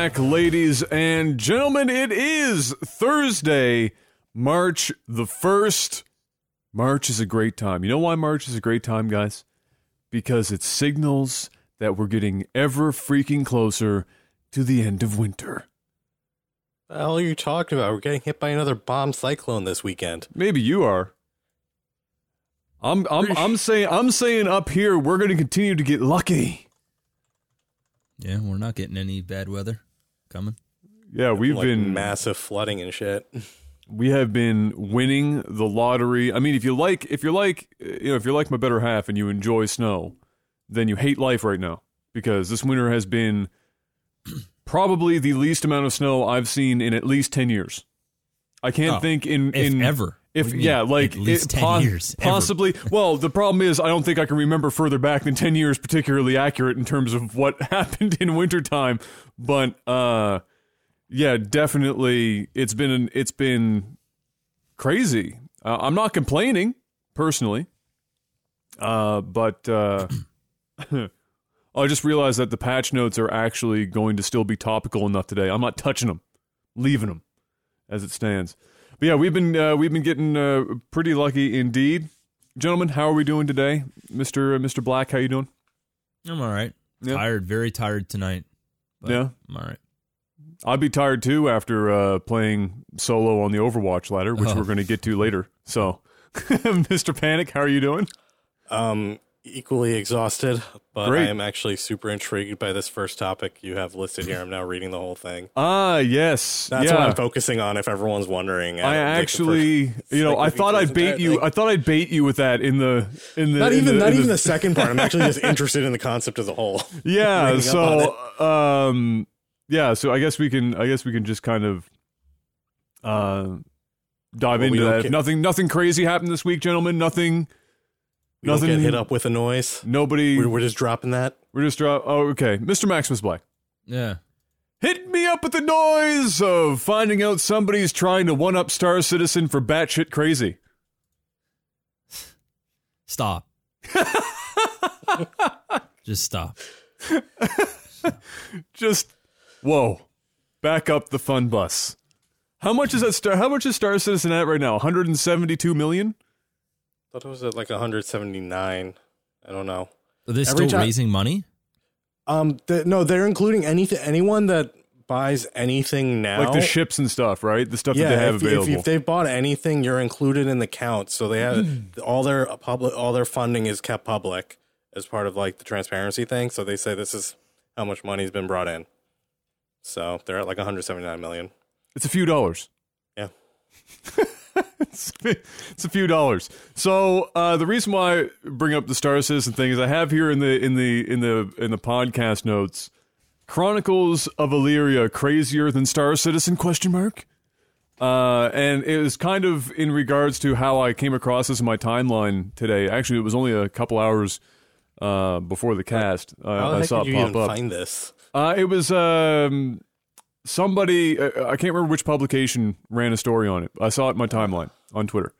Welcome back, ladies and gentlemen. It is Thursday, March the 1st. March is a great time. You know why March is a great time, guys? Because it signals that we're getting ever freaking closer to the end of winter. The hell are you talking about? We're getting hit by another bomb cyclone this weekend. Maybe you are. I'm I'm I'm saying I'm saying up here we're going to continue to get lucky. Yeah, we're not getting any bad weather coming. Yeah, we've like been massive flooding and shit. we have been winning the lottery. I mean, if you like, if you're like, you know, if you're like my better half and you enjoy snow, then you hate life right now because this winter has been probably the least amount of snow I've seen in at least ten years. I can't Oh, think in if in ever. If What do you mean, yeah, like it 10 years, possibly. Well, the problem is I don't think I can remember further back than ten years particularly accurate in terms of what happened in wintertime. But uh, yeah, definitely it's been it's been crazy. Uh, I'm not complaining personally, uh, but uh, I just realized that the patch notes are actually going to still be topical enough today. I'm not touching them, leaving them as it stands. But yeah, we've been uh, we've been getting uh, pretty lucky indeed, gentlemen. How are we doing today, Mister uh, Mister Black? How you doing? I'm all right. Yeah. Tired, very tired tonight. But Yeah. I'm all right. I'd be tired too after uh, playing solo on the Overwatch ladder, which Oh. we're going to get to later. So, Mister Panic, how are you doing? Um, equally exhausted, but Great. I am actually super intrigued by this first topic you have listed here. I'm now reading the whole thing. Ah, yes, That's yeah. what I'm focusing on. If everyone's wondering, I Uh, like the actually, first- you know, I thought I'd bait you. that, I thought I'd bait you with that in the in the Not in even, the, not even the- the second part. I'm actually just interested in the concept as a whole. yeah. So, um, yeah. So I guess we can. I guess we can just kind of uh dive Well, into that. Nothing. Nothing crazy happened this week, gentlemen. Nothing. We don't get hit up with a noise. Nobody. We're, We're, we're just dropping that. We're just. drop. oh, okay. Mr. Maximus Black. Yeah. Hit me up with the noise of finding out somebody's trying to one up Star Citizen for batshit crazy. Stop. Just stop. Just whoa, back up the fun bus. How much is that star? How much is Star Citizen at right now? 172 million. Thought it was at like 179. I don't know. Are they Every still time- raising money? Um, th- no, they're including anything. Anyone that buys anything now, Like the ships and stuff, right? The stuff that they have if, available. If, if they've bought anything, you're included in the count. So they have all their public, all their funding is kept public as part of like the transparency thing. So they say this is how much money's been brought in. So they're at like 179 million. it's a few dollars. Yeah. it's, it's a few dollars. So uh, the reason why I bring up the Star Citizen thing is I have here in the in the in the in the podcast notes Chronicles of Elyria crazier than Star Citizen question mark. Uh, and it was kind of in regards to how I came across this in my timeline today. Actually, it was only a couple hours uh, before the cast. Uh, I saw did it pop up. find this? Uh, it was um, somebody. Uh, I can't remember which publication ran a story on it. I saw it in my timeline on Twitter,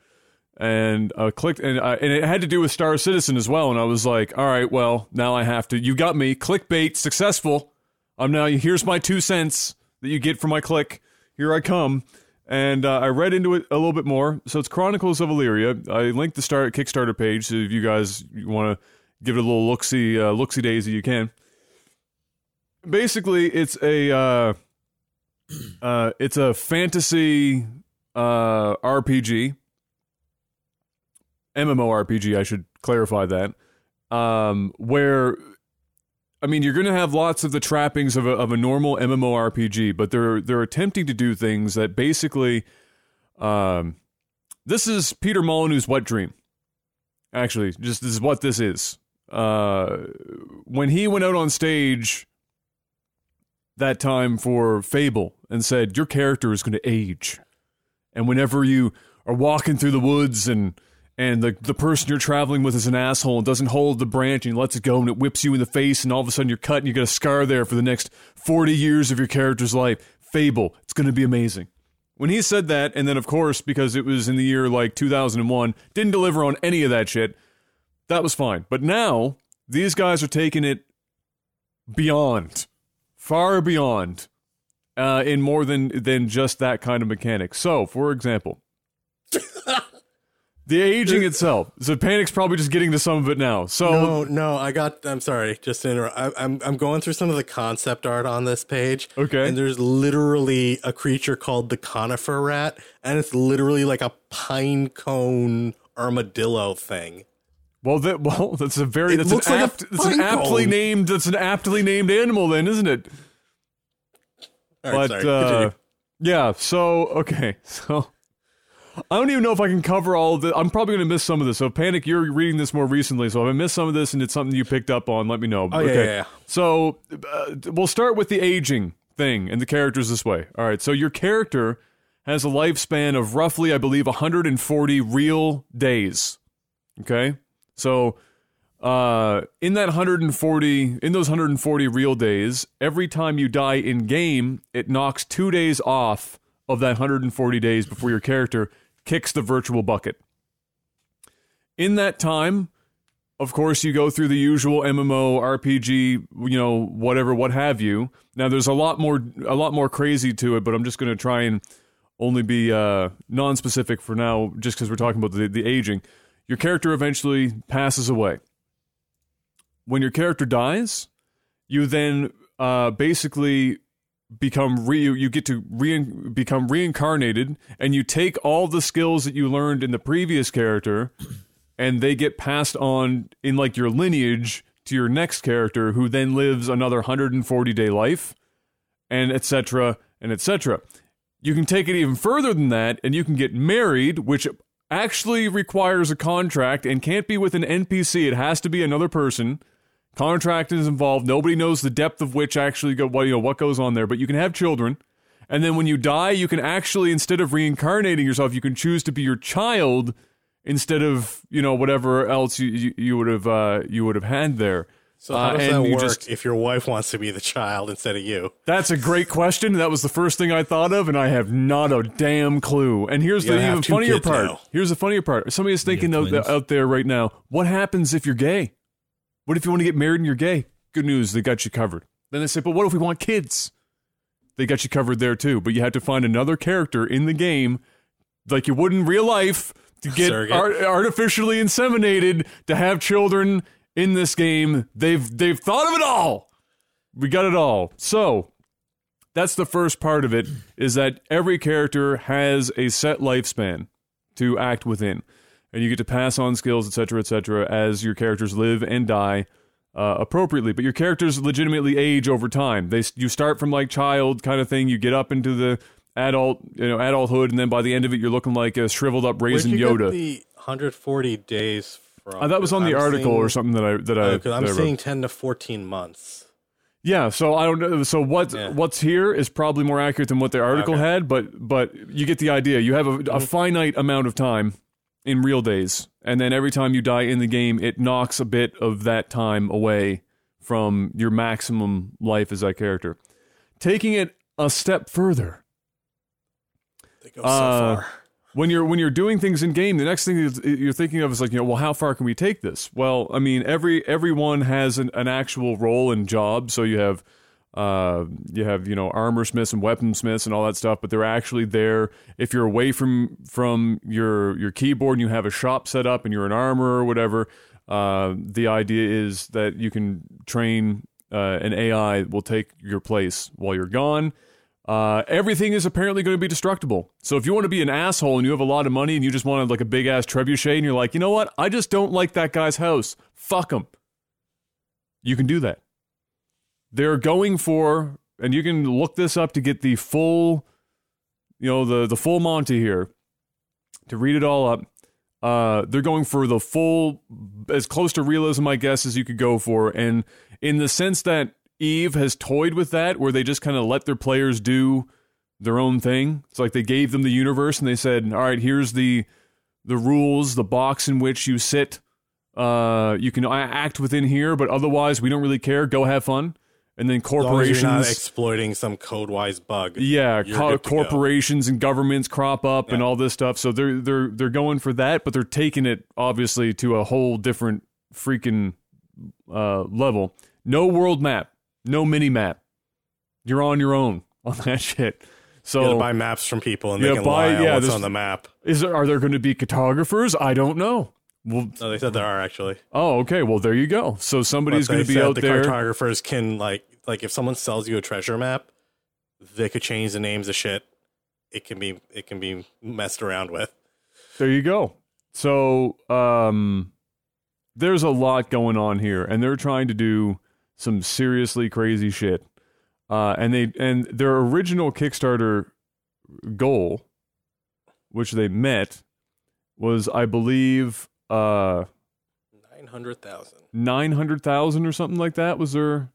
and uh, clicked, and I, and it had to do with Star Citizen as well. And I was like, all right, well, now I have to. You got me. Clickbait successful. I'm now. Here's my two cents that you get for my click. Here I come. And uh, I read into it a little bit more. So it's Chronicles of Elyria. I linked the start Kickstarter page, so if you guys want to give it a little look see uh, look see daisy, you can basically it's a uh, uh, it's a fantasy uh, RPG, MMORPG. I should clarify that. Um, where I mean, you're going to have lots of the trappings of a, of a normal MMORPG, but they're they're attempting to do things that basically, um, this is Peter Molyneux's wet dream. Actually, just this is what this is. Uh, when he went out on stage that time for Fable and said, Your character is going to age. And whenever you are walking through the woods and and the, the person you're traveling with is an asshole and doesn't hold the branch and lets it go and it whips you in the face and all of a sudden you're cut and you got a scar there for the next 40 years of your character's life. Fable. It's going to be amazing. When he said that, and then of course, because it was in the year like 2001, didn't deliver on any of that shit, that was fine. But now, these guys are taking it beyond far beyond uh, in more than than just that kind of mechanic. So, for example, the aging itself. So, Panic's probably just getting to some of it now. So, No, no, I got. I'm sorry, just to interrupt. I, I'm I'm going through some of the concept art on this page. Okay. and there's literally a creature called the conifer rat, and it's literally like a pine cone armadillo thing. well, that well, that's a very It that's looks an like a that's an aptly named that's an aptly named animal, then, isn't it? Right, but uh, yeah, so okay, so I don't even know if I can cover all of. I'm probably going to miss some of this. So, Panic, you're reading this more recently, so if I missed some of this and it's something you picked up on, let me know. Oh, yeah, yeah, yeah. So, uh, we'll start with the aging thing and the characters this way. All right, so your character has a lifespan of roughly, I believe, 140 real days. Okay, so uh, in that 140, in those 140 real days, every time you die in game, it knocks two days off of that 140 days before your character kicks the virtual bucket. In that time, of course, you go through the usual MMO, RPG, you know, whatever, what have you. Now, there's a lot more, a lot more crazy to it, but I'm just going to try and only be uh, non-specific for now, just because we're talking about the, the aging. Your character eventually passes away. When your character dies, you then uh, basically become re- you, get to re- become reincarnated, and you take all the skills that you learned in the previous character and they get passed on in like your lineage to your next character who then lives another 140 day life and etc and etc you can take it even further than that and you can get married which actually requires a contract and can't be with an npc it has to be another person contract is involved nobody knows the depth of which actually go what you know what goes on there but you can have children and then when you die you can actually instead of reincarnating yourself you can choose to be your child instead of you know whatever else you you, you would have uh, you would have had there. So how Uh, does and that you work just- if your wife wants to be the child instead of you? That's a great question. That was the first thing I thought of, and I have not a damn clue. And here's the even funnier part. now. Here's the funnier part. Somebody is thinking out there right now. What happens if you're gay? What if you want to get married and you're gay? Good news, they got you covered. Then they say, but what if we want kids? They got you covered there too. But you have to find another character in the game, like you would in real life, to get artificially inseminated to have children in this game. They've they've thought of it all. We got it all. So that's the first part of it is that every character has a set lifespan to act within and you get to pass on skills etc etc as your characters live and die uh, appropriately but your characters legitimately age over time they you start from like child kind of thing you get up into the adult you know adulthood and then by the end of it you're looking like a shriveled up raisin yoda the 140 days from? uh, that was on the I'm article or something that i that i, Oh, I'm that I seeing 10 to 14 months. Yeah, so I don't know. So what Yeah. what's here is probably more accurate than what the article Okay. had, but but you get the idea. You have a, a finite amount of time in real days, and then every time you die in the game, it knocks a bit of that time away from your maximum life as that character. Taking it a step further, They go so Uh, far. when you're when you're doing things in game, the next thing you're thinking of is like you know, well, how far can we take this? Well, I mean, every everyone has an, an actual role and job. So you have uh, you have you know armor smiths and weaponsmiths and all that stuff, but they're actually there. If you're away from from your your keyboard and you have a shop set up and you're an armor or whatever, uh, the idea is that you can train uh, an AI will take your place while you're gone. Uh, everything is apparently going to be destructible. So if you want to be an asshole and you have a lot of money and you just want like a big ass trebuchet and you're like, you know what? I just don't like that guy's house. Fuck him. You can do that. They're going for, and you can look this up to get the full, you know, the the full Monty here. To read it all up, uh, they're going for the full, as close to realism, I guess, as you could go for, and in the sense that Eve has toyed with that, where they just kind of let their players do their own thing. It's like they gave them the universe and they said, "All right, here's the the rules, the box in which you sit. Uh, you can act within here, but otherwise, we don't really care. Go have fun." And then As long as corporations, not exploiting some code-wise bug. yeah, co- to go. corporations and governments crop up and all this stuff. So they're they're they're going for that, but they're taking it obviously to a whole different freaking uh, level. No world map, no mini map. you're on your own on that shit. So You buy maps from people and they can buy- lie on yeah, what's on the map. is there, are there going to be cartographers? I don't know. Well, No, they said there are actually. oh, okay. Well, there you go. So somebody's going to be out the there. cartographers can like like if someone sells you a treasure map, they could change the names of shit. It can be it can be messed around with. There you go. So, um, there's a lot going on here, and they're trying to do some seriously crazy shit. Uh, and they and their original Kickstarter goal, which they met, was I believe uh Nine hundred thousand, nine hundred thousand or something like that was their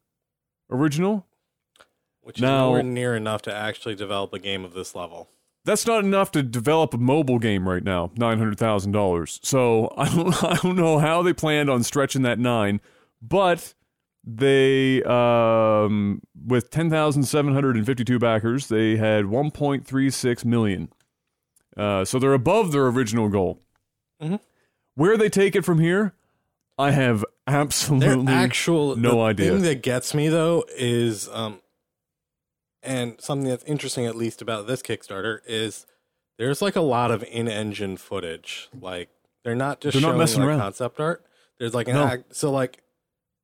original. which is Now- nowhere near enough to actually develop a game of this level. That's not enough to develop a mobile game right now. Nine hundred thousand dollars. So I don't, I don't know how they planned on stretching that nine, but they, um, with ten thousand seven hundred and fifty-two backers, they had one point three six million. Uh, so they're above their original goal. Mhm. Where they take it from here, I have Their absolutely actual no the idea. thing that gets me though is um, and something that's interesting at least about this Kickstarter is there's like a lot of in-engine footage. Like they're not just They're not showing messing like around. concept art. There's like an No. act. So like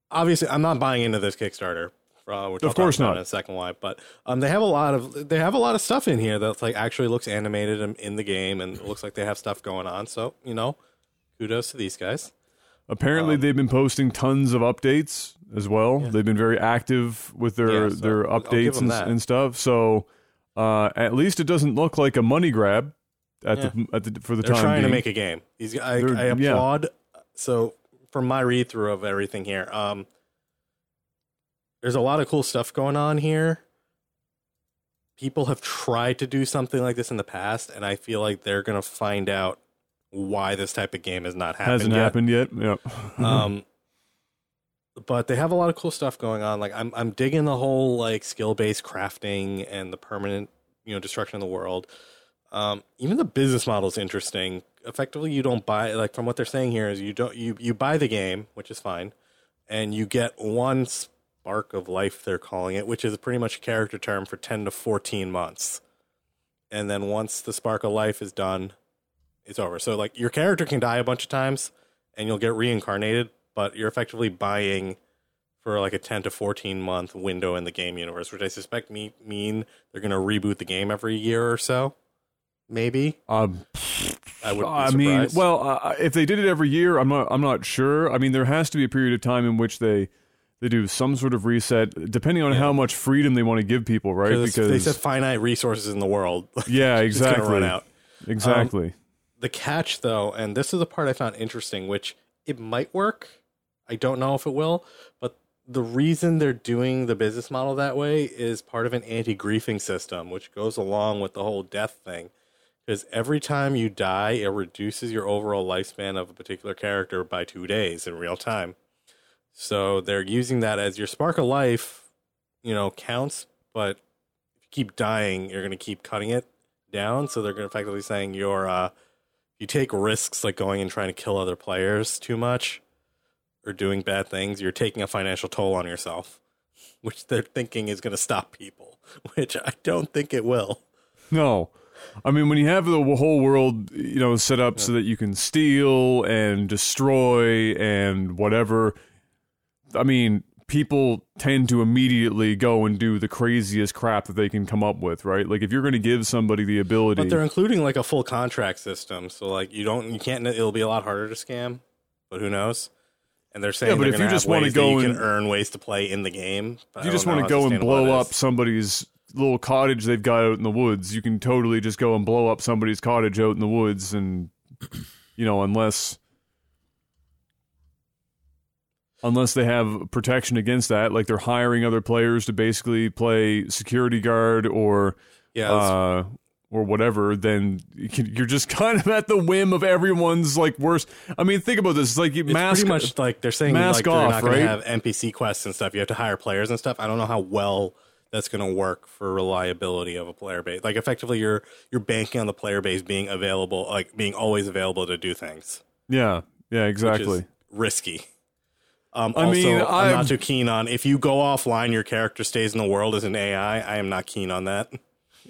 obviously I'm not buying into this Kickstarter. Uh, we're Of course talking about not. in a second why, but um, they have a lot of they have a lot of stuff in here that's like actually looks animated in, in the game and it looks like they have stuff going on. So you know, kudos to these guys. Apparently, Um, they've been posting tons of updates as well. They've been very active with their Yeah, so their I'll- I'll give updates and, and stuff. So uh, at least it doesn't look like a money grab at the at the for the They're time trying to make a game. These I, I yeah. applaud. So from my read through of everything here, um, there's a lot of cool stuff going on here. People have tried to do something like this in the past, and I feel like they're gonna find out why this type of game has not happened Hasn't yet. happened yet. Yeah. Um, but they have a lot of cool stuff going on. Like I'm, I'm digging the whole like skill based crafting and the permanent, you know, destruction of the world. Um, even the business model is interesting. Effectively, you don't buy like from what they're saying here is you don't you you buy the game, which is fine, and you get one spark of life. They're calling it, which is pretty much a character term for ten to fourteen months. And then once the spark of life is done, it's over. So like your character can die a bunch of times and you'll get reincarnated, but you're effectively buying for like a 10 to 14 month window in the game universe, which I suspect me, mean they're going to reboot the game every year or so. Maybe. Um, I would I mean, well, uh, if they did it every year, I'm not. I'm not sure. I mean, there has to be a period of time in which they they do some sort of reset, depending on Yeah. how much freedom they want to give people, right? because they said finite resources in the world. yeah, exactly, to run out. exactly. The catch though and this is the part i found interesting which it might work. I don't know if it will but the reason they're doing the business model that way is part of an anti-griefing system which goes along with the whole death thing. Because every time you die it reduces your overall lifespan of a particular character by two days in real time. So they're using that as your spark of life you know counts but if you keep dying you're going to keep cutting it down. So they're effectively saying your uh you take risks like going and trying to kill other players too much or doing bad things, you're taking a financial toll on yourself, which they're thinking is going to stop people, which I don't think it will. No. I mean, when you have the whole world, you know, set up so that you can steal and destroy and whatever, I mean, people tend to immediately go and do the craziest crap that they can come up with, right? Like, if you're going to give somebody the ability, But they're including like a full contract system, so like you don't, you can't. It'll be a lot harder to scam, but who knows? And they're saying, Yeah, but they're if you just have wanna go and- can earn ways to play in the game. if you just want to go and blow up somebody's little cottage they've got out in the woods, you can totally just go and blow up somebody's cottage out in the woods, and you know, unless unless they have protection against that, like they're hiring other players to basically play security guard or Yeah, uh, or whatever, then you can, you're just kind of at the whim of everyone's like worst. I mean, think about this: it's like you It's mask pretty much like they're saying mask like they're off, not going right? to have NPC quests and stuff. You have to hire players and stuff. I don't know how well that's going to work for reliability of a player base. Like effectively, you're you're banking on the player base being available, like being always available to do things. yeah, yeah, which exactly. is risky. Um, I also, mean, I'm, I'm- not too keen on if you go offline, your character stays in the world as an AI. I am not keen on that.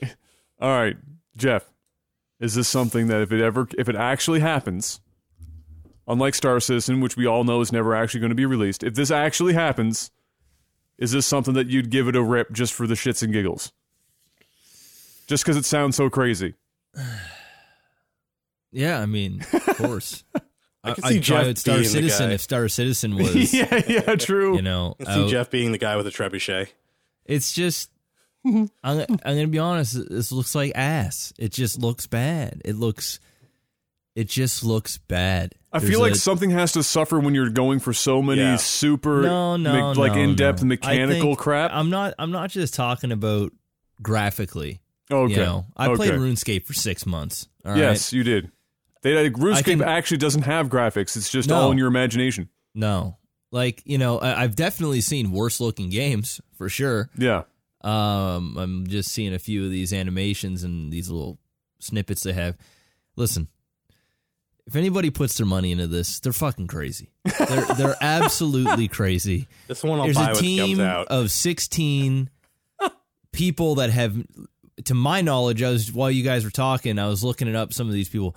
All right, Jeff. Is this something that if it ever if it actually happens, unlike Star Citizen, which we all know is never actually going to be released, if this actually happens, is this something that you'd give it a rip just for the shits and giggles? Just because it sounds so crazy. Yeah, I mean, of course. I can I'd see Jeff Star being the Citizen guy. if Star Citizen was, yeah, yeah, true. you know, I see out- Jeff being the guy with a trebuchet. It's just. I'm, I'm gonna be honest. This looks like ass. It just looks bad. It looks. It just looks bad. I There's feel like a- something has to suffer when you're going for so many Yeah. super no, no, me- like no, in-depth no. Mechanical think- crap. I'm not. I'm not just talking about graphically. okay. You know, I okay. played RuneScape for six months. all right? yes, you did. They like, RuneScape can- actually doesn't have graphics. It's just No. all in your imagination. No. Like you know, I, I've definitely seen worse looking games for sure. Yeah. Um, I'm just seeing a few of these animations and these little snippets they have. Listen, if anybody puts their money into this, they're fucking crazy. They're they're absolutely crazy. This one I'll There's buy a when it comes team out. of 16 people that have, to my knowledge, I was while you guys were talking, I was looking it up. Some of these people,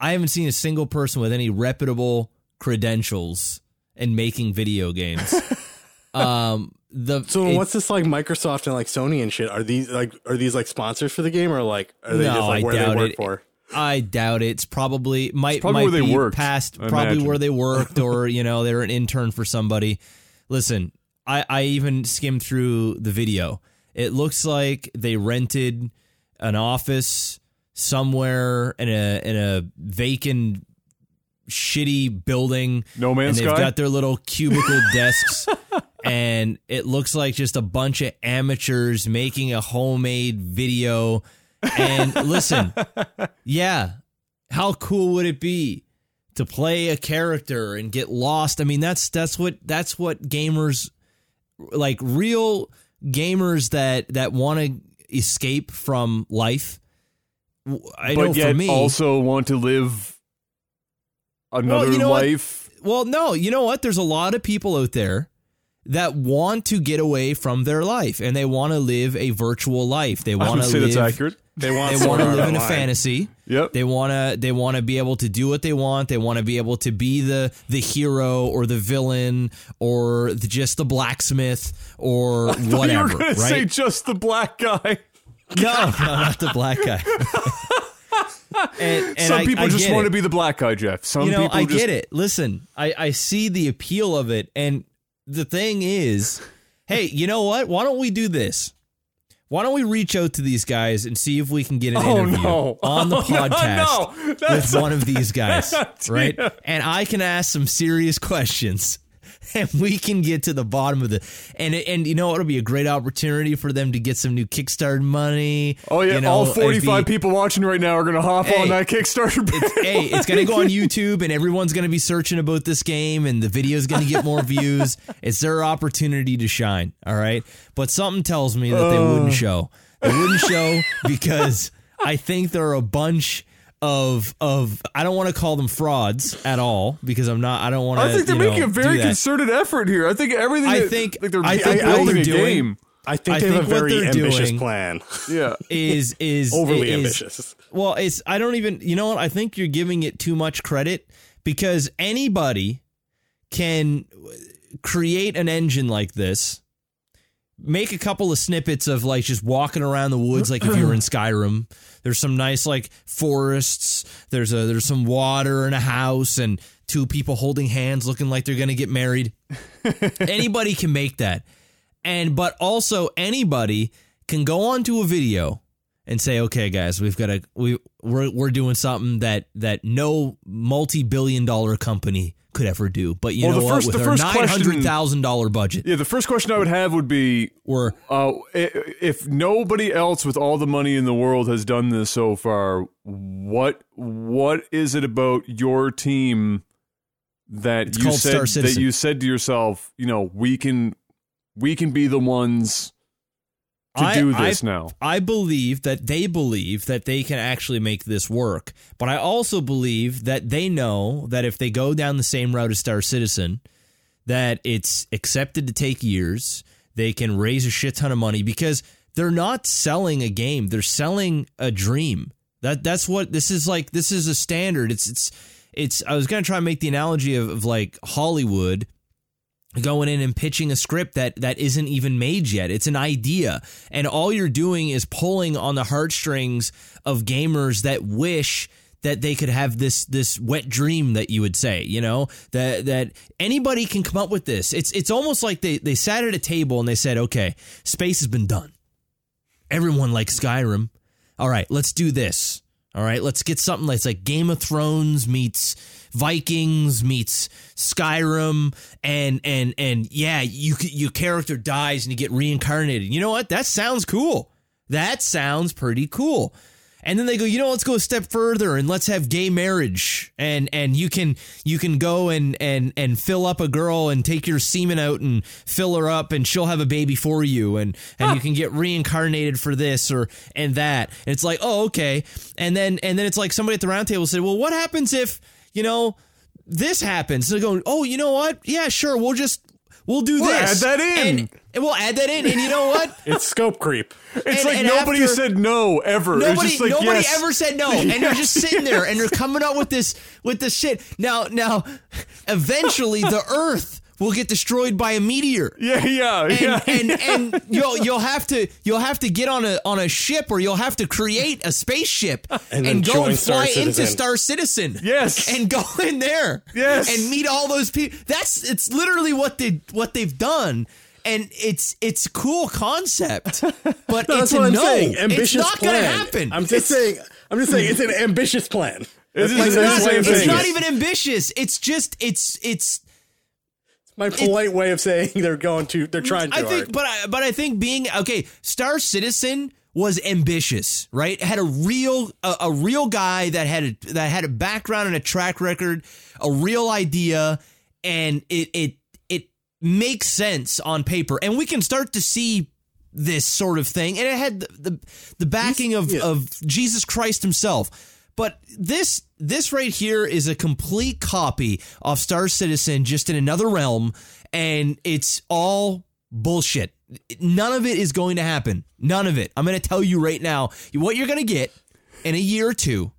I haven't seen a single person with any reputable credentials in making video games. um, the so what's this like Microsoft and like Sony and shit? Are these like are these like sponsors for the game or like are they No, just like I where they doubt work it. for? I doubt it. It's probably might probably might where they be worked, past I probably imagine. where they worked or you know they're an intern for somebody. Listen, I I even skimmed through the video. It looks like they rented an office somewhere in a in a vacant shitty building. No Man's and they've Sky? got their little cubicle desks. And it looks like just a bunch of amateurs making a homemade video. And listen yeah how cool would it be to play a character and get lost? I mean that's that's what that's what gamers like real gamers that that want to escape from life w- i know but yet for me also want to live another you know what? life. Well, no, you know what? There's a lot of people out there that want to get away from their life and they want to live a virtual life. They want to say live that's accurate. They want they want to Art live in a Online. fantasy. Yep. They want to they want to be able to do what they want. They want to be able to be the the hero or the villain or the, just the blacksmith or you whatever, were gonna say just the black guy. No, no, not the black guy. and, and Some I- people I just want it. to be the black guy, Jeff. Some you know, people I just get it. Listen, I, I see the appeal of it. And the thing is, hey, you know what? Why don't we do this? Why don't we reach out to these guys and see if we can get an Oh, interview no. on the Oh, no, podcast no. That's- with one of these guys, right? And I can ask some serious questions. And we can get to the bottom of the and and you know it'll be a great opportunity for them to get some new Kickstarter money. Oh yeah, you know, all forty-five people watching right now are gonna hop Hey, on that Kickstarter. it's, hey, it's gonna go on YouTube, and everyone's gonna be searching about this game, and the video's gonna get more views. It's their opportunity to shine. All right, but something tells me that they wouldn't uh. show. They wouldn't show because I think there are a bunch of of I don't want to call them frauds at all because I'm not. I don't want to. I think they're you know, making a very concerted effort here. I think everything. I that- think- like they're, I think they're what building they're a doing- game. I think I they have a very ambitious doing- plan. Yeah. is is Overly is- ambitious. Well, it's I don't even you know what I think you're giving it too much credit because anybody can create an engine like this, make a couple of snippets of like just walking around the woods like if you were in Skyrim. There's some nice like forests, there's a there's some water and a house and two people holding hands looking like they're going to get married. anybody can make that. And but also anybody can go onto a video and say, "Okay, guys, we've got a we we're we're doing something that that no multi-billion dollar company could ever do." But you Well, know the what? With the first nine hundred thousand dollar budget, Yeah, the first question I would have would be we're uh, if nobody else with all the money in the world has done this so far, what what is it about your team that you said that you said to yourself, you know, we can we can be the ones to I- do I- this now. I believe that they believe that they can actually make this work. But I also believe that they know that if they go down the same route as Star Citizen, that it's accepted to take years. They can raise a shit ton of money because they're not selling a game; they're selling a dream. That that's what this is like. This is a standard. It's it's it's. I was gonna try and make the analogy of, of like Hollywood going in and pitching a script that that isn't even made yet. It's an idea, and all you're doing is pulling on the heartstrings of gamers that wish that they could have this this wet dream that you would say, you know, that that anybody can come up with this. It's it's almost like they they sat at a table and they said, "Okay, space has been done. Everyone likes Skyrim. All right, let's do this. All right, let's get something that's like Game of Thrones meets Vikings meets Skyrim, and and and yeah, you your character dies and you get reincarnated. You know what? That sounds cool. That sounds pretty cool. And then they go, you know, let's go a step further and let's have gay marriage. And and you can you can go and and and fill up a girl and take your semen out and fill her up and she'll have a baby for you and and huh. you can get reincarnated for this or and that. And it's like, oh, okay. And then and then it's like somebody at the round table said, well, what happens if you know this happens? So they go, oh, you know what? Yeah, sure. We'll just we'll do we'll this. Add that in. And, and we'll add that in. And you know what? it's scope creep. It's and, like and nobody after, said no ever. Nobody, like, nobody yes. ever said no, and they're just sitting there and they're coming up with this with this shit. Now, now, eventually, the Earth will get destroyed by a meteor. Yeah, yeah, and, yeah. And and you'll you'll have to you'll have to get on a on a ship or you'll have to create a spaceship and, and go and fly Star into Star Citizen. Yes. And go in there. Yes. And meet all those people. That's it's literally what they what they've done and it's it's cool concept, but no, it's a no. Saying. Ambitious it's not going to happen. I'm just it's, saying. I'm just saying it's an ambitious plan. It's, like, not, it's not even ambitious. It's just it's it's my polite it, way of saying they're going to they're trying to. I think, hard. but I, but I think being okay, Star Citizen was ambitious, right? Had a real a, a, real guy that had a, that had a background and a track record, a real idea, and it it it makes sense on paper, and we can start to see this sort of thing, and it had the the, the backing of yeah. of Jesus Christ himself. But this this right here is a complete copy of Star Citizen, just in another realm, and it's all bullshit. None of it is going to happen. None of it. I'm going to tell you right now what you're going to get in a year or two.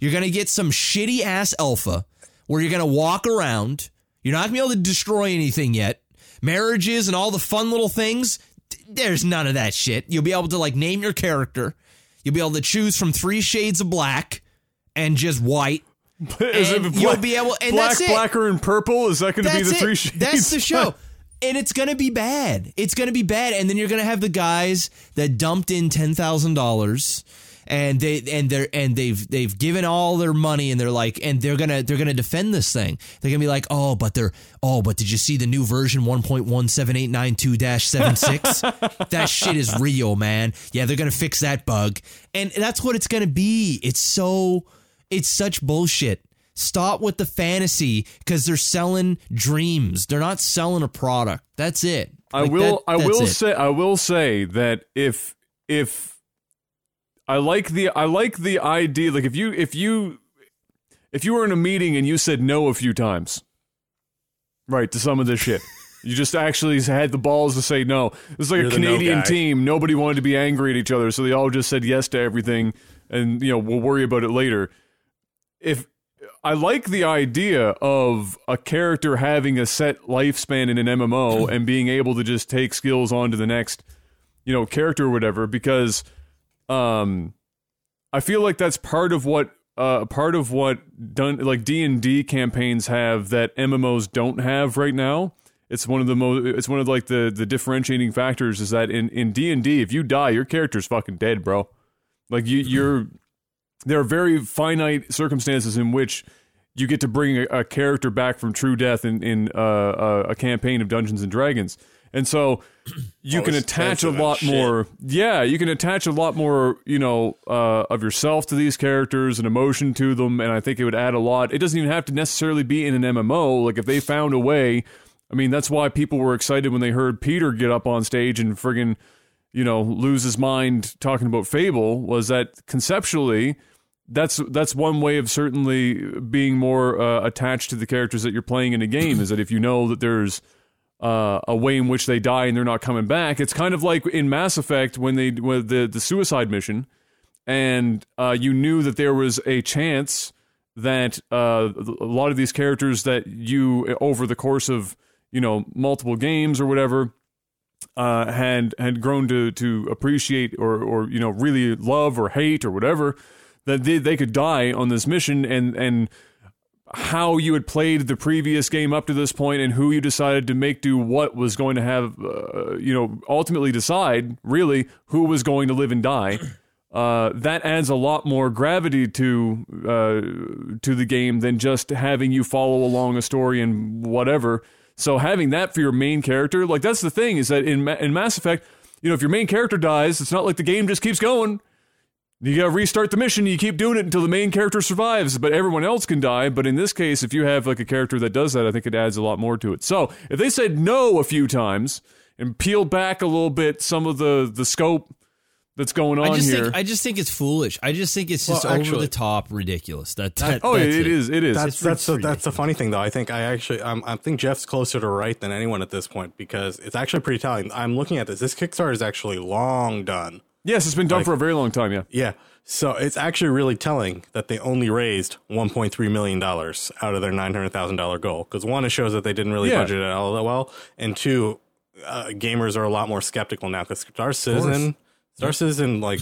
You're going to get some shitty ass alpha where you're going to walk around. You're not going to be able to destroy anything yet. Marriages and all the fun little things, there's none of that shit. You'll be able to like name your character. You'll be able to choose from three shades of black and just white. Is and black, you'll be able and black, that's it. blacker, and purple. Is that going to be the it. three shades? That's the show. and it's going to be bad. It's going to be bad. And then you're going to have the guys that dumped in ten thousand dollars and they and they're and they've they've given all their money and they're like and they're gonna they're gonna defend this thing they're gonna be like oh but they're oh but did you see the new version 1.17892-76 that shit is real man yeah they're gonna fix that bug and that's what it's gonna be it's so it's such bullshit Stop with the fantasy because they're selling dreams. They're not selling a product. That's it. Like I will. That, I will it. say. I will say that if if I like the I like the idea. Like if you if you if you were in a meeting and you said no a few times, right to some of this shit. You just actually had the balls to say no. It's like You're a Canadian no team. Nobody wanted to be angry at each other, so they all just said yes to everything, and you know we'll worry about it later. If I like the idea of a character having a set lifespan in an MMO and being able to just take skills on to the next, you know, character or whatever, because um, I feel like that's part of what uh, part of what done like D and D campaigns have that MMOs don't have right now. It's one of the most. It's one of like the the differentiating factors is that in in D and D, if you die, your character's fucking dead, bro. Like you, you're. There are very finite circumstances in which you get to bring a, a character back from true death in in uh, a, a campaign of Dungeons and Dragons and so you oh, can attach a lot more. Yeah, you can attach a lot more, you know, uh, of yourself to these characters and emotion to them. And I think it would add a lot. It doesn't even have to necessarily be in an MMO. Like if they found a way, I mean, that's why people were excited when they heard Peter get up on stage and friggin', you know, lose his mind talking about Fable. Was that conceptually that's that's one way of certainly being more uh, attached to the characters that you're playing in a game is that if you know that there's uh, a way in which they die and they're not coming back, it's kind of like in Mass Effect when they the the suicide mission, and uh, you knew that there was a chance that uh, a lot of these characters that you over the course of you know multiple games or whatever uh, had had grown to to appreciate or or you know really love or hate or whatever that they, they could die on this mission and and how you had played the previous game up to this point and who you decided to make do what was going to have uh, you know ultimately decide really who was going to live and die uh, that adds a lot more gravity to uh, to the game than just having you follow along a story and whatever. So having that for your main character, like that's the thing, is that in in Mass Effect, you know, if your main character dies, it's not like the game just keeps going. You gotta restart the mission. You keep doing it until the main character survives, but everyone else can die. But in this case, if you have like a character that does that, I think it adds a lot more to it. So if they said no a few times and peeled back a little bit some of the the scope that's going on I just here. think I just think it's foolish. I just think it's just Well, over the top ridiculous. That, that oh, that's it is. It is. That's It's that's the, that's the funny thing though. I think I actually um, I think Jeff's closer to right than anyone at this point because it's actually pretty telling. I'm looking at this. This Kickstarter is actually long done. Yes, it's been done for a very long time. Yeah. Yeah. So it's actually really telling that they only raised 1.3 million dollars out of their 900 thousand dollar goal. Because one, it shows that they didn't really Yeah. budget it all that well, and two, uh, gamers are a lot more skeptical now. Because Star Citizen, Star Citizen, like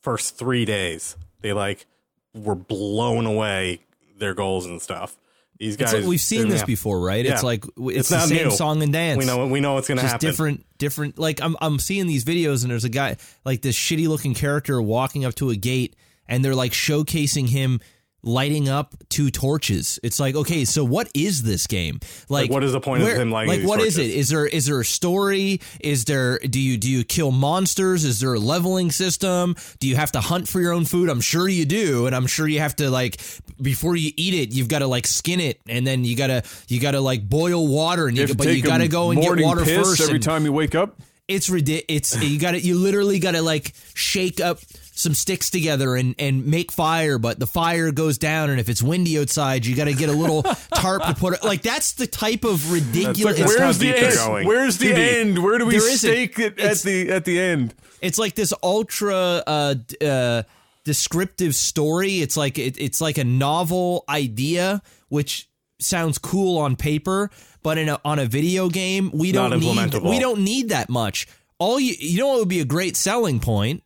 first three days, they like were blown away their goals and stuff. These It's guys, like we've seen this yeah. before, right? It's like it's, It's the same new. song and dance. We know we know what's going to just happen. different different like I'm I'm seeing these videos and there's a guy like this shitty looking character walking up to a gate and they're like showcasing him lighting up two torches. It's like, okay, so what is this game? Like, what is the point of him lighting Like what is torches? it? Is there is there a story? Is there do you do you kill monsters? Is there a leveling system? Do you have to hunt for your own food? I'm sure you do, and I'm sure you have to like before you eat it, you've got to like skin it, and then you gotta you gotta like boil water, and you, to but you gotta go and get water first. every and- time you wake up. it's ridiculous. It's you got to you literally got to like shake up some sticks together and and make fire, but the fire goes down, and if it's windy outside, you got to get a little tarp to put it. Like that's the type of ridiculous. That's how Where's the end? going. Where's the Too end? Where do we There isn't. stake it at It's- the at the end? it's like this ultra uh, uh, descriptive story. It's like it, it's like a novel idea, which sounds cool on paper, but in a, on a video game, we don't need we don't need that much. All you you know what would be a great selling point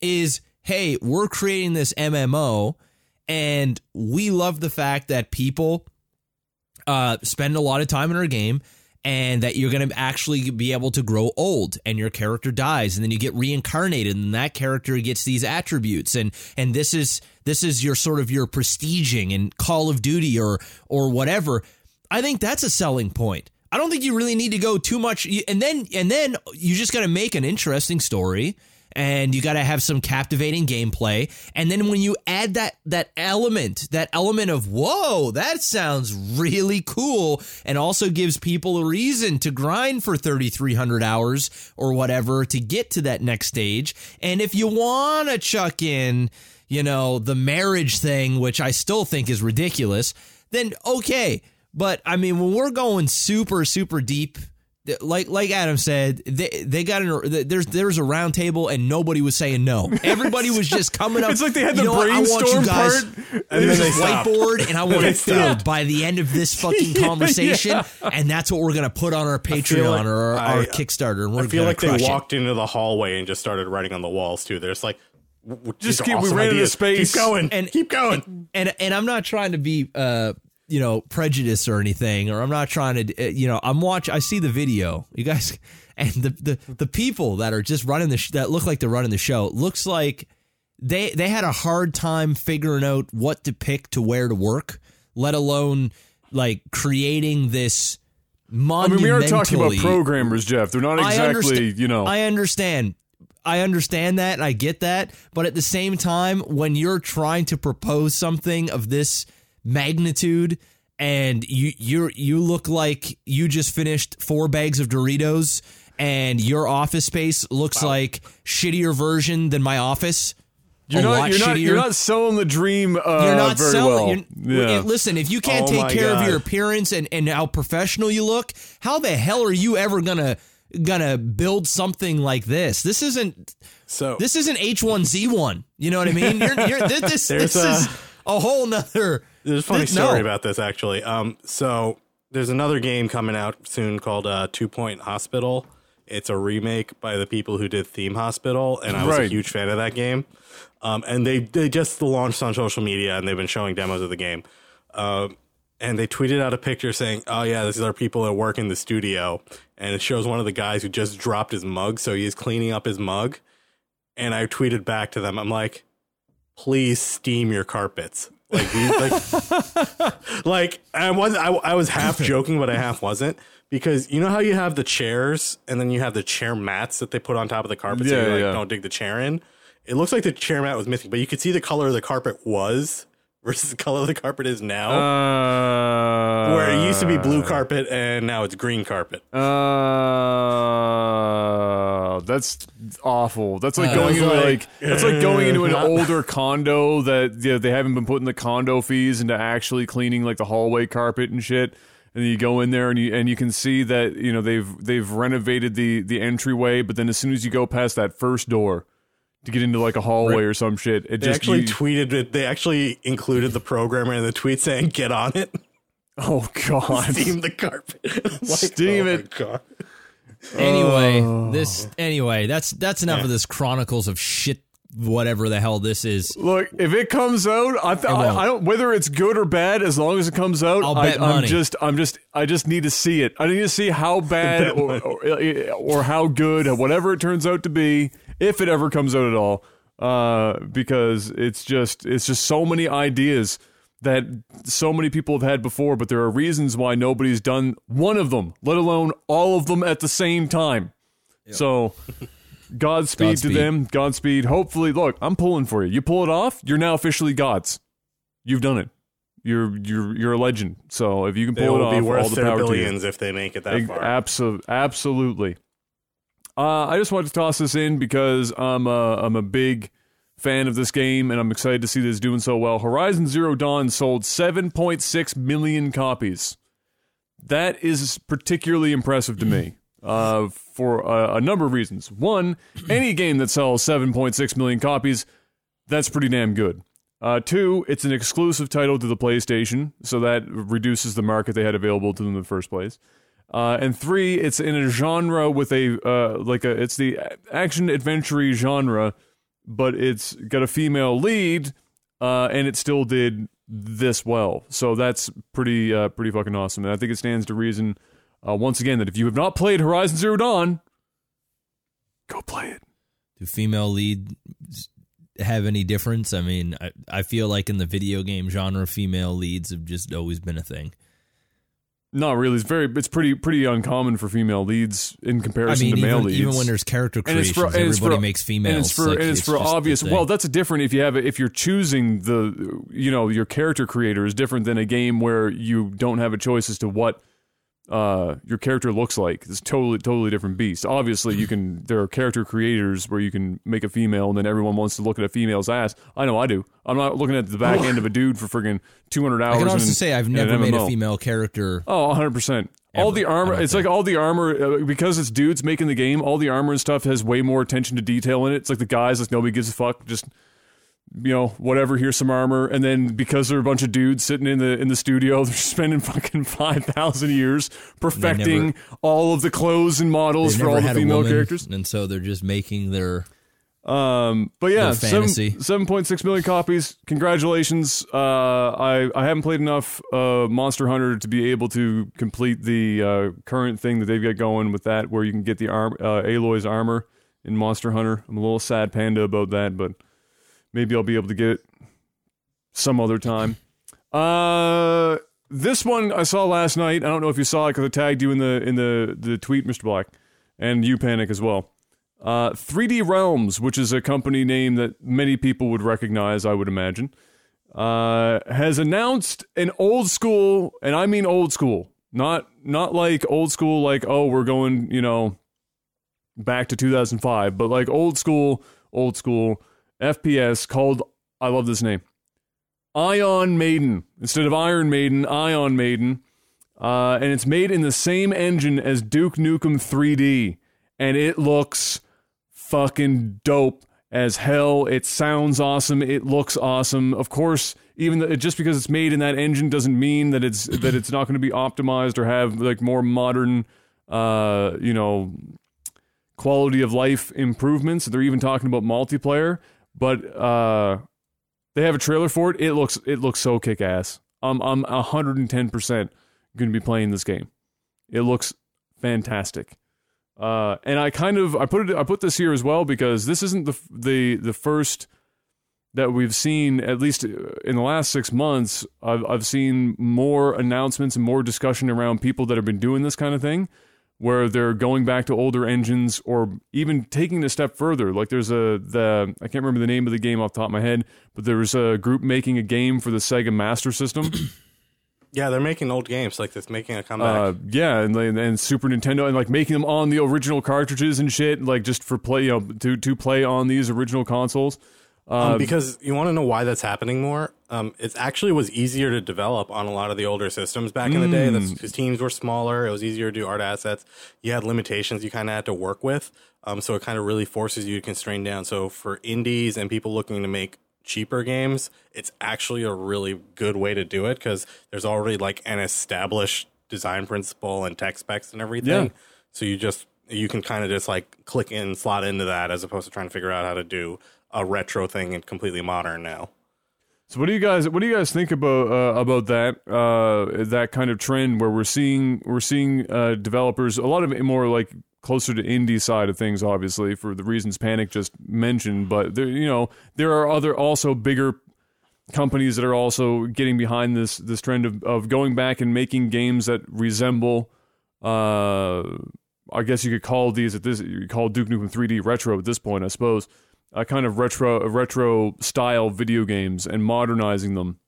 is hey, we're creating this MMO, and we love the fact that people uh, spend a lot of time in our game and that you're going to actually be able to grow old and your character dies and then you get reincarnated and that character gets these attributes. And and this is this is your sort of your prestiging and Call of Duty or or whatever. I think that's a selling point. I don't think you really need to go too much. And then and then you just got to make an interesting story and you got to have some captivating gameplay. And then when you add that that element that element of whoa that sounds really cool and also gives people a reason to grind for 3300 hours or whatever to get to that next stage. And if you want to chuck in you know the marriage thing which I still think is ridiculous then okay. But I mean when we're going super super deep like like Adam said, they they got an there's there's a round table and nobody was saying no. Everybody was just coming up. It's like they had "You the know what? Want you brainstorm guys- part, and then they stopped. whiteboard and I want it filled by the end of this fucking conversation, and that's what we're gonna put on our Patreon like or our, our Kickstarter, and we're I feel like they crush it. walked into the hallway and just started writing on the walls too. They're just like, Just keep- we awesome ran into ideas. space. Keep going And- keep going. and and I'm not trying to be uh you know prejudice or anything or I'm not trying to uh, you know I'm watch I see the video you guys and the the the people that are just running the sh- that look like they're running the show looks like they they had a hard time figuring out what to pick to where to work let alone like creating this I mean, we are talking about programmers, Jeff. They're not exactly, you know. I understand. I understand that and I get that, but at the same time when you're trying to propose something of this magnitude and you you you look like you just finished four bags of Doritos and your office space looks like shittier version than my office You're not, you're not, you're not selling the dream. Uh, You're not very selling. well. yeah. listen, if you can't Oh take care of your appearance and, and how professional you look, how the hell are you ever gonna gonna build something like this? This isn't So this isn't H1Z1. You know what I mean? You're, you're, this this, this a- is a whole nother. There's a funny Th- no. story about this actually. Um, so there's another game coming out soon called uh, Two Point Hospital. It's a remake by the people who did Theme Hospital, and I was a huge fan of that game. Um, and they they just launched on social media, and they've been showing demos of the game. Um, and they tweeted out a picture saying, "Oh yeah, these are people that work in the studio," and it shows one of the guys who just dropped his mug, so he's cleaning up his mug. And I tweeted back to them, I'm like, "Please steam your carpets." Like, these, like, like I was, I, I was half joking, but I half wasn't because you know how you have the chairs and then you have the chair mats that they put on top of the carpet, so Yeah, you like yeah. don't dig the chair in. It looks like the chair mat was missing, but you could see the color of the carpet was versus the color of the carpet is now. Uh, where it used to be blue carpet and now it's green carpet. Uh, that's awful. That's like Uh, going into like, like that's like going into an older condo that you know, they haven't been putting the condo fees into actually cleaning like the hallway carpet and shit. And then you go in there and you and you can see that you know they've they've renovated the the entryway, but then as soon as you go past that first door to get into like a hallway or some shit, it They just actually you- tweeted it. They actually included the programmer in the tweet saying, "Get on it, oh god, steam the carpet, I'm like, Steam oh it. God. Anyway, Oh. this anyway, that's that's enough of this Chronicles of shit. Whatever the hell this is. Look, if it comes out, I, th- won't. I, I don't whether it's good or bad. As long as it comes out, I'll I, bet I'm just, I'm just, I just need to see it. I need to see how bad or, or, or how good, whatever it turns out to be, if it ever comes out at all. Uh, because it's just, it's just so many ideas that so many people have had before, but there are reasons why nobody's done one of them, let alone all of them at the same time. So. Godspeed, to them. Godspeed. Hopefully, look, I'm pulling for you. You pull it off, you're now officially gods. You've done it. You're you're you're a legend. So if you can pull it will off, be all the their power to you. billions if they make it that far." abso- absolutely. Uh, I just wanted to toss this in because I'm a, I'm a big fan of this game and I'm excited to see this doing so well. Horizon Zero Dawn sold 7.6 million copies. That is particularly impressive to me uh, for a, a number of reasons. One, any game that sells 7.6 million copies, that's pretty damn good. Uh, two, it's an exclusive title to the PlayStation, so that reduces the market they had available to them in the first place. Uh, and three, it's in a genre with a uh, like a it's the action adventure genre, but it's got a female lead, uh, and it still did this well. So that's pretty uh, pretty fucking awesome. And I think it stands to reason uh, once again that if you have not played Horizon Zero Dawn, go play it. Do female leads have any difference? I mean, I, I feel like in the video game genre, female leads have just always been a thing. Not really. It's very. It's pretty pretty uncommon for female leads in I comparison mean, to male even, leads. even when there's character it's creations, for everybody for, makes females. and it's for like, and it's, for obvious. Well, that's a different if you have a, if you're choosing the you know your character creator is different than a game where you don't have a choice as to what uh your character looks like. It's totally totally different beast. Obviously, you can there are character creators where you can make a female and then everyone wants to look at a female's ass. I know I do. I'm not looking at the back end of a dude for friggin' 200 hours. I can honestly in- say I've never made a female character. Oh, 100%. All Ever, the armor, it's think. like all the armor, uh, because it's dudes making the game, all the armor and stuff has way more attention to detail in it. It's like the guys, like nobody gives a fuck, just, you know, whatever, here's some armor. And then because they're a bunch of dudes sitting in the in the studio, they're spending fucking 5,000 years perfecting never- all of the clothes and models for all the female woman, characters. and so they're just making their. Um, but yeah, fantasy. 7.6 million copies. Congratulations. Uh, I, I haven't played enough uh, Monster Hunter to be able to complete the uh, current thing that they've got going with that, where you can get the arm, uh, Aloy's armor in Monster Hunter. I'm a little sad panda about that, but maybe I'll be able to get it some other time. Uh, this one I saw last night. I don't know if you saw it because I tagged you in the in the the tweet, Mr. Black, and you panic as well. Uh, 3D Realms, which is a company name that many people would recognize, I would imagine, uh, has announced an old school, and I mean old school, not not like old school, like oh we're going, you know, back to 2005, but like old school, old school FPS called I love this name. Ion Maiden. Instead of Iron Maiden, Ion Maiden. Uh, and it's made in the same engine as Duke Nukem 3D. And it looks fucking dope as hell. It sounds awesome. It looks awesome. Of course, even just because it's made in that engine doesn't mean that it's that it's not going to be optimized or have like more modern, uh, you know, quality of life improvements. They're even talking about multiplayer, but uh, they have a trailer for it. It looks it looks so kick ass. I'm I'm 110 percent going to be playing this game. It looks fantastic. Uh, and I kind of I put it I put this here as well because this isn't the the the first that we've seen at least in the last six months. I've I've seen more announcements and more discussion around people that have been doing this kind of thing, where they're going back to older engines or even taking it a step further. Like there's a the I can't remember the name of the game off the top of my head, but there was a group making a game for the Sega Master System. Yeah, they're making old games like this, making a comeback. Uh, yeah, and like- and Super Nintendo, and like making them on the original cartridges and shit, like just for play, you know, to to play on these original consoles. Uh, um, because you want to know why that's happening more. Um, it actually was easier to develop on a lot of the older systems back in the day. That's because teams were smaller. It was easier to do art assets. You had limitations you kind of had to work with. Um, so it kind of really forces you to constrain down. So for indies and people looking to make cheaper games, it's actually a really good way to do it because there's already like an established design principle and tech specs and everything. Yeah. So you just you can kind of just like click in, slot into that as opposed to trying to figure out how to do a retro thing and completely modern now. So what do you guys what do you guys think about uh, about that uh, that kind of trend where we're seeing we're seeing uh, developers a lot of it more like closer to indie side of things obviously for the reasons Panic just mentioned but there you know there are other also bigger companies that are also getting behind this this trend of, of going back and making games that resemble uh I guess you could call these at this you call Duke Nukem 3D retro at this point I suppose a kind of retro retro style video games and modernizing them.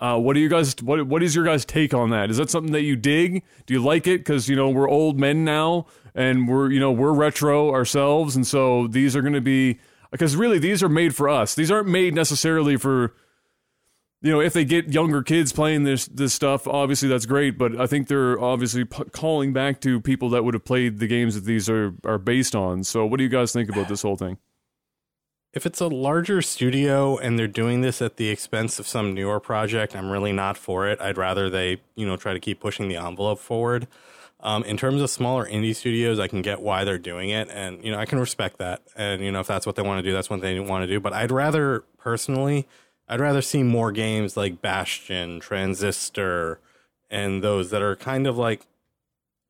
Uh, what do you guys what what is your guys take on that? Is that something that you dig? Do you like it because you know we're old men now and we're you know we're retro ourselves and so these are going to be because really these are made for us. These aren't made necessarily for you know if they get younger kids playing this this stuff obviously that's great but i think they're obviously p- calling back to people that would have played the games that these are are based on so what do you guys think about this whole thing If it's a larger studio and they're doing this at the expense of some newer project, I'm really not for it. I'd rather they, you know, try to keep pushing the envelope forward. Um, in terms of smaller indie studios, I can get why they're doing it, and you know, I can respect that. And you know, if that's what they want to do, that's what they want to do. But I'd rather, personally, I'd rather see more games like Bastion, Transistor, and those that are kind of like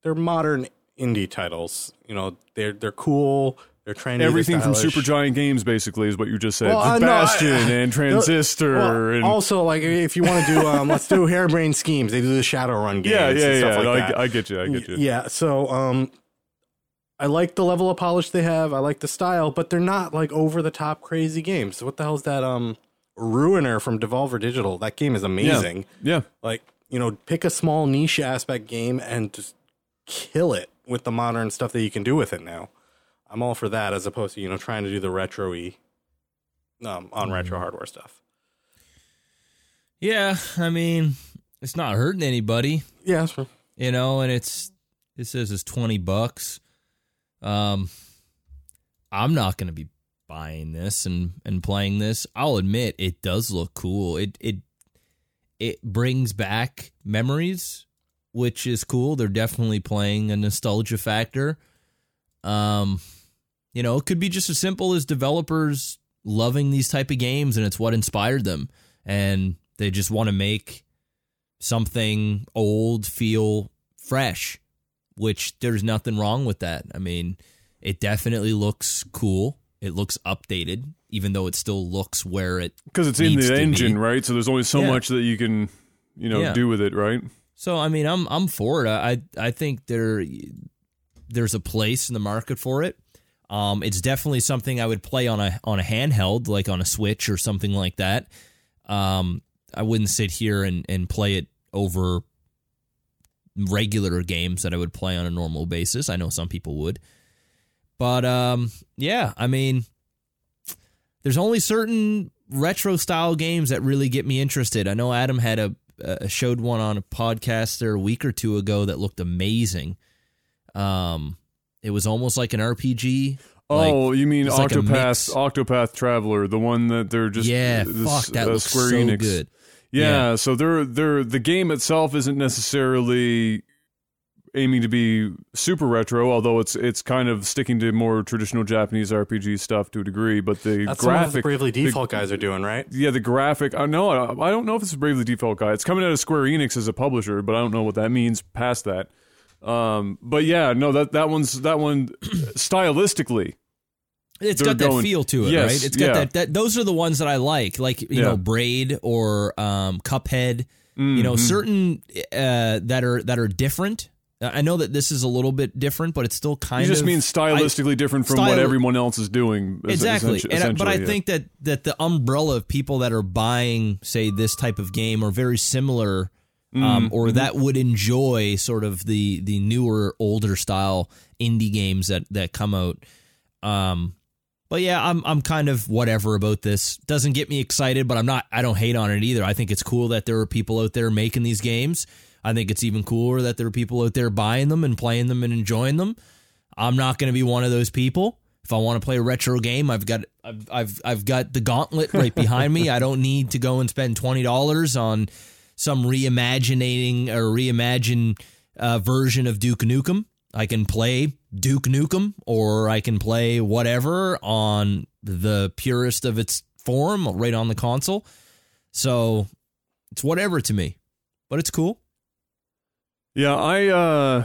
they're modern indie titles. You know, they're they're cool. They're everything from Super Giant Games basically is what you just said Well, uh, no, bastion I- and transistor Well, and also, like if you want to do, um, let's do harebrained schemes. They do the Shadowrun games. yeah and yeah stuff yeah Like no, that. I, I get you i get you Yeah. So, um, I like the level of polish they have. I like the style, but they're not like over the top crazy games. So what the hell's that? Um, Ruiner from Devolver Digital. That game is amazing. yeah Like you know, pick a small niche aspect game and just kill it with the modern stuff that you can do with it now. I'm all for that, as opposed to you know trying to do the retro-y um, on retro Mm-hmm. hardware stuff. Yeah, I mean, it's not hurting anybody, Yeah, that's true. you know, and it's it says it's 20 bucks. Um I'm not going to be buying this and and playing this. I'll admit it does look cool. It it it brings back memories, which is cool. They're definitely playing a nostalgia factor. Um you know, it could be just as simple as developers loving these type of games and it's what inspired them and they just want to make something old feel fresh, which there's nothing wrong with that. I mean, it definitely looks cool. It looks updated, even though it still looks where it. because it's in the engine be. right so there's only so Yeah. much that you can you know Yeah. do with it right So I mean, I'm I'm for it. I I think there there's a place in the market for it. Um, it's definitely something I would play on a on a handheld, like on a Switch or something like that. Um, I wouldn't sit here and, and play it over regular games that I would play on a normal basis. I know some people would, but um, yeah, I mean, there's only certain retro style games that really get me interested. I know Adam had a showed one on a podcast there a week or two ago that looked amazing. Um, it was almost like an RPG. Oh, Like, you mean it's like Octopath Traveler, the one that they're just yeah, this, fuck, that uh, looks Square so Enix. good. Yeah, so they're they're the game itself isn't necessarily aiming to be super retro, although it's it's kind of sticking to more traditional Japanese RPG stuff to a degree. But the That's what the graphic, Bravely Default guys are doing, right? yeah, the graphic. I know I, I don't know if it's a Bravely Default guy. It's coming out of Square Enix as a publisher, but I don't know what that means past that. Um, but yeah, no that that one's that one stylistically. It's got that feel to it, Yes, right? It's got yeah. that, that. Those are the ones that I like, like you Yeah. know, Braid or um, Cuphead. You know, Mhm. certain uh, that are that are different. I know that this is a little bit different, but it's still kind of. You just of mean stylistically different from what everyone else is doing. exactly. essenti- And I, but I yeah. think that that the umbrella of people that are buying, say, this type of game are very similar, um, Mm-hmm. or that would enjoy sort of the the newer, older style indie games that that come out. Um, but yeah, I'm I'm kind of whatever about this. Doesn't get me excited, but I'm not. I don't hate on it either. I think it's cool that there are people out there making these games. I think it's even cooler that there are people out there buying them and playing them and enjoying them. I'm not going to be one of those people. If I want to play a retro game, I've got I've I've, I've got the gauntlet right behind me. I don't need to go and spend twenty dollars on some reimagining or reimagine uh, version of Duke Nukem. I can play Duke Nukem or I can play whatever on the purest of its form right on the console. So it's whatever to me, but it's cool. Yeah, I uh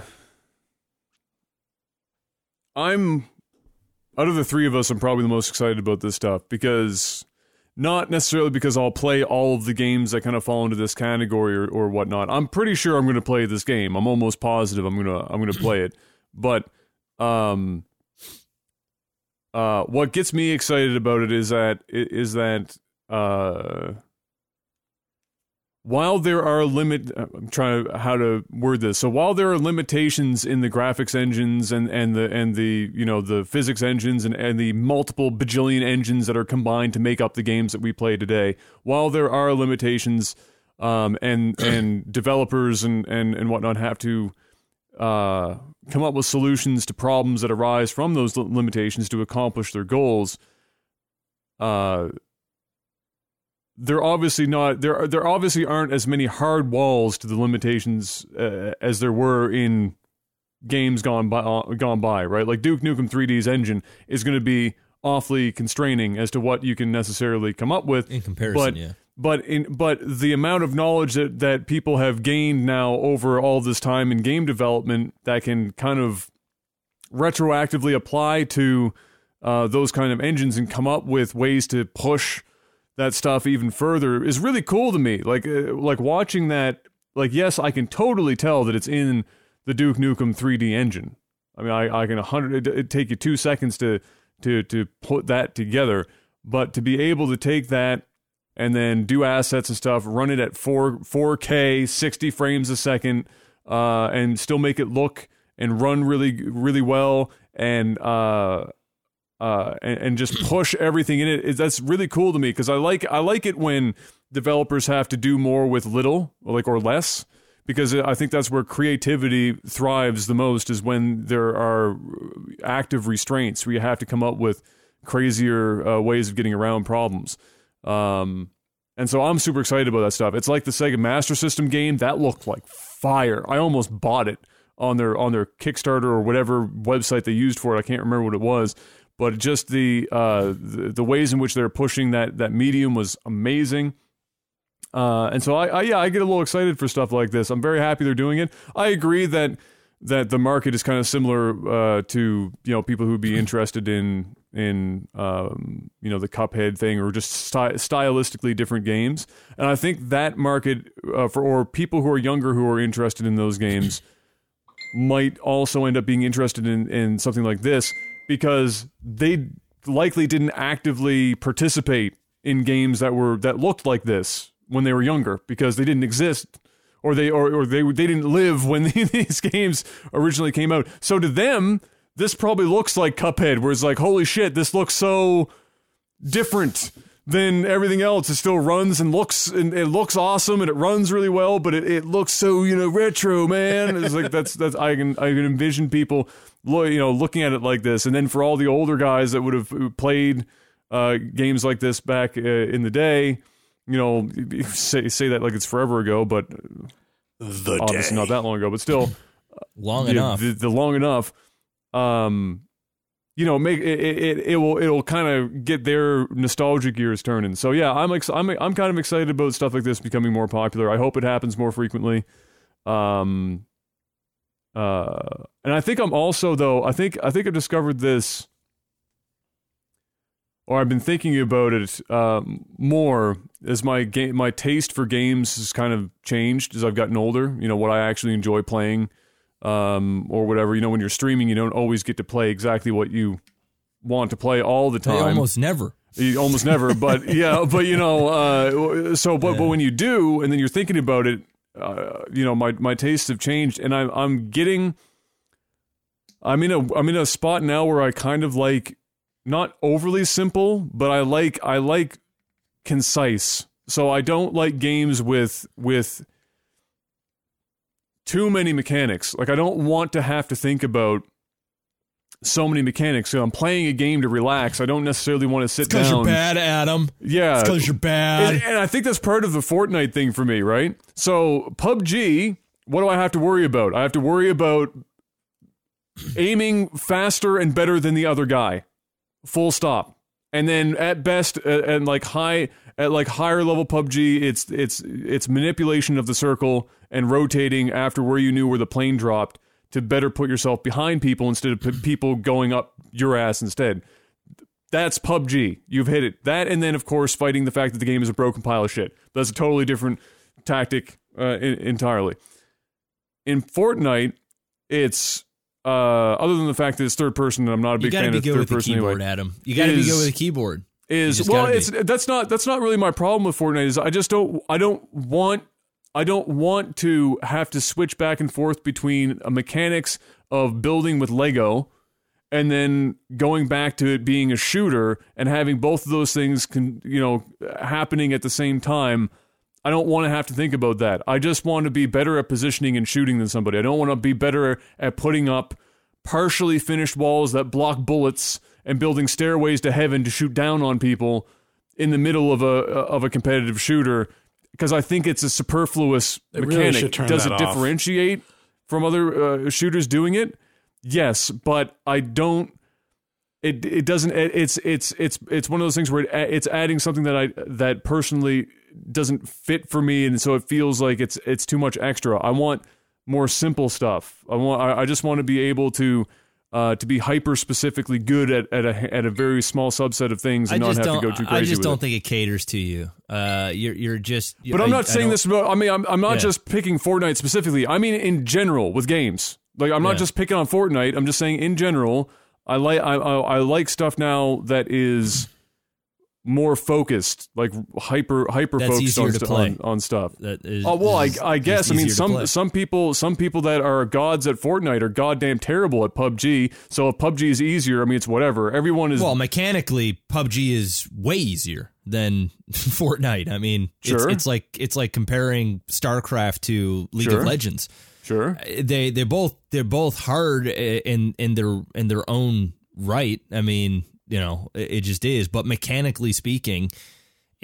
I'm out of the three of us, I'm probably the most excited about this stuff because not necessarily because I'll play all of the games that kind of fall into this category or, or whatnot. I'm pretty sure I'm gonna play this game. I'm almost positive I'm gonna I'm gonna play it. But um uh what gets me excited about it is that is that uh while there are limit I'm trying to how to word this. So while there are limitations in the graphics engines and and the and the you know the physics engines and and the multiple bajillion engines that are combined to make up the games that we play today, while there are limitations um and and developers and and and whatnot have to uh come up with solutions to problems that arise from those limitations to accomplish their goals uh they're obviously not there there obviously aren't as many hard walls to the limitations uh, as there were in games gone by uh, gone by right like Duke Nukem 3D's engine is going to be awfully constraining as to what you can necessarily come up with In comparison, but yeah. but in but the amount of knowledge that that people have gained now over all this time in game development that can kind of retroactively apply to uh, those kind of engines and come up with ways to push that stuff even further is really cool to me. Like uh, like watching that. Like yes, I can totally tell that it's in the Duke Nukem 3D engine. I mean, I, I can a hundred. It it take you two seconds to to to put that together, but to be able to take that and then do assets and stuff, run it at four four K, sixty frames a second, uh, and still make it look and run really really well, and uh, uh, and, and just push everything in it. that's really cool to me because I like I like it when developers have to do more with little, like or less. Because I think that's where creativity thrives the most is when there are active restraints where you have to come up with crazier uh, ways of getting around problems. Um, and so I'm super excited about that stuff. It's like the Sega Master System game that looked like fire. I almost bought it on their on their Kickstarter or whatever website they used for it. I can't remember what it was, but just the uh, the, the ways in which they're pushing that that medium was amazing. Uh, and so I, I yeah I get a little excited for stuff like this. I'm very happy they're doing it. I agree that that the market is kind of similar uh, to you know people who'd be interested in in um, you know the Cuphead thing or just sty- stylistically different games. And I think that market uh, for or people who are younger who are interested in those games might also end up being interested in in something like this because they likely didn't actively participate in games that were that looked like this when they were younger because they didn't exist or they or, or they they didn't live when these games originally came out. So to them, this probably looks like Cuphead, where it's like, holy shit, this looks so different than everything else. It still runs and looks and it looks awesome and it runs really well, but it, it looks so you know retro, man. It's like that's that's I can I can envision people you know looking at it like this, and then for all the older guys that would have played uh, games like this back uh, in the day, you know, say say that like it's forever ago, but the obviously day. not that long ago, but still long yeah, enough. The, the long enough. Um, you know, make it, it, it will it'll kind of get their nostalgia gears turning. So yeah, I'm ex- I'm I'm kind of excited about stuff like this becoming more popular. I hope it happens more frequently. Um, uh, and I think I'm also though I think I think I've discovered this, or I've been thinking about it um, more as my game my taste for games has kind of changed as I've gotten older. You know what I actually enjoy playing um, or whatever. You know, when you're streaming, you don't always get to play exactly what you want to play all the time. almost never. You almost never, but yeah, but you know, uh, so but, Yeah. but when you do, and then you're thinking about it, uh, you know, my my tastes have changed, and I'm I'm getting, I'm in a I'm in a spot now where I kind of like not overly simple, but I like I like concise. So I don't like games with with too many mechanics. Like I don't want to have to think about so many mechanics. So I'm playing a game to relax. I don't necessarily want to sit Because down. you're bad, Adam. Yeah. Because you're bad. And, and I think that's part of the Fortnite thing for me, right? So PUBG, what do I have to worry about? I have to worry about aiming faster and better than the other guy. Full stop. And then at best, uh, and like high, at like higher level PUBG, it's it's it's manipulation of the circle and rotating after where you knew where the plane dropped to better put yourself behind people instead of p- people going up your ass instead. That's PUBG. You've hit it. That and then of course fighting the fact that the game is a broken pile of shit. That's a totally different tactic uh, in, entirely. In Fortnite, it's uh, other than the fact that it's third person, and I'm not a you big got to fan be of good third with the person keyboard, anyway. Adam. You got to be good with the keyboard. Is well, gotta be. it's that's not that's not really my problem with Fortnite. Is I just don't I don't want I don't want to have to switch back and forth between a mechanics of building with Lego and then going back to it being a shooter and having both of those things can you know happening at the same time i don't want to have to think about that i just want to be better at positioning and shooting than somebody i don't want to be better at putting up partially finished walls that block bullets and building stairways to heaven to shoot down on people in the middle of a of a competitive shooter because i think it's a superfluous They mechanic. turn does it off. differentiate from other uh, shooters doing it? Yes but i don't it it doesn't it, it's it's it's it's one of those things where it, it's adding something that i that personally doesn't fit for me and so it feels like it's it's too much extra. I want more simple stuff. I want i, I just want to be able to uh, to be hyper specifically good at, at a at a very small subset of things I and not just have to go too crazy I just don't it. think it caters to you. Uh, you're you're just. But I'm not I saying this about. I mean, I'm I'm not Yeah. just picking Fortnite specifically. I mean, in general with games. Like, I'm not Yeah. just picking on Fortnite. I'm just saying in general. I like I, I I like stuff now that is more focused, like hyper hyper That's focused on, to st- play. on on stuff. That is, Oh well, I, is- I is guess. I mean, some some people some people that are gods at Fortnite are goddamn terrible at PUBG. So if PUBG is easier, I mean, it's whatever. Everyone is Well, mechanically, PUBG is way easier than Fortnite. I mean, Sure. it's, it's like it's like comparing StarCraft to League Sure. of Legends. sure. They they both they're both hard in in their in their own right. I mean, you know, it it just is. But mechanically speaking,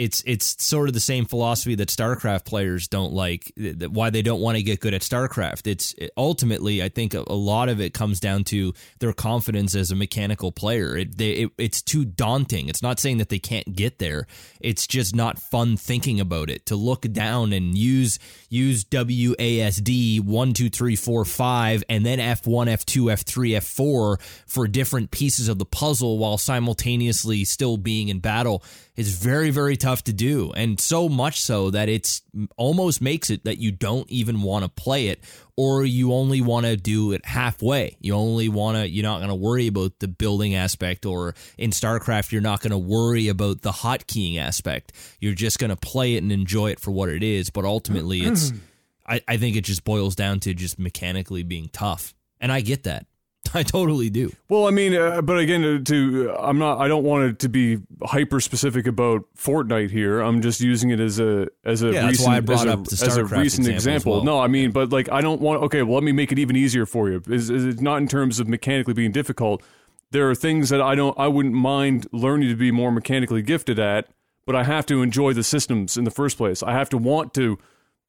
it's it's sort of the same philosophy that StarCraft players don't like. Why they don't want to get good at StarCraft. It's ultimately, I think, a, a lot of it comes down to their confidence as a mechanical player. It, they, it it's too daunting. It's not saying that they can't get there. It's just not fun thinking about it. To look down and use use WASD one two three four five and then F one F two F three F four for different pieces of the puzzle while simultaneously still being in battle is very very tough to do. And so much so that it's almost makes it that you don't even want to play it or you only want to do it halfway. You only want to you're not going to worry about the building aspect or in starcraft you're not going to worry about the hotkeying aspect. You're just going to play it and enjoy it for what it is. But ultimately it's I, I think it just boils down to just mechanically being tough. And i get that I totally do. Well, I mean, uh, but again, uh, to I'm not. I don't want it to be hyper specific about Fortnite here. I'm just using it as a as a Yeah, that's recent why I brought as a, up the as a recent example example. well. No, I mean, but like I don't want. Okay, well, let me make it even easier for you. Is is it not in terms of mechanically being difficult? There are things that I don't. I wouldn't mind learning to be more mechanically gifted at, but I have to enjoy the systems in the first place. I have to want to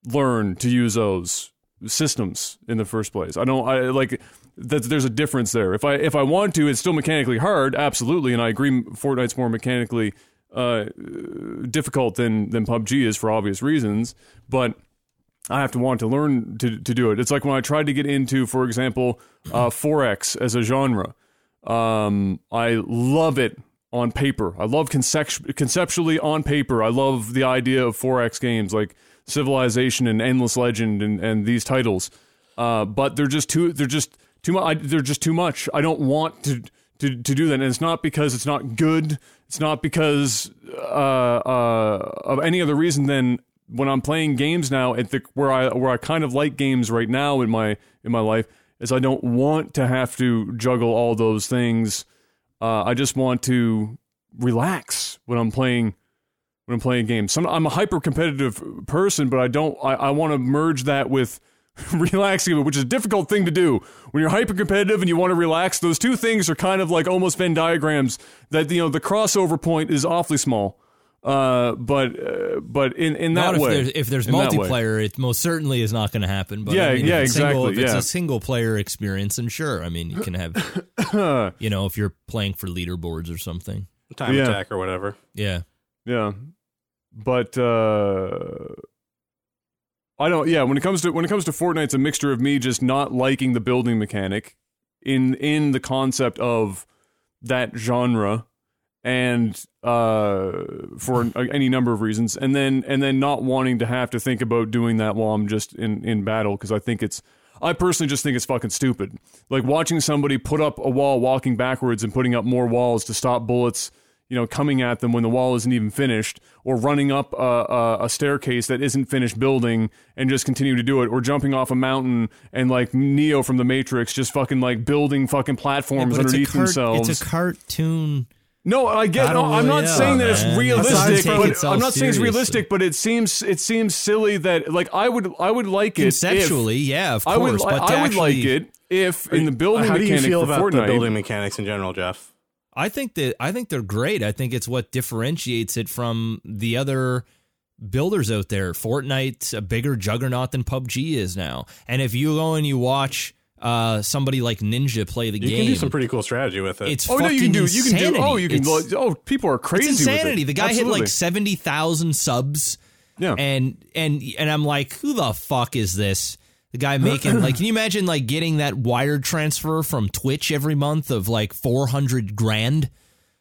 learn to use those systems in the first place. I don't. I like that. There's a difference there. If I if I want to, it's still mechanically hard, absolutely. And I agree, Fortnite's more mechanically uh, difficult than than PUBG is for obvious reasons. But I have to want to learn to to do it. It's like when I tried to get into, for example, uh, 4X as a genre. Um, I love it on paper. I love concept- conceptually on paper. I love the idea of 4X games like Civilization and Endless Legend and, and these titles. Uh, but they're just too. They're just too much. They're just too much. I don't want to. To, to do that, and it's not because it's not good. It's not because uh, uh, of any other reason than when I'm playing games now at the where I where I kind of like games right now in my in my life is I don't want to have to juggle all those things. Uh, I just want to relax when I'm playing when I'm playing games. Some, I'm a hyper competitive person, but I don't. I, I want to merge that with relaxing, which is a difficult thing to do when you're hyper competitive and you want to relax. Those two things are kind of like almost Venn diagrams. That you know the crossover point is awfully small. Uh, but uh, but in in that Not if way, there's, if there's in that way. multiplayer, it most certainly is not going to happen. But Yeah, I mean, yeah, if it's single, exactly, If it's yeah. a single player experience, and sure, I mean, you can have, you know, if you're playing for leaderboards or something. Time Yeah. attack or whatever. Yeah, Yeah. But uh I don't yeah, when it comes to when it comes to Fortnite it's a mixture of me just not liking the building mechanic in in the concept of that genre and uh for any number of reasons and then and then not wanting to have to think about doing that while I'm just in in battle because I think it's I personally just think it's fucking stupid. Like watching somebody put up a wall walking backwards and putting up more walls to stop bullets, you know, coming at them when the wall isn't even finished, or running up a, a, a staircase that isn't finished building and just continue to do it, or jumping off a mountain and like Neo from the Matrix, just fucking like building fucking platforms but it's a underneath cart- themselves. It's a cartoon. No, I get. Battle No, I'm not Royale, saying that it's realistic, Let's not take but itself I'm not saying it's realistic. But it seems it seems silly that like I would I would like it if- Conceptually, yeah, of I would course, but to I would like it if in the building How do you feel about Fortnite. the building mechanics in general, Jeff? I think that I think they're great. I think it's what differentiates it from the other builders out there. Fortnite's a bigger juggernaut than PUBG is now. And if you go and you watch uh, somebody like Ninja play the You game, You can do some pretty cool strategy with it. it's Oh no, you can do. You can do. Oh, you can. It's, oh, people are crazy. it's with it. insanity. The guy hit Absolutely. like seventy thousand subs, yeah. and and and I'm like, who the fuck is this? The guy making like, can you imagine like getting that wire transfer from Twitch every month of like four hundred grand?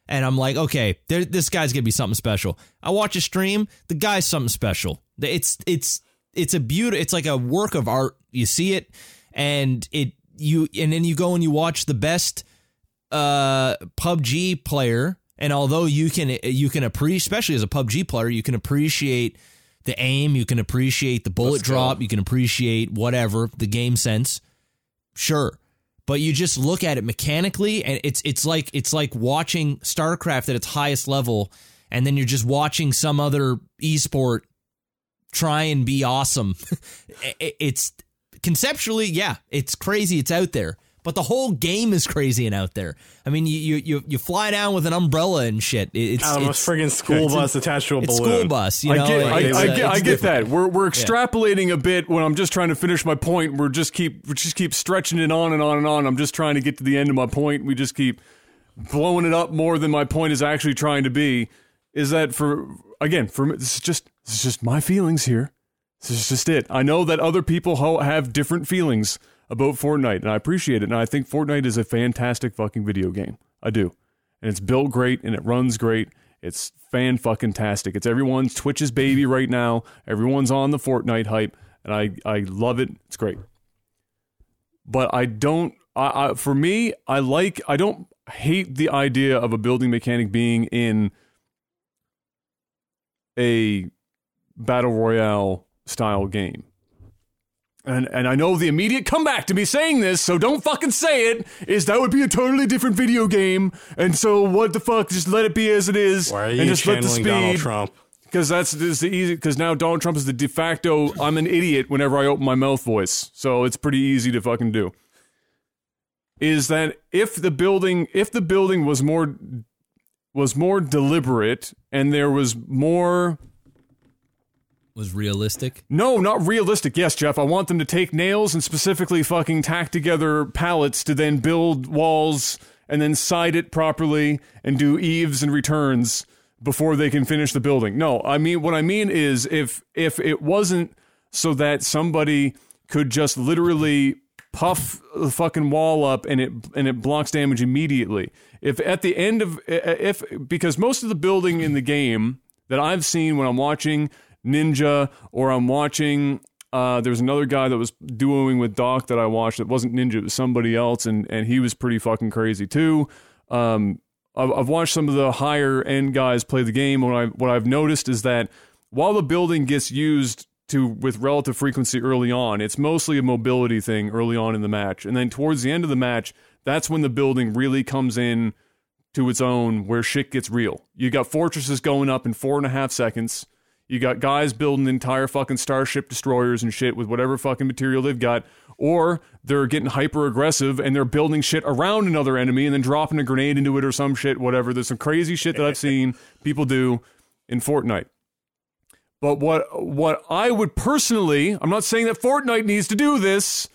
And I'm like, okay, there, this guy's gonna be something special. I watch a stream, the guy's something special. It's it's it's a beauty. It's like a work of art. You see it, and it you and then you go and you watch the best uh PUBG player and although you can you can appreciate especially as a PUBG player you can appreciate the aim you can appreciate the bullet Let's go. drop you can appreciate whatever the game sense. Sure. But you just look at it mechanically and it's it's like it's like watching StarCraft at its highest level and then you're just watching some other esport try and be awesome. It's conceptually yeah it's crazy it's out there but the whole game is crazy and out there i mean you you you, you fly down with an umbrella and shit it's, a friggin' school it's- bus attached to a it's balloon. school bus you know I get, I, uh, get, I get that. We're we're extrapolating a bit when I'm just trying to finish my point. We're just keep we just keep stretching it on and on and on. I'm just trying to get to the end of my point. We just keep blowing it up more than my point is actually trying to be. Is that for again for me? This is just this is just my feelings here. This is just it. I know that other people ho- have different feelings about Fortnite, and I appreciate it. And I think Fortnite is a fantastic fucking video game. I do, and it's built great and it runs great. It's fan fucking tastic. It's everyone's Twitch's baby right now. Everyone's on the Fortnite hype, and I I love it. It's great. But I don't. I, I for me, I like. I don't hate the idea of a building mechanic being in a battle royale style game. And and I know the immediate comeback to me saying this, so don't fucking say it, is that would be a totally different video game. And so what the fuck? Just let it be as it is. Why are and you just let the channeling Donald speed- Trump? because that's this is the easy. Because now Donald Trump is the de facto. I'm an idiot whenever I open my mouth voice, so it's pretty easy to fucking do. Is that if the building if the building was more was more deliberate and there was more Was realistic. no, not realistic. Yes, Jeff, I want them to take nails and specifically fucking tack together pallets to then build walls and then side it properly and do eaves and returns before they can finish the building. No, I mean what I mean is if if it wasn't so that somebody could just literally puff the fucking wall up and it and it blocks damage immediately. If at the end of if because most of the building in the game that I've seen when I'm watching Ninja or I'm watching uh, there was another guy that was duoing with Doc that I watched that wasn't Ninja, it was somebody else, and, and he was pretty fucking crazy too. Um, I've, I've watched some of the higher end guys play the game. What I what I've noticed is that while the building gets used to with relative frequency early on, it's mostly a mobility thing early on in the match, and then towards the end of the match, that's when the building really comes in to its own, where shit gets real. You got fortresses going up in four and a half seconds. You got guys building entire fucking starship destroyers and shit with whatever fucking material they've got, or they're getting hyper aggressive and they're building shit around another enemy and then dropping a grenade into it or some shit, whatever. There's some crazy shit that I've seen people do in Fortnite. But what what I would personally, I'm not saying that Fortnite needs to do this.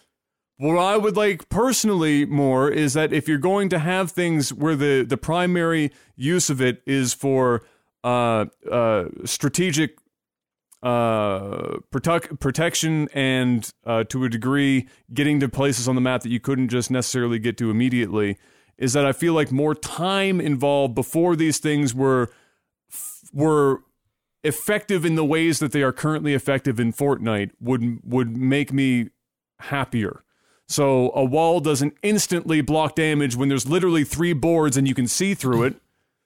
What I would like personally more is that if you're going to have things where the the primary use of it is for uh, uh, strategic uh, protect, protection and uh, to a degree getting to places on the map that you couldn't just necessarily get to immediately, is that I feel like more time involved before these things were were effective in the ways that they are currently effective in Fortnite would would make me happier. So a wall doesn't instantly block damage when there's literally three boards and you can see through it.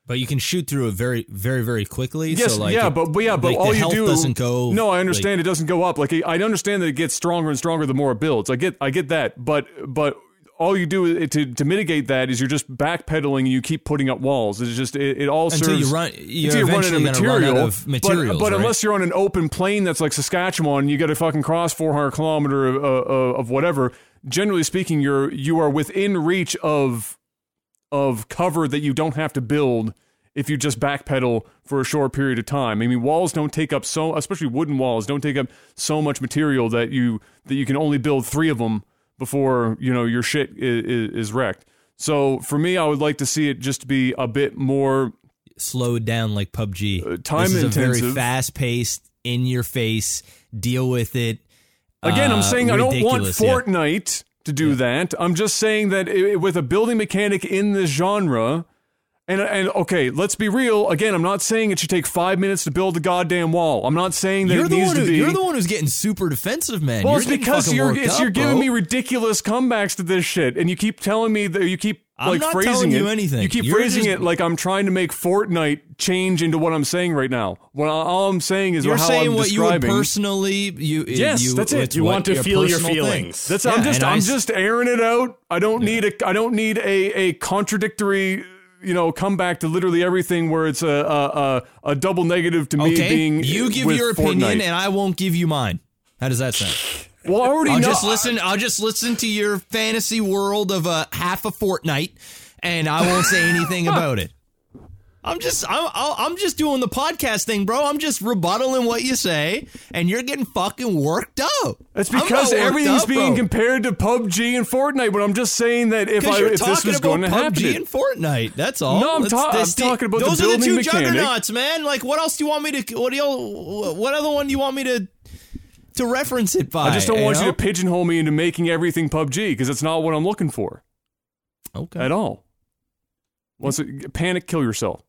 But you can shoot through it very, very, very quickly. Yes, so like yeah, it- but, but yeah, but like all the you do doesn't go. No, I like- understand it doesn't go up. Like I understand that it gets stronger and stronger the more it builds. I get I get that, but but all you do to to mitigate that is you're just backpedaling and you keep putting up walls. It's just it, it all until serves you run. You're until you run out of going to run material. of but- materials. but, right? unless you're on an open plain that's like Saskatchewan, you got to fucking cross 400 kilometer of, uh, uh, of whatever. Generally speaking, you're you are within reach of of cover that you don't have to build if you just backpedal for a short period of time. I mean, walls don't take up so, especially wooden walls, don't take up so much material that you that you can only build three of them before you know your shit is, is wrecked. So for me, I would like to see it just be a bit more slowed down like PUBG. Uh, time this is a very fast paced, in your face, deal with it. Again, I'm uh, saying I don't want Fortnite. yeah. To do that. I'm just saying that i with a building mechanic in this genre, and and okay, let's be real. Again, I'm not saying it should take five minutes to build a goddamn wall. I'm not saying that You're it needs to who, be. you're the one who's getting super defensive, man. well, You're it's because you're it's, up, you're giving bro. me ridiculous comebacks to this shit, and you keep telling me that you keep I'm like not phrasing telling it. you anything. You keep You're phrasing just- it like I'm trying to make Fortnite change into what I'm saying right now. What all I'm saying is You're how saying I'm what you would describing. personally you Yes, you, that's it. it's You what want to feel your personal feelings. That's Yeah, I'm just and I I'm s- just airing it out. I don't need a I don't need a a contradictory you know comeback to literally everything where it's a a, a, a double negative to me Okay, being you give with your opinion, Fortnite. and I won't give you mine. How does that sound? Well, I already I'll know. just listen. I'll just listen to your fantasy world of a half a Fortnite, and I won't say anything about it. I'm just I'm I'm just doing the podcast thing, bro. I'm just rebuttaling what you say, and you're getting fucking worked up. It's because everything's up, being bro. compared to PUBG and Fortnite, but I'm just saying that if I if this was going to happen, PUBG and Fortnite. That's all. No, I'm ta- I'm talking about the those are the building two mechanic. juggernauts, man. Like, what else do you want me to? What do you? What other one do you want me to? To reference it by? I just don't want you know? to pigeonhole me into making everything PUBG because it's not what I'm looking for Okay. at all. Once it, panic, kill yourself.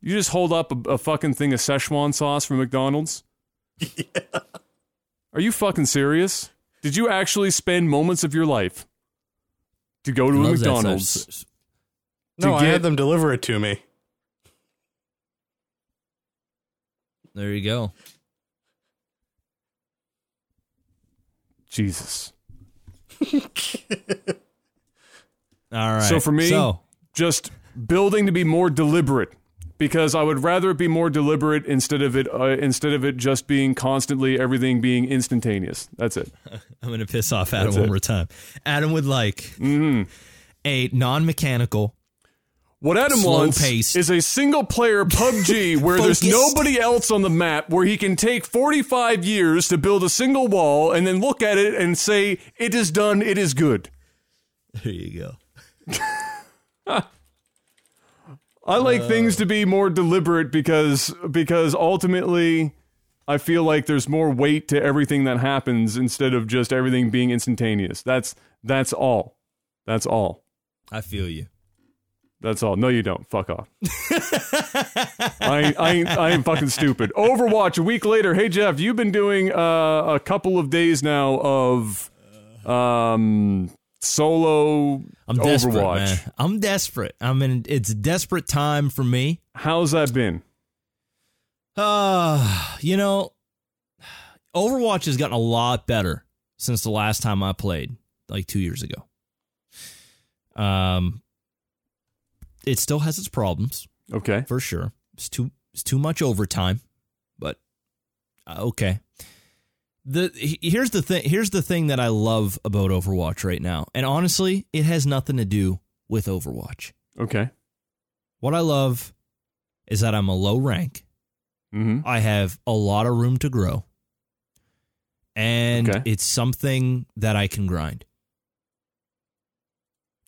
You just hold up a, a fucking thing of Szechuan sauce from McDonald's. Yeah. Are you fucking serious? Did you actually spend moments of your life to go to a McDonald's? stuff. No, I get- had them deliver it to me. There you go. Jesus. All right. So for me, so just building to be more deliberate because I would rather it be more deliberate instead of it uh, instead of it just being constantly everything being instantaneous. That's it. I'm going to piss off Adam That's one it. more time. Adam would like Mm-hmm. a non-mechanical. What Adam Slow wants paced. is a single player PUBG where there's nobody else on the map where he can take 45 years to build a single wall and then look at it and say it is done, it is good. There you go. I like Uh. things to be more deliberate because because ultimately I feel like there's more weight to everything that happens instead of just everything being instantaneous. That's that's all. That's all. I feel you. That's all. No, you don't. Fuck off. I, ain't, I, ain't, I ain't fucking stupid. Overwatch a week later. Hey Jeff, you've been doing uh, a couple of days now of um, solo I'm desperate, Overwatch. man. I'm desperate. I'm in. It's a desperate time for me. How's that been? Uh, you know, Overwatch has gotten a lot better since the last time I played, like two years ago. Um, it still has its problems Okay. for sure. It's too it's too much overtime, but uh, okay. The here's the thing. Here's the thing that I love about Overwatch right now, and honestly, it has nothing to do with Overwatch. Okay. What I love is that I'm a low rank. Mm-hmm. I have a lot of room to grow. And Okay. it's something that I can grind.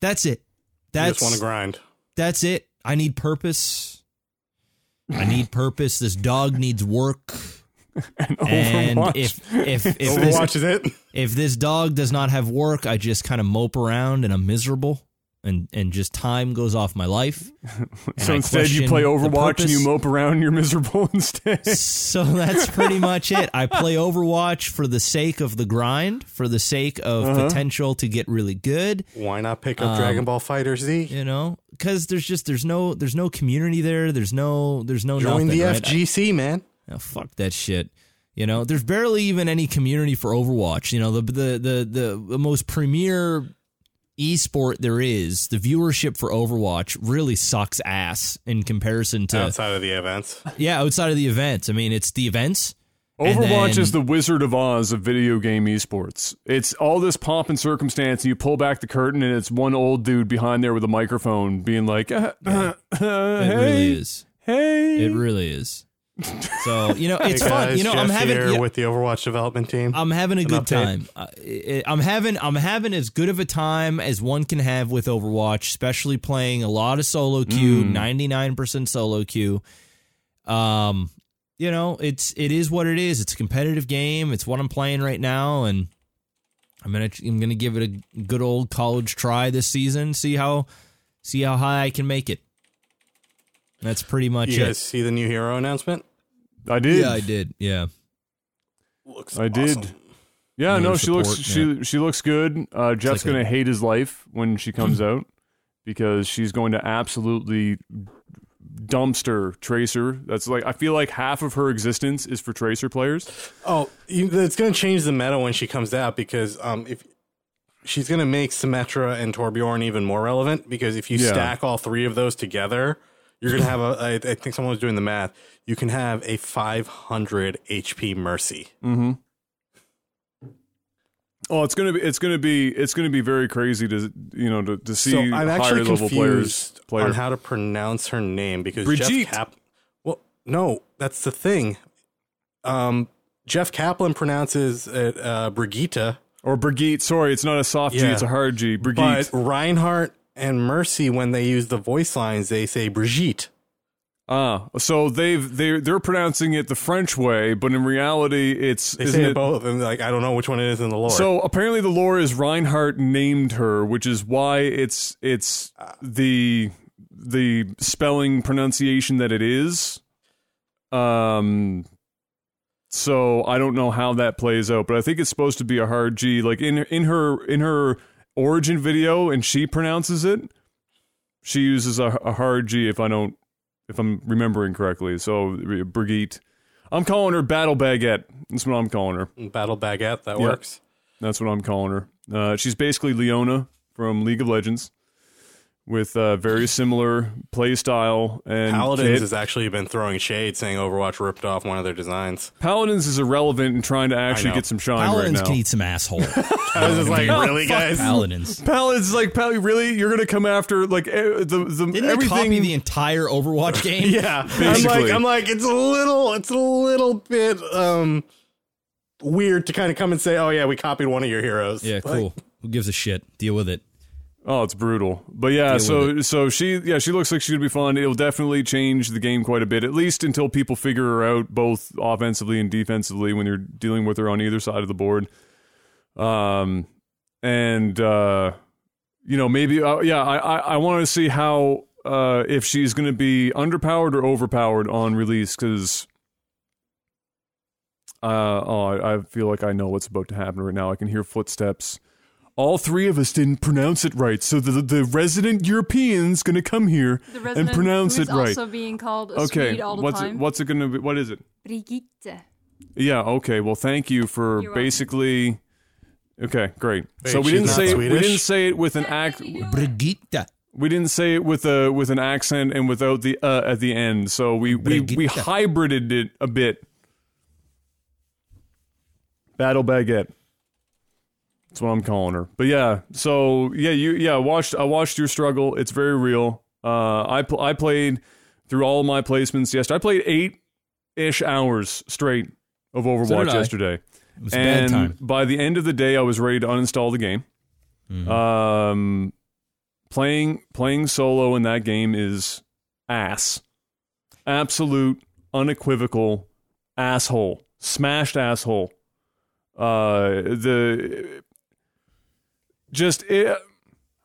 That's it. You That's just want to grind. That's it. I need purpose. I need purpose. This dog needs work. And And Overwatch. if if if this, is it? if this dog does not have work, I just kind of mope around and I'm miserable and and just time goes off my life. And so instead, you play Overwatch and you mope around and you're miserable instead. So that's pretty much it. I play Overwatch for the sake of the grind, for the sake of Uh-huh. potential to get really good, Why not pick Um, up Dragon Ball FighterZ? you know? Cuz there's just there's no there's no community there. There's no there's no Join nothing, the right? FGC, man. I- oh, fuck that shit. You know, there's barely even any community for Overwatch. You know, the the the the, the most premier esport there is, the viewership for Overwatch really sucks ass in comparison to Outside of the events. yeah, outside of the events. I mean, it's the events. Overwatch then- is the Wizard of Oz of video game esports. It's all this pomp and circumstance, and you pull back the curtain, and it's one old dude behind there with a microphone being like, uh, uh, uh, It hey, really is. hey. It really is. So you know, it's hey fun. You know, Jeff I'm having here yeah, with the Overwatch development team. I'm having a an good update. time. I- I'm having I'm having as good of a time as one can have with Overwatch, especially playing a lot of solo queue, Mm. 99% solo queue. Um, you know, it's it is what it is. It's a competitive game. It's what I'm playing right now, and I'm gonna I'm gonna give it a good old college try this season. See how see how high I can make it. That's pretty much you it. guys see the new hero announcement? I did. Yeah, I did. Yeah. Looks I did. Yeah, Another no, she looks support, she she looks good. Uh, Jeff's like gonna hate his life when she comes out because she's going to absolutely dumpster Tracer. That's like I feel like half of her existence is for Tracer players. Oh, it's going to change the meta when she comes out because um, if she's going to make Symmetra and Torbjorn even more relevant because if you Yeah. stack all three of those together, you're going to have a. I, I think someone was doing the math. You can have a 500 HP Mercy. Oh, it's gonna be it's gonna be it's gonna be very crazy to you know to, to see So I'm higher actually level players confused player. on how to pronounce her name because Brigitte. Jeff Cap. Well, no, that's the thing. Um, Jeff Kaplan pronounces it uh, Brigitte. or Brigitte. Sorry, it's not a soft G, it's a hard G. Brigitte. But Reinhardt and Mercy, when they use the voice lines, they say Brigitte. Ah, so they've they they're pronouncing it the French way, but in reality, it's They isn't say it it both, and like I don't know which one it is in the lore. So apparently the lore is Reinhardt named her, which is why it's it's the the spelling pronunciation that it is. Um so I don't know how that plays out, but I think it's supposed to be a hard G like in in her in her origin video and she pronounces it. She uses a, a hard G if I don't if I'm remembering correctly. So Brigitte I'm calling her Battle Baguette. That's what I'm calling her. Battle Baguette, that Yeah. works. That's what I'm calling her. Uh, she's basically Leona from League of Legends, with uh, very similar play style and Paladins kit. has actually been throwing shade, saying Overwatch ripped off one of their designs. Paladins is irrelevant in trying to actually get some shine Paladins right can eat some asshole. I was just like, really, guys? Paladins. Paladins is like, Pal, really? You're gonna come after like eh, the the Didn't they everything? copy the entire Overwatch game? Yeah, basically. I'm like, I'm like, it's a little, it's a little bit um weird to kind of come and say, oh yeah, we copied one of your heroes. Yeah, Like, cool. Who gives a shit? Deal with it. Oh, it's brutal. But yeah, Deal so so she yeah, she looks like she's gonna be fun. It'll definitely change the game quite a bit, at least until people figure her out both offensively and defensively when you're dealing with her on either side of the board. Um and uh you know, maybe uh, yeah, I I, I want to see how uh if she's gonna be underpowered or overpowered on release because uh, oh, I, I feel like I know what's about to happen right now. I can hear footsteps. All three of us didn't pronounce it right, so the the resident European's gonna come here The and resident pronounce who it is right. also being called a okay, Swede all the what's time. it, what's it gonna be? What is it? Brigitte. Yeah, okay. Well, thank you for You're welcome. basically. Okay, great. Wait, so we didn't say it, we didn't say it with an act. Brigitte. We didn't say it with a with an accent and without the uh at the end. So we we we hybrided it a bit. Battle baguette. That's what I'm calling her. But yeah, so yeah, you yeah, I watched I watched your struggle. It's very real. Uh, I pl- I played through all of my placements yesterday. I played eight ish hours straight of Overwatch I. yesterday. It was and by the end of the day, I was ready to uninstall the game. Mhm. Um, playing playing solo in that game is ass, absolute unequivocal asshole, smashed asshole. Uh, the just it,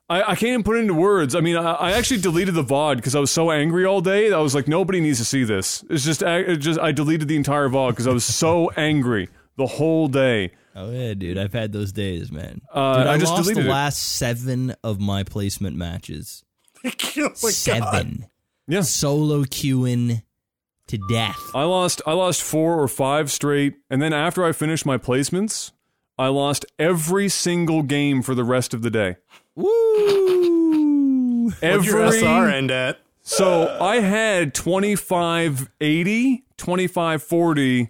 I I can't even put it into words. I mean, I, I actually deleted the VOD because I was so angry all day. I was like, nobody needs to see this. It's just it just I deleted the entire VOD because I was so angry the whole day. Oh yeah, dude. I've had those days, man. Uh, Dude, I, I just lost the deleted it. last seven of my placement matches. oh my God. seven. Yeah. Solo queuing to death. I lost I lost four or five straight, and then after I finished my placements, I lost every single game for the rest of the day. Woo! What'd your Every SR end at? so I had 2580, 2540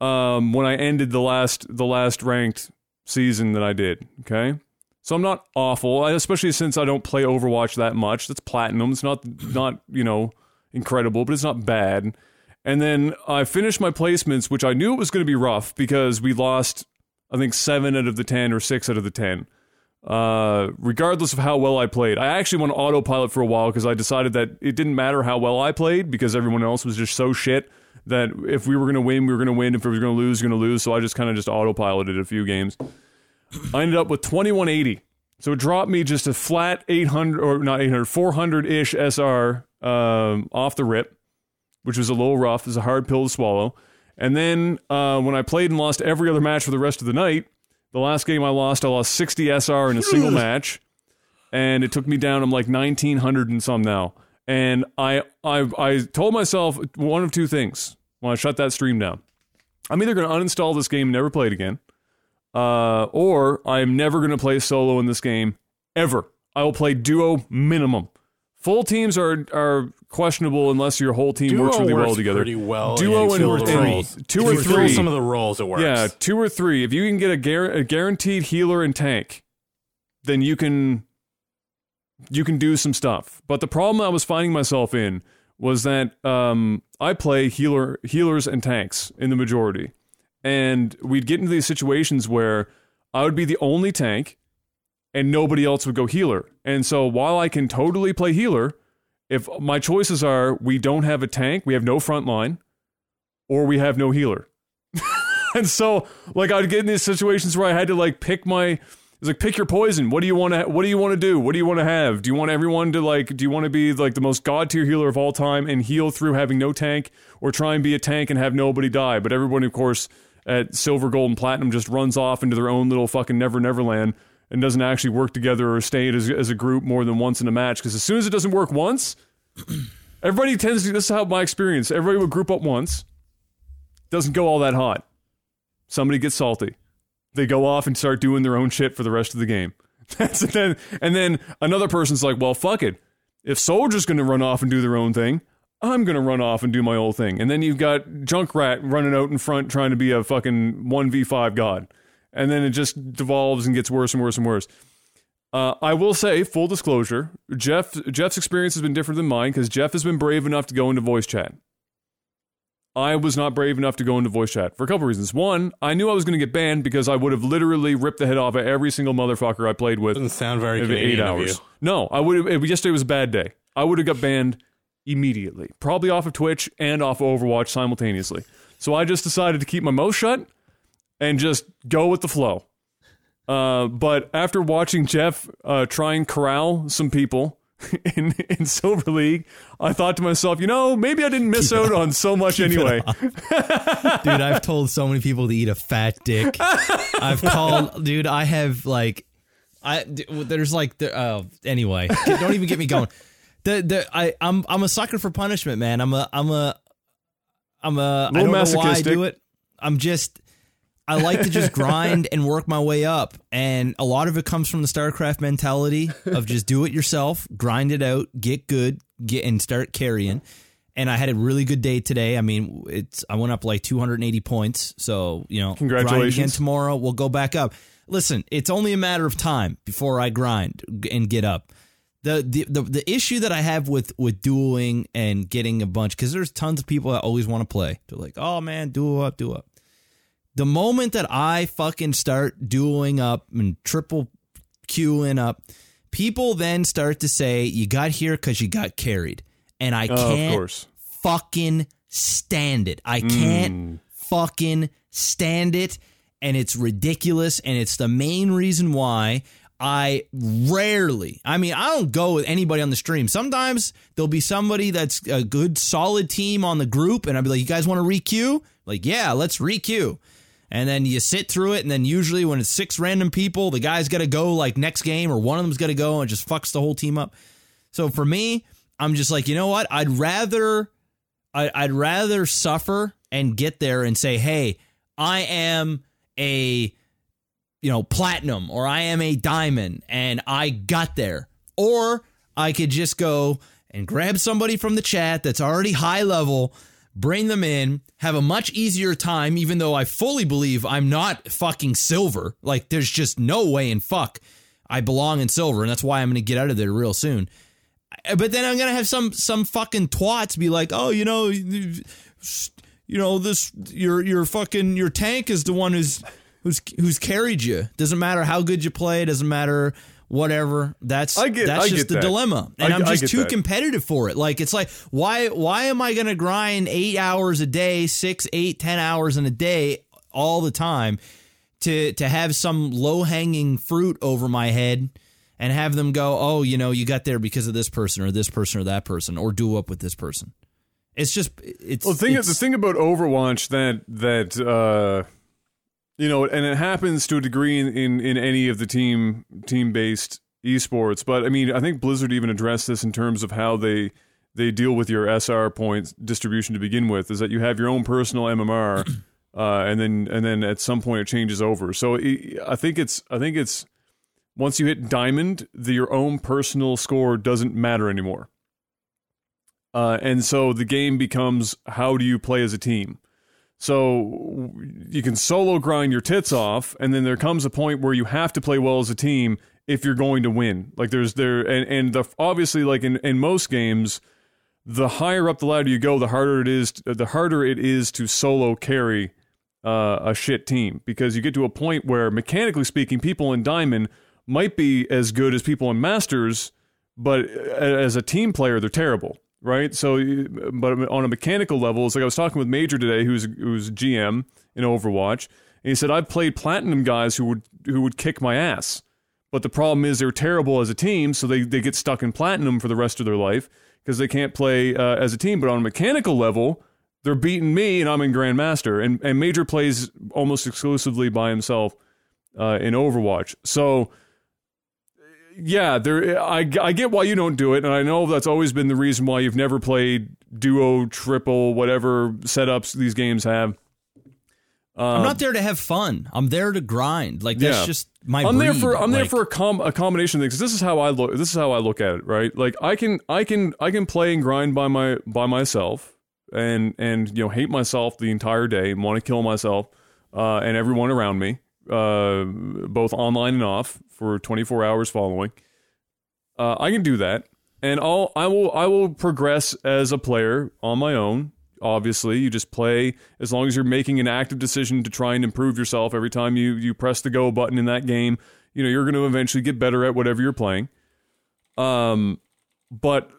um when I ended the last the last ranked season that I did, okay? So I'm not awful, especially since I don't play Overwatch that much. That's platinum. It's not not, you know, incredible, but it's not bad. And then I finished my placements, which I knew it was going to be rough because we lost, I think, seven out of the 10 or six out of the 10. Uh, regardless of how well I played, I actually went autopilot for a while because I decided that it didn't matter how well I played because everyone else was just so shit that if we were going to win, we were going to win. If we were going to lose, we were going to lose. So I just kind of just autopiloted a few games. I ended up with 2180. So it dropped me just a flat 800 or not 800, 400 ish SR um, off the rip which was a little rough. It was a hard pill to swallow. And then uh, when I played and lost every other match for the rest of the night, the last game I lost, I lost 60 SR in a single match, and it took me down. I'm like 1900 and some now. And I, I, I told myself one of two things when I shut that stream down. I'm either going to uninstall this game and never play it again, uh, or I'm never going to play solo in this game ever. I will play duo minimum. Full teams are are questionable unless your whole team works really well together. Pretty well. Duo and and- fill the and two or three. some of the roles, it works. Yeah, two or three. If you can get a, gar- a guaranteed healer and tank, then you can you can do some stuff. But the problem I was finding myself in was that um, I play healer healers and tanks in the majority, and we'd get into these situations where I would be the only tank, and nobody else would go healer. And so while I can totally play healer, if my choices are we don't have a tank, we have no front line, or we have no healer. and so like I'd get in these situations where I had to like pick my it's like pick your poison. What do you want to what do you want to do? What do you want to have? Do you want everyone to like do you want to be like the most god tier healer of all time and heal through having no tank or try and be a tank and have nobody die? But everyone of course at silver, gold and platinum just runs off into their own little fucking never never land and doesn't actually work together or stay as, as a group more than once in a match because as soon as it doesn't work once everybody tends to this is how my experience everybody would group up once doesn't go all that hot somebody gets salty they go off and start doing their own shit for the rest of the game. That's and then and then another person's like, well, fuck it. If Soldier's going to run off and do their own thing, I'm going to run off and do my own thing. And then you've got Junkrat running out in front trying to be a fucking 1v5 god. And then it just devolves and gets worse and worse and worse. Uh, I will say, full disclosure, Jeff Jeff's experience has been different than mine because Jeff has been brave enough to go into voice chat. I was not brave enough to go into voice chat for a couple reasons. One, I knew I was going to get banned because I would have literally ripped the head off of every single motherfucker I played with. Doesn't sound very Canadian eight hours. No, I would. have Yesterday was a bad day. I would have got banned immediately, probably off of Twitch and off of Overwatch simultaneously. So I just decided to keep my mouth shut and just go with the flow. Uh, but after watching Jeff uh, try and corral some people in in Silver League, I thought to myself, you know, maybe I didn't miss out on so much anyway. dude i've told so many people to eat a fat dick. I've called dude i have like I there's like the oh anyway. Don't even get me going. The the i i'm i'm a sucker for punishment man. I'm a i'm a i'm a i Little don't know why i masochistic. do it. I'm just I like to just grind and work my way up. And a lot of it comes from the StarCraft mentality of just do it yourself, grind it out, get good, get and start carrying. And I had a really good day today. I mean, it's I went up like 280 points. So, you know, grind Congratulations. again tomorrow. We'll go back up. Listen, it's only a matter of time before I grind and get up. The, the the the issue that I have with with dueling and getting a bunch because there's tons of people that always want to play. They're like, oh man, duel up, duel up. The moment that I fucking start dueling up and triple queuing up, people then start to say you got here because you got carried, and I Oh, can't fucking stand it. I mm. can't fucking stand it. And it's ridiculous. And it's the main reason why I rarely, I mean, I don't go with anybody on the stream. Sometimes there'll be somebody that's a good, solid team on the group. And I'll be like, you guys want to requeue? Like, yeah, let's requeue. And then you sit through it. And then usually when it's six random people, the guy's got to go like next game or one of them's got to go and just fucks the whole team up. So for me, I'm just like, you know what? I'd rather I, I'd rather suffer and get there and say, hey, I am a you know platinum or I am a diamond and I got there. Or I could just go and grab somebody from the chat that's already high level, bring them in, have a much easier time, even though I fully believe I'm not fucking silver. Like there's just no way in fuck I belong in silver, and that's why I'm gonna get out of there real soon uh, but then I'm gonna have some some fucking twats be like, oh, you know, you know this your your fucking your tank is the one who's who's who's carried you. Doesn't matter how good you play. Doesn't matter whatever. That's I get- that's I just the that. dilemma, and I- I'm just too that. competitive for it. Like it's like why why am I gonna grind eight hours a day, six, eight, ten hours in a day all the time to to have some low hanging fruit over my head and have them go, oh, you know, you got there because of this person or this person or that person or do up with this person. It's just it's Well, the thing, it's- the thing about Overwatch that that uh, you know, and it happens to a degree in, in, in any of the team team based esports. But I mean, I think Blizzard even addressed this in terms of how they they deal with your SR points distribution to begin with. Is that you have your own personal MMR, uh, and then and then at some point it changes over. So it, I think it's I think it's once you hit diamond, the, your own personal score doesn't matter anymore. Uh, and so the game becomes how do you play as a team? So you can solo grind your tits off, and then there comes a point where you have to play well as a team if you're going to win. Like there's there, and and the obviously like in in most games, the higher up the ladder you go, the harder it is. The harder it is to solo carry uh, a shit team because you get to a point where mechanically speaking, people in diamond might be as good as people in masters, but as a team player, they're terrible, right? So, but on a mechanical level, it's like I was talking with Major today, who's who's GM in Overwatch, and he said I've played platinum guys who would who would kick my ass, but the problem is they're terrible as a team, so they they get stuck in platinum for the rest of their life because they can't play uh, as a team. But on a mechanical level, they're beating me, and I'm in Grandmaster, and and Major plays almost exclusively by himself uh, in Overwatch, so yeah, there. I, I get why you don't do it, and I know that's always been the reason why you've never played duo, triple, whatever setups these games have. I'm not there to have fun. I'm there to grind. Like that's Yeah. just my. I'm there for I'm there for a com a combination of things. This is how I look. This is how I look at it. Right? Like I can I can I can play and grind by my by myself and and you know hate myself the entire day and want to kill myself uh, and everyone around me, uh, both online and off for 24 hours following. Uh, I can do that, and I'll I will I will progress as a player on my own. Obviously, you just play as long as you're making an active decision to try and improve yourself every time you you press the go button in that game. You know you're going to eventually get better at whatever you're playing. Um, but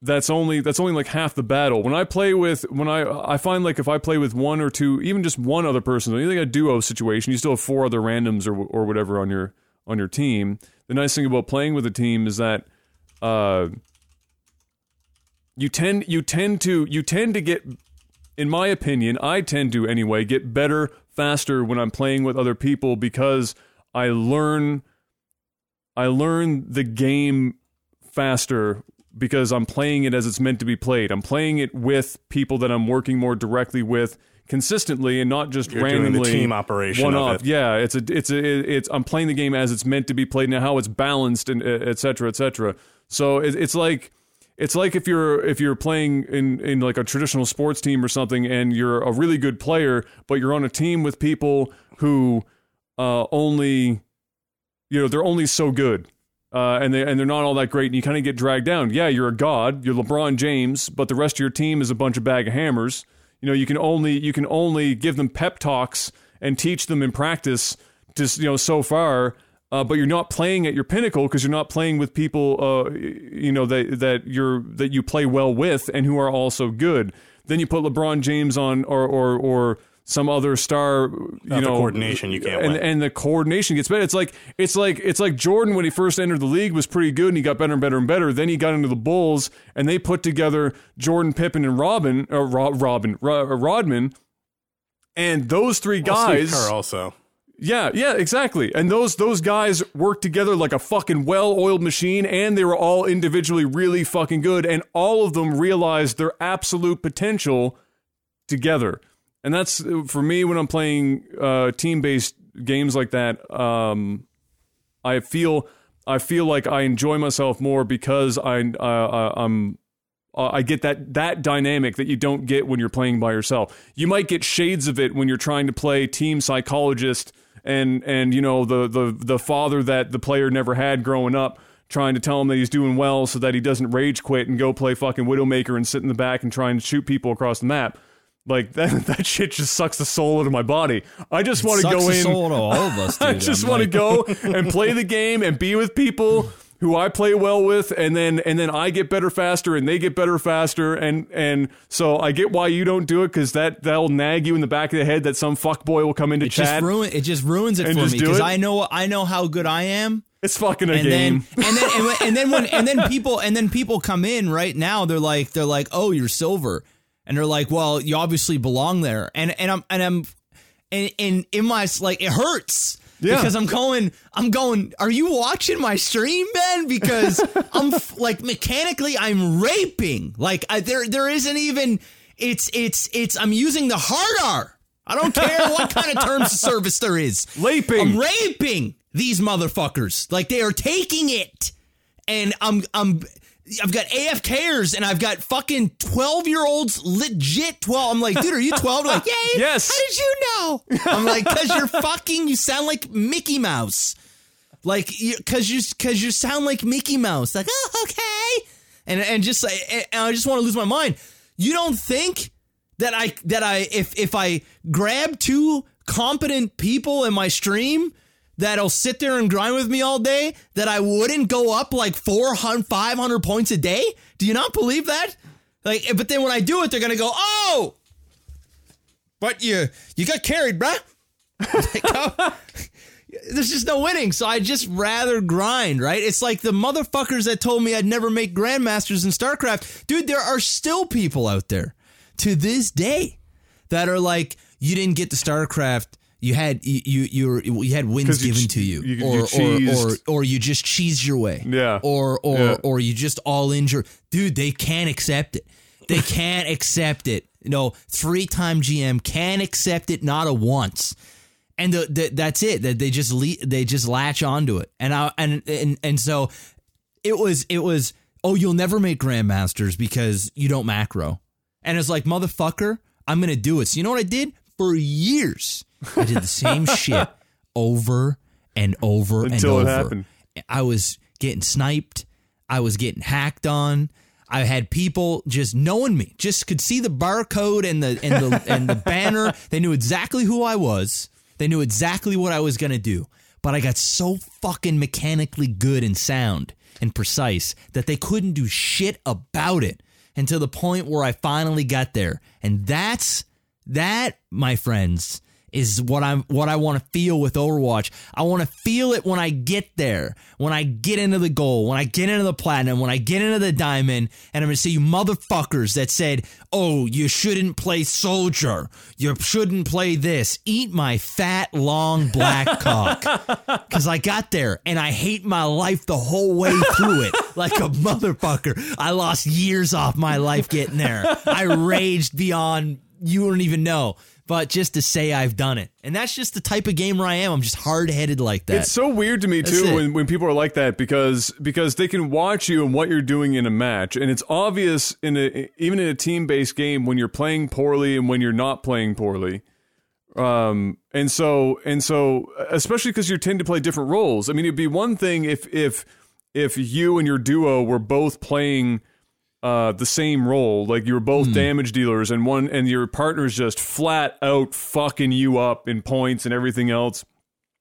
that's only that's only like half the battle. When I play with when I I find like if I play with one or two, even just one other person, anything a duo situation, you still have four other randoms or or whatever on your on your team. The nice thing about playing with a team is that uh you tend you tend to you tend to get in my opinion, I tend to anyway get better faster when I'm playing with other people because I learn I learn the game faster because I'm playing it as it's meant to be played. I'm playing it with people that I'm working more directly with consistently and not just You're randomly team operation one of off. it. Yeah, it's a it's a it's I'm playing the game as it's meant to be played now how it's balanced and uh, et cetera, et cetera. So it, it's like it's like if you're if you're playing in in like a traditional sports team or something and you're a really good player but you're on a team with people who uh only you know they're only so good uh, and they and they're not all that great, and you kind of get dragged down. Yeah, you're a god, you're LeBron James, but the rest of your team is a bunch of bag of hammers. You know, you can only you can only give them pep talks and teach them in practice, just you know, so far. Uh, but you're not playing at your pinnacle because you're not playing with people, uh, you know, that that you're that you play well with and who are also good. Then you put LeBron James on, or or or some other star, you Not know, coordination, you can't and, win. and the coordination gets better. It's like it's like it's like Jordan when he first entered the league was pretty good and he got better and better and better. Then he got into the Bulls and they put together Jordan, Pippen, and Robin uh, or Robin Ro- uh, Rodman, and those three Well, guys. Kerr also. Yeah, yeah, exactly. And those those guys worked together like a fucking well-oiled machine and they were all individually really fucking good and all of them realized their absolute potential together. And that's for me when I'm playing uh, team-based games like that, um, I feel I feel like I enjoy myself more because I uh, I'm I get that that dynamic that you don't get when you're playing by yourself. You might get shades of it when you're trying to play team psychologist and and you know the the the father that the player never had growing up trying to tell him that he's doing well so that he doesn't rage quit and go play fucking Widowmaker and sit in the back and try and shoot people across the map. Like that that shit just sucks the soul out of my body. I just want to go the in soul all of us, dude. I just want like- to go and play the game and be with people who I play well with, and then and then I get better faster, and they get better faster, and and so I get why you don't do it because that that'll nag you in the back of the head that some fuck boy will come into It chat. just ruin it just ruins it for me because? I know I know how good I am. it's fucking a and game. then and then and, and then when and then people and then people come in right now they're like they're like oh you're silver and they're like well you obviously belong there and and I'm and I'm and and in my like it hurts Yeah. because I'm going I'm going are you watching my stream Ben because I'm f- like mechanically I'm raping like I, there there isn't even it's it's it's I'm using the hard R I don't care what kind of terms of service there is Raping. I'm raping these motherfuckers. Like they are taking it. And I'm I'm I've got AFKers and I've got fucking 12 year olds legit 12. I'm like, dude, are you 12? Like, yeah. Yes. How did you know? I'm like, cause you're fucking, you sound like Mickey Mouse. Like, cause you, cause you sound like Mickey Mouse. Like, oh, okay. And, and just, and I just want to lose my mind. You don't think that I, that I, if, if I grab two competent people in my stream that'll sit there and grind with me all day, that I wouldn't go up like 400, 500 points a day? Do you not believe that? Like, eh, but then when I do it, they're gonna go, "Oh, but you you got carried, bruh." Oh, There's just no winning, so I just rather grind, right? It's like the motherfuckers that told me I'd never make grandmasters in StarCraft. Dude, there are still people out there to this day that are like, you didn't get the StarCraft. You had you you you, you had wins you given ch- to you, you- you or, or or or you just cheese your way, Yeah. or or Yeah. or you just all injure. Dude, they can't accept it. They can't accept it. no three time GM can't accept it not a once. And the, the, that's it. That they just le- they just latch onto it, and I and and and so it was it was oh you'll never make grandmasters because you don't macro, and it's like motherfucker I'm gonna do it. So you know what I did for years? I did the same shit over and over Until and over. happened. I was getting sniped. I was getting hacked on. I had people just knowing me, just could see the barcode and the and the and the banner. They knew exactly who I was. They knew exactly what I was gonna do. But I got so fucking mechanically good and sound and precise that they couldn't do shit about it until the point where I finally got there. And that's that, my friends, is what I'm what I want to feel with Overwatch. I want to feel it when I get there, when I get into the goal, when I get into the platinum, when I get into the diamond, and I'm gonna see you motherfuckers that said, "Oh, you shouldn't play soldier, you shouldn't play this." Eat my fat long black cock, because I got there and I hate my life the whole way through it, like a motherfucker. I lost years off my life getting there. I raged beyond you don't even know but just to say I've done it. And that's just the type of gamer I am. I'm just hard headed like that. It's so weird to me That's too it. when, when people are like that because because they can watch you and what you're doing in a match and it's obvious in a even in a team based game when you're playing poorly and when you're not playing poorly. Um and so and so especially because you tend to play different roles. I mean it'd be one thing if if if you and your duo were both playing uh, the same role. Like you were both damage dealers, and one and your partner's just flat out fucking you up in points and everything else.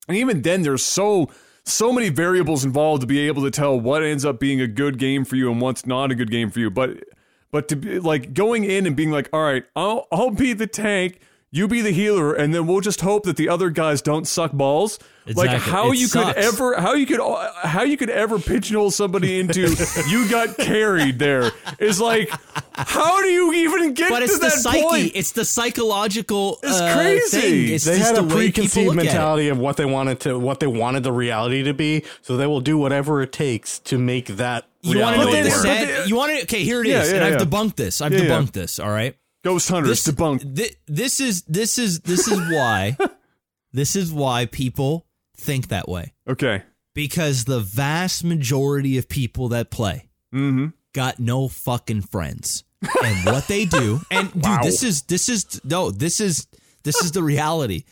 And even then, there's so so many variables involved to be able to tell what ends up being a good game for you and what's not a good game for you. But but to be like going in and being like, all right, I'll I'll be the tank. You be the healer, and then we'll just hope that the other guys don't suck balls. Like how It you sucks. could ever, how you could, how you could ever pigeonhole somebody into you got carried there is like, how do you even get but to it's the that psyche. point? It's the psychological. It's uh, crazy. thing. It's they had a the preconceived look at it. mentality of what they wanted to what they wanted the reality to be, so they will do whatever it takes to make that You want to know what reality they But work. then- said? You want to? Okay, here it is, Yeah, yeah, and I've yeah. debunked this. I've Yeah, yeah. debunked this. All right. Ghost Hunters This, debunked. thi- this is this is this is why this is why people think that way Okay. because the vast majority of people that play Mm-hmm. got no fucking friends. And what they do, and dude, this is this is no, this is this is the reality.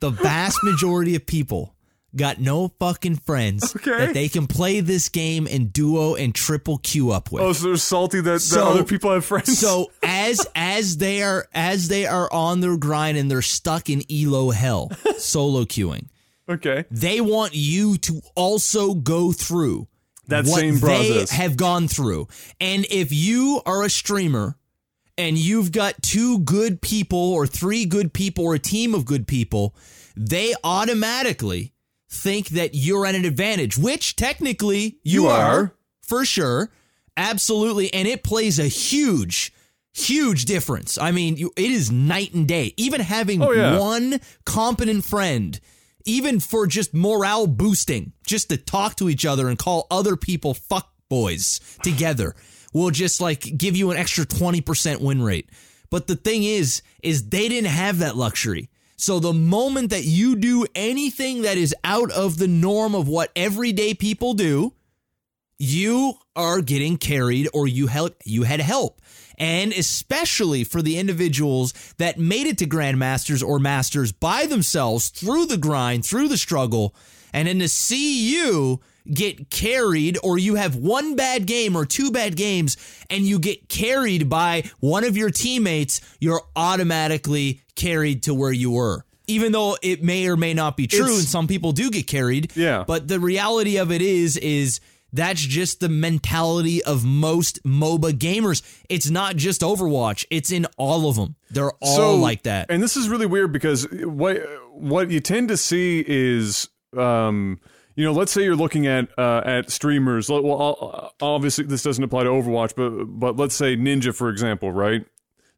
The vast majority of people got no fucking friends Okay. that they can play this game in duo and triple queue up with. Oh, so they're salty that, that So- other people have friends. So as as they are as they are on their grind and they're stuck in elo hell, solo queuing, okay. they want you to also go through That what same they process. have gone through. And if you are a streamer and you've got two good people or three good people or a team of good people, they automatically think that you're at an advantage, which technically you, You are, are. for sure. Absolutely. And it plays a huge, huge difference. I mean, you, it is night and day. Even having Oh, yeah. one competent friend, even for just morale boosting, just to talk to each other and call other people fuck boys together, will just like give you an extra 20% win rate. But the thing is, is they didn't have that luxury. So the moment that you do anything that is out of the norm of what everyday people do, you are getting carried or you help you had help. And especially for the individuals that made it to grandmasters or masters by themselves through the grind through the struggle and then to see you get carried or you have one bad game or two bad games and you get carried by one of your teammates you're automatically carried to where you were even though it may or may not be true It's- and some people do get carried Yeah. but the reality of it is, is that's just the mentality of most MOBA gamers. It's not just Overwatch; it's in all of them. They're all So- like that. And this is really weird because what what you tend to see is, um, you know, let's say you're looking at uh, at streamers. Well, Well, obviously this doesn't apply to Overwatch, but but let's say Ninja for example, right?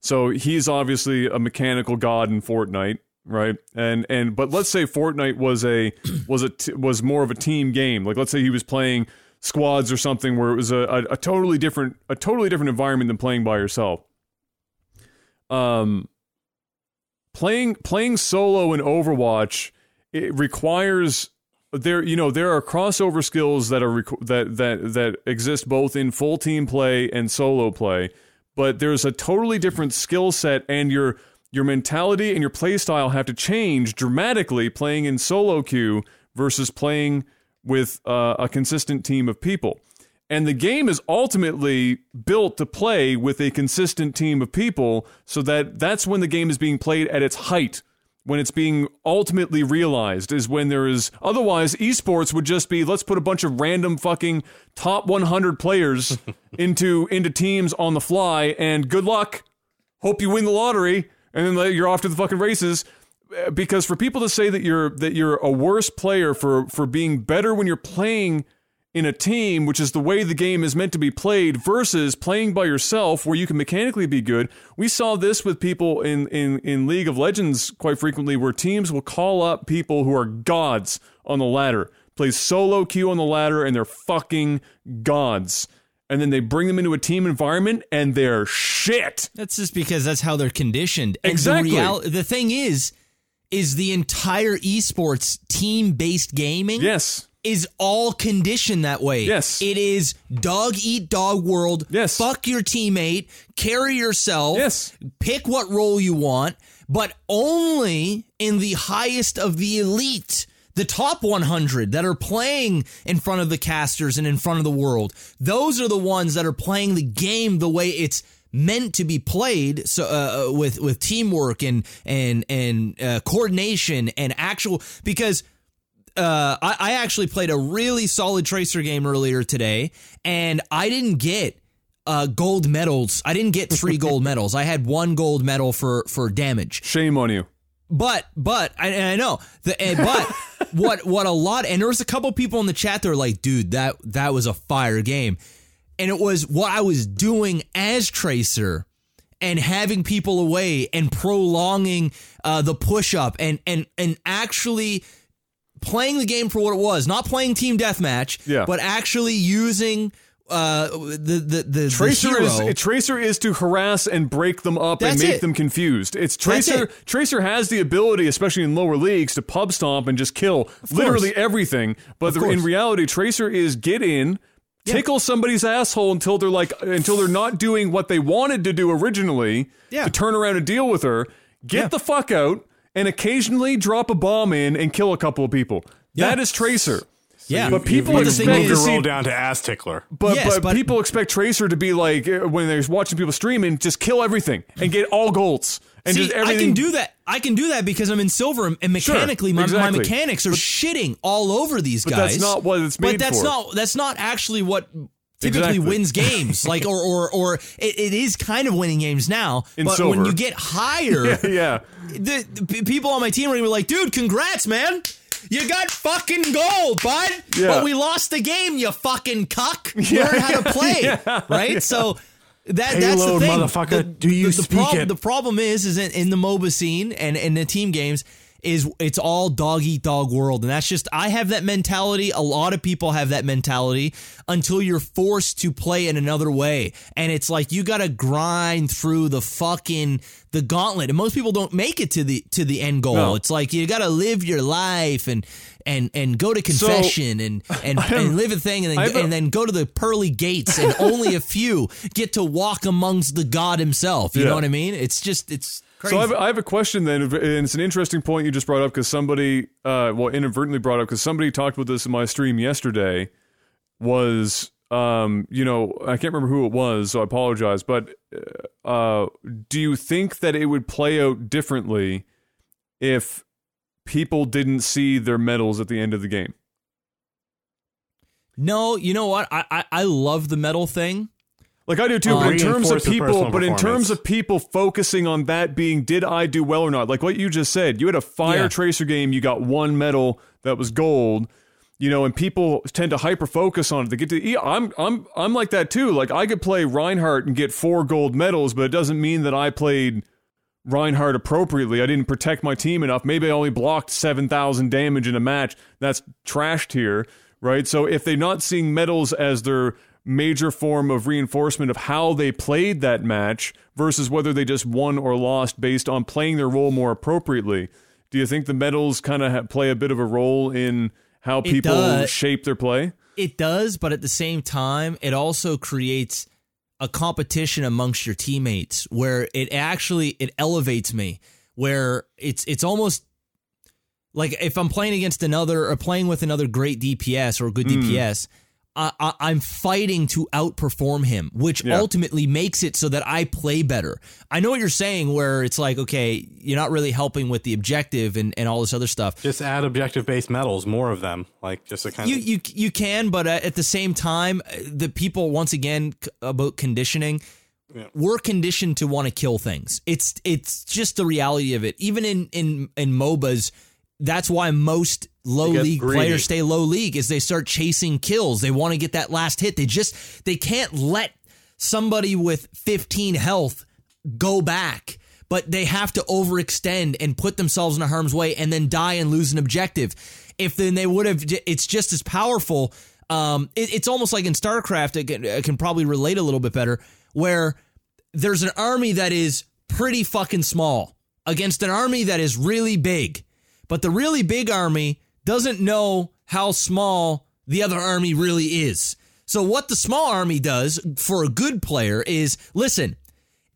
So he's obviously a mechanical god in Fortnite, right? And and but let's say Fortnite was a was a t- was more of a team game. Like let's say he was playing squads or something where it was a, a, a totally different a totally different environment than playing by yourself. um, playing playing solo in Overwatch it requires there you know there are crossover skills that are that that that exist both in full team play and solo play, but there's a totally different skill set and your your mentality and your play style have to change dramatically playing in solo queue versus playing with uh, a consistent team of people. And the game is ultimately built to play with a consistent team of people so that that's when the game is being played at its height when it's being ultimately realized is when there is otherwise esports would just be let's put a bunch of random fucking top 100 players into into teams on the fly and good luck. Hope you win the lottery and then you're off to the fucking races. Because for people to say that you're that you're a worse player for for being better when you're playing in a team, which is the way the game is meant to be played, versus playing by yourself, where you can mechanically be good. We saw this with people in, in, in League of Legends quite frequently, where teams will call up people who are gods on the ladder, play solo queue on the ladder, and they're fucking gods. And then they bring them into a team environment, and they're shit. That's just because that's how they're conditioned. And Exactly. The, real, the thing is, is the entire esports team based gaming Yes. Is all conditioned that way. Yes. It is dog eat dog world. Yes. Fuck your teammate. Carry yourself. Yes. Pick what role you want, but only in the highest of the elite. The top 100 that are playing in front of the casters and in front of the world. Those are the ones that are playing the game the way it's meant to be played so uh, with with teamwork and and and uh, coordination and actual because uh, I, I actually played a really solid tracer game earlier today, and I didn't get uh, gold medals. I didn't get three gold medals. I had one gold medal for for damage. Shame on you. But but I, I know the and, but what what a lot and there was a couple people in the chat that were like, dude, that that was a fire game, and it was what I was doing as tracer and having people away and prolonging uh, the push up and and and actually playing the game for what it was, not playing team deathmatch, Yeah. but actually using uh the the the Tracer the is Tracer is to harass and break them up That's and make it. them confused. It's Tracer. it. Tracer has the ability, especially in lower leagues, to pub stomp and just kill literally everything. But the, in reality, Tracer is get in. Tickle somebody's asshole until they're like until they're not doing what they wanted to do originally Yeah. to turn around and deal with her. Get Yeah. the fuck out and occasionally drop a bomb in and kill a couple of people. Yeah. That is Tracer. yeah, But people But the expect Move to your is- roll down to ass tickler. but, Yes, but, but- people expect Tracer to be like uh, when they're watching people stream and just kill everything and get all golds and See, just I can do that. I can do that because I'm in silver, and mechanically, my, exactly. my mechanics are shitting all over these But guys. that's not what it's But made that's for. not that's not actually what typically Exactly. wins games. like or or or it, it is kind of winning games now. In but silver. when you get higher, yeah, the, the people on my team are gonna be like, dude, congrats, man. You got fucking gold, bud. Yeah. But we lost the game, you fucking cuck. Yeah, Learn how to play. yeah, right? So that that's the thing. motherfucker. The- Do you the, the speak prob- it? The problem is, is in, in the MOBA scene and in the team games, is it's all dog eat dog world, and that's just I have that mentality. A lot of people have that mentality until you're forced to play in another way, and it's like you got to grind through the fucking the gauntlet, and most people don't make it to the to the end goal. No. It's like you got to live your life and. And, and go to confession and, and, and live a thing and then, a- and then go to the pearly gates and only a few get to walk amongst the god himself. You Yeah. know what I mean? It's just it's crazy. So I have, I have a question then, and it's an interesting point you just brought up because somebody, uh, well, inadvertently brought up because somebody talked about this in my stream yesterday. Was um, you know, I can't remember who it was, so I apologize. But uh, do you think that it would play out differently if people didn't see their medals at the end of the game? no, you know what? I, I I love the medal thing. Like I do too, but in terms of people, but in terms of people focusing on that being, did I do well or not? Like what you just said, you had a fire Yeah. tracer game, you got one medal that was gold, you know, and people tend to hyper focus on it. They get to, yeah, I'm, I'm, I'm like that too. Like I could play Reinhardt and get four gold medals, but it doesn't mean that I played Reinhardt appropriately. I didn't protect my team enough. Maybe I only blocked 7,000 damage in a match. That's trashed here, right? So if they're not seeing medals as their major form of reinforcement of how they played that match versus whether they just won or lost based on playing their role more appropriately. Do you think the medals kind of ha- play a bit of a role in how people does. shape their play? It does, but at the same time, it also creates a competition amongst your teammates where it actually it elevates me where it's it's almost like if I'm playing against another or playing with another great DPS or good hmm. DPS, I, I, I'm fighting to outperform him, which Yeah. ultimately makes it so that I play better. I know what you're saying, where it's like, okay, you're not really helping with the objective and, and all this other stuff. Just add objective based medals, more of them, like just a kind You of. you you can, but at the same time, the people once again about conditioning. We're conditioned to want to kill things. It's it's just the reality of it. Even in in in MOBAs, that's why most low league greedy. players stay low league is they start chasing kills. They want to get that last hit. They just they can't let somebody with 15 health go back. But they have to overextend and put themselves in a harm's way and then die and lose an objective. If then they would have, it's just as powerful. Um, it- it's almost like in StarCraft, it can, I can probably relate a little bit better, where there's an army that is pretty fucking small against an army that is really big. But the really big army doesn't know how small the other army really is. So what the small army does for a good player is listen,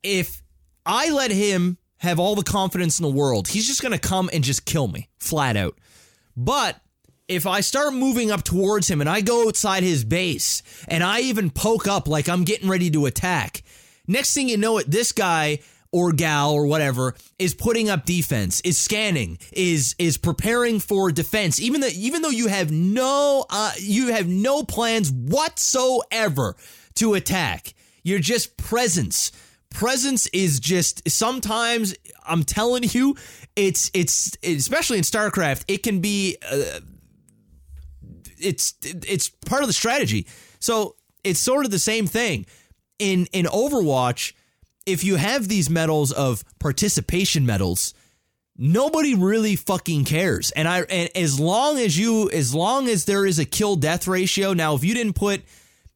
if I let him have all the confidence in the world, he's just going to come and just kill me flat out. But if I start moving up towards him and I go outside his base and I even poke up like I'm getting ready to attack, next thing you know it, this guy or gal or whatever is putting up defense, is scanning, is is preparing for defense. Even though even though you have no uh, you have no plans whatsoever to attack, you're just presence. Presence is just sometimes I'm telling you, it's it's especially in StarCraft, it can be uh, it's it's part of the strategy. So it's sort of the same thing in in Overwatch. If you have these medals of participation medals, nobody really fucking cares. And I and as long as you as long as there is a kill death ratio. Now, if you didn't put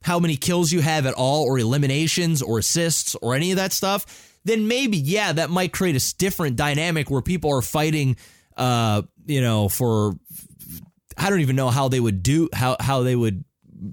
how many kills you have at all, or eliminations, or assists, or any of that stuff, then maybe yeah, that might create a different dynamic where people are fighting. Uh, you know, for I don't even know how they would do how how they would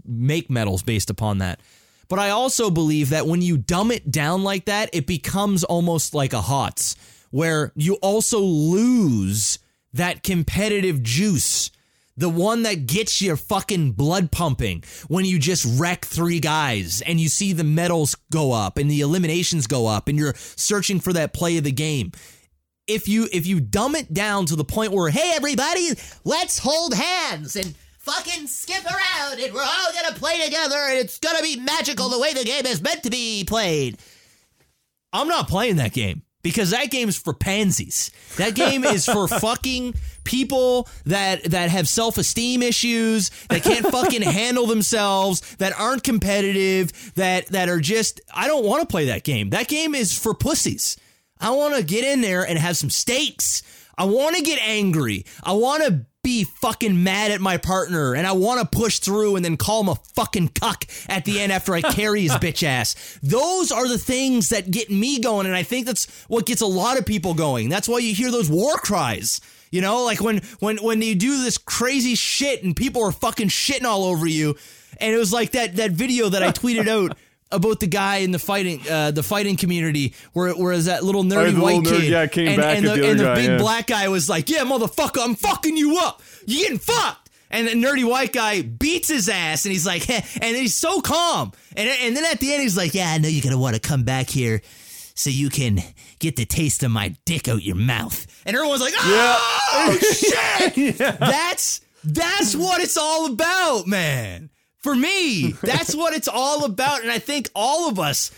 make medals based upon that. But I also believe that when you dumb it down like that, it becomes almost like a HOTS, where you also lose that competitive juice. The one that gets your fucking blood pumping when you just wreck three guys and you see the medals go up and the eliminations go up and you're searching for that play of the game if you if you dumb it down to the point where hey everybody let's hold hands and fucking skip around and we're all gonna play together and it's gonna be magical the way the game is meant to be played i'm not playing that game because that game's for pansies that game is for fucking people that that have self-esteem issues that can't fucking handle themselves that aren't competitive that that are just i don't want to play that game that game is for pussies I want to get in there and have some stakes. I want to get angry. I want to be fucking mad at my partner and I want to push through and then call him a fucking cuck at the end after I carry his bitch ass. Those are the things that get me going and I think that's what gets a lot of people going. That's why you hear those war cries. You know, like when when when you do this crazy shit and people are fucking shitting all over you and it was like that that video that I tweeted out about the guy in the fighting uh, the fighting community where where is that little nerdy Oh, white little nerd- kid yeah, came and, back and the, the and the guy, big yeah. black guy was like yeah motherfucker I'm fucking you up. You getting fucked. And the nerdy white guy beats his ass and he's like Heh, and he's so calm. And and then at the end he's like yeah I know you're gonna want to come back here so you can get the taste of my dick out your mouth. And everyone's like oh shit. That's that's what it's all about, man. For me, that's what it's all about, and I think all of us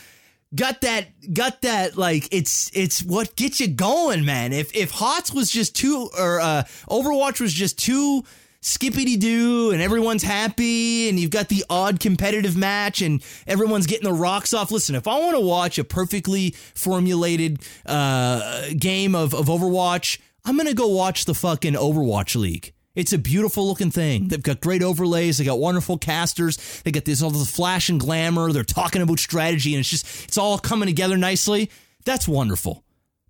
got that got that like it's it's what gets you going, man. If if Hots was just too or uh, Overwatch was just too skippity doo and everyone's happy and you've got the odd competitive match and everyone's getting the rocks off. Listen, if I want to watch a perfectly formulated uh, game of, of Overwatch, I'm gonna go watch the fucking Overwatch League. It's a beautiful looking thing. Mm-hmm. They've got great overlays. They got wonderful casters. They got this all the flash and glamour. They're talking about strategy, and it's just it's all coming together nicely. That's wonderful.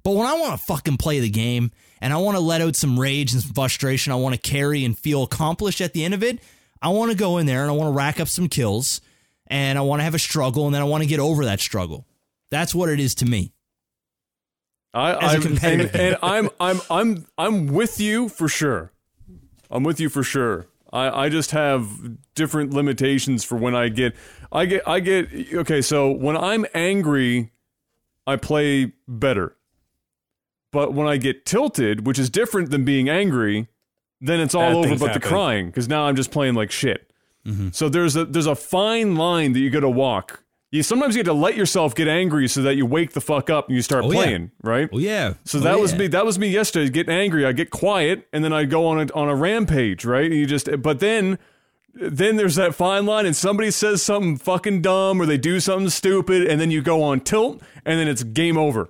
But when I want to fucking play the game and I want to let out some rage and some frustration, I want to carry and feel accomplished at the end of it. I want to go in there and I want to rack up some kills and I want to have a struggle and then I want to get over that struggle. That's what it is to me. I, As a I'm, competitive and, and I'm I'm I'm I'm with you for sure. I'm with you for sure. I, I just have different limitations for when I get I get I get okay, so when I'm angry, I play better. But when I get tilted, which is different than being angry, then it's all Bad over but the crying because now I'm just playing like shit. Mm-hmm. So there's a there's a fine line that you got to walk. You sometimes you have to let yourself get angry so that you wake the fuck up and you start Oh, yeah. playing, right? Oh yeah. So Oh, that was me. That was me yesterday. Getting angry, I get quiet, and then I go on a on a rampage, right? And you just, but then, then there's that fine line, and somebody says something fucking dumb, or they do something stupid, and then you go on tilt, and then it's game over.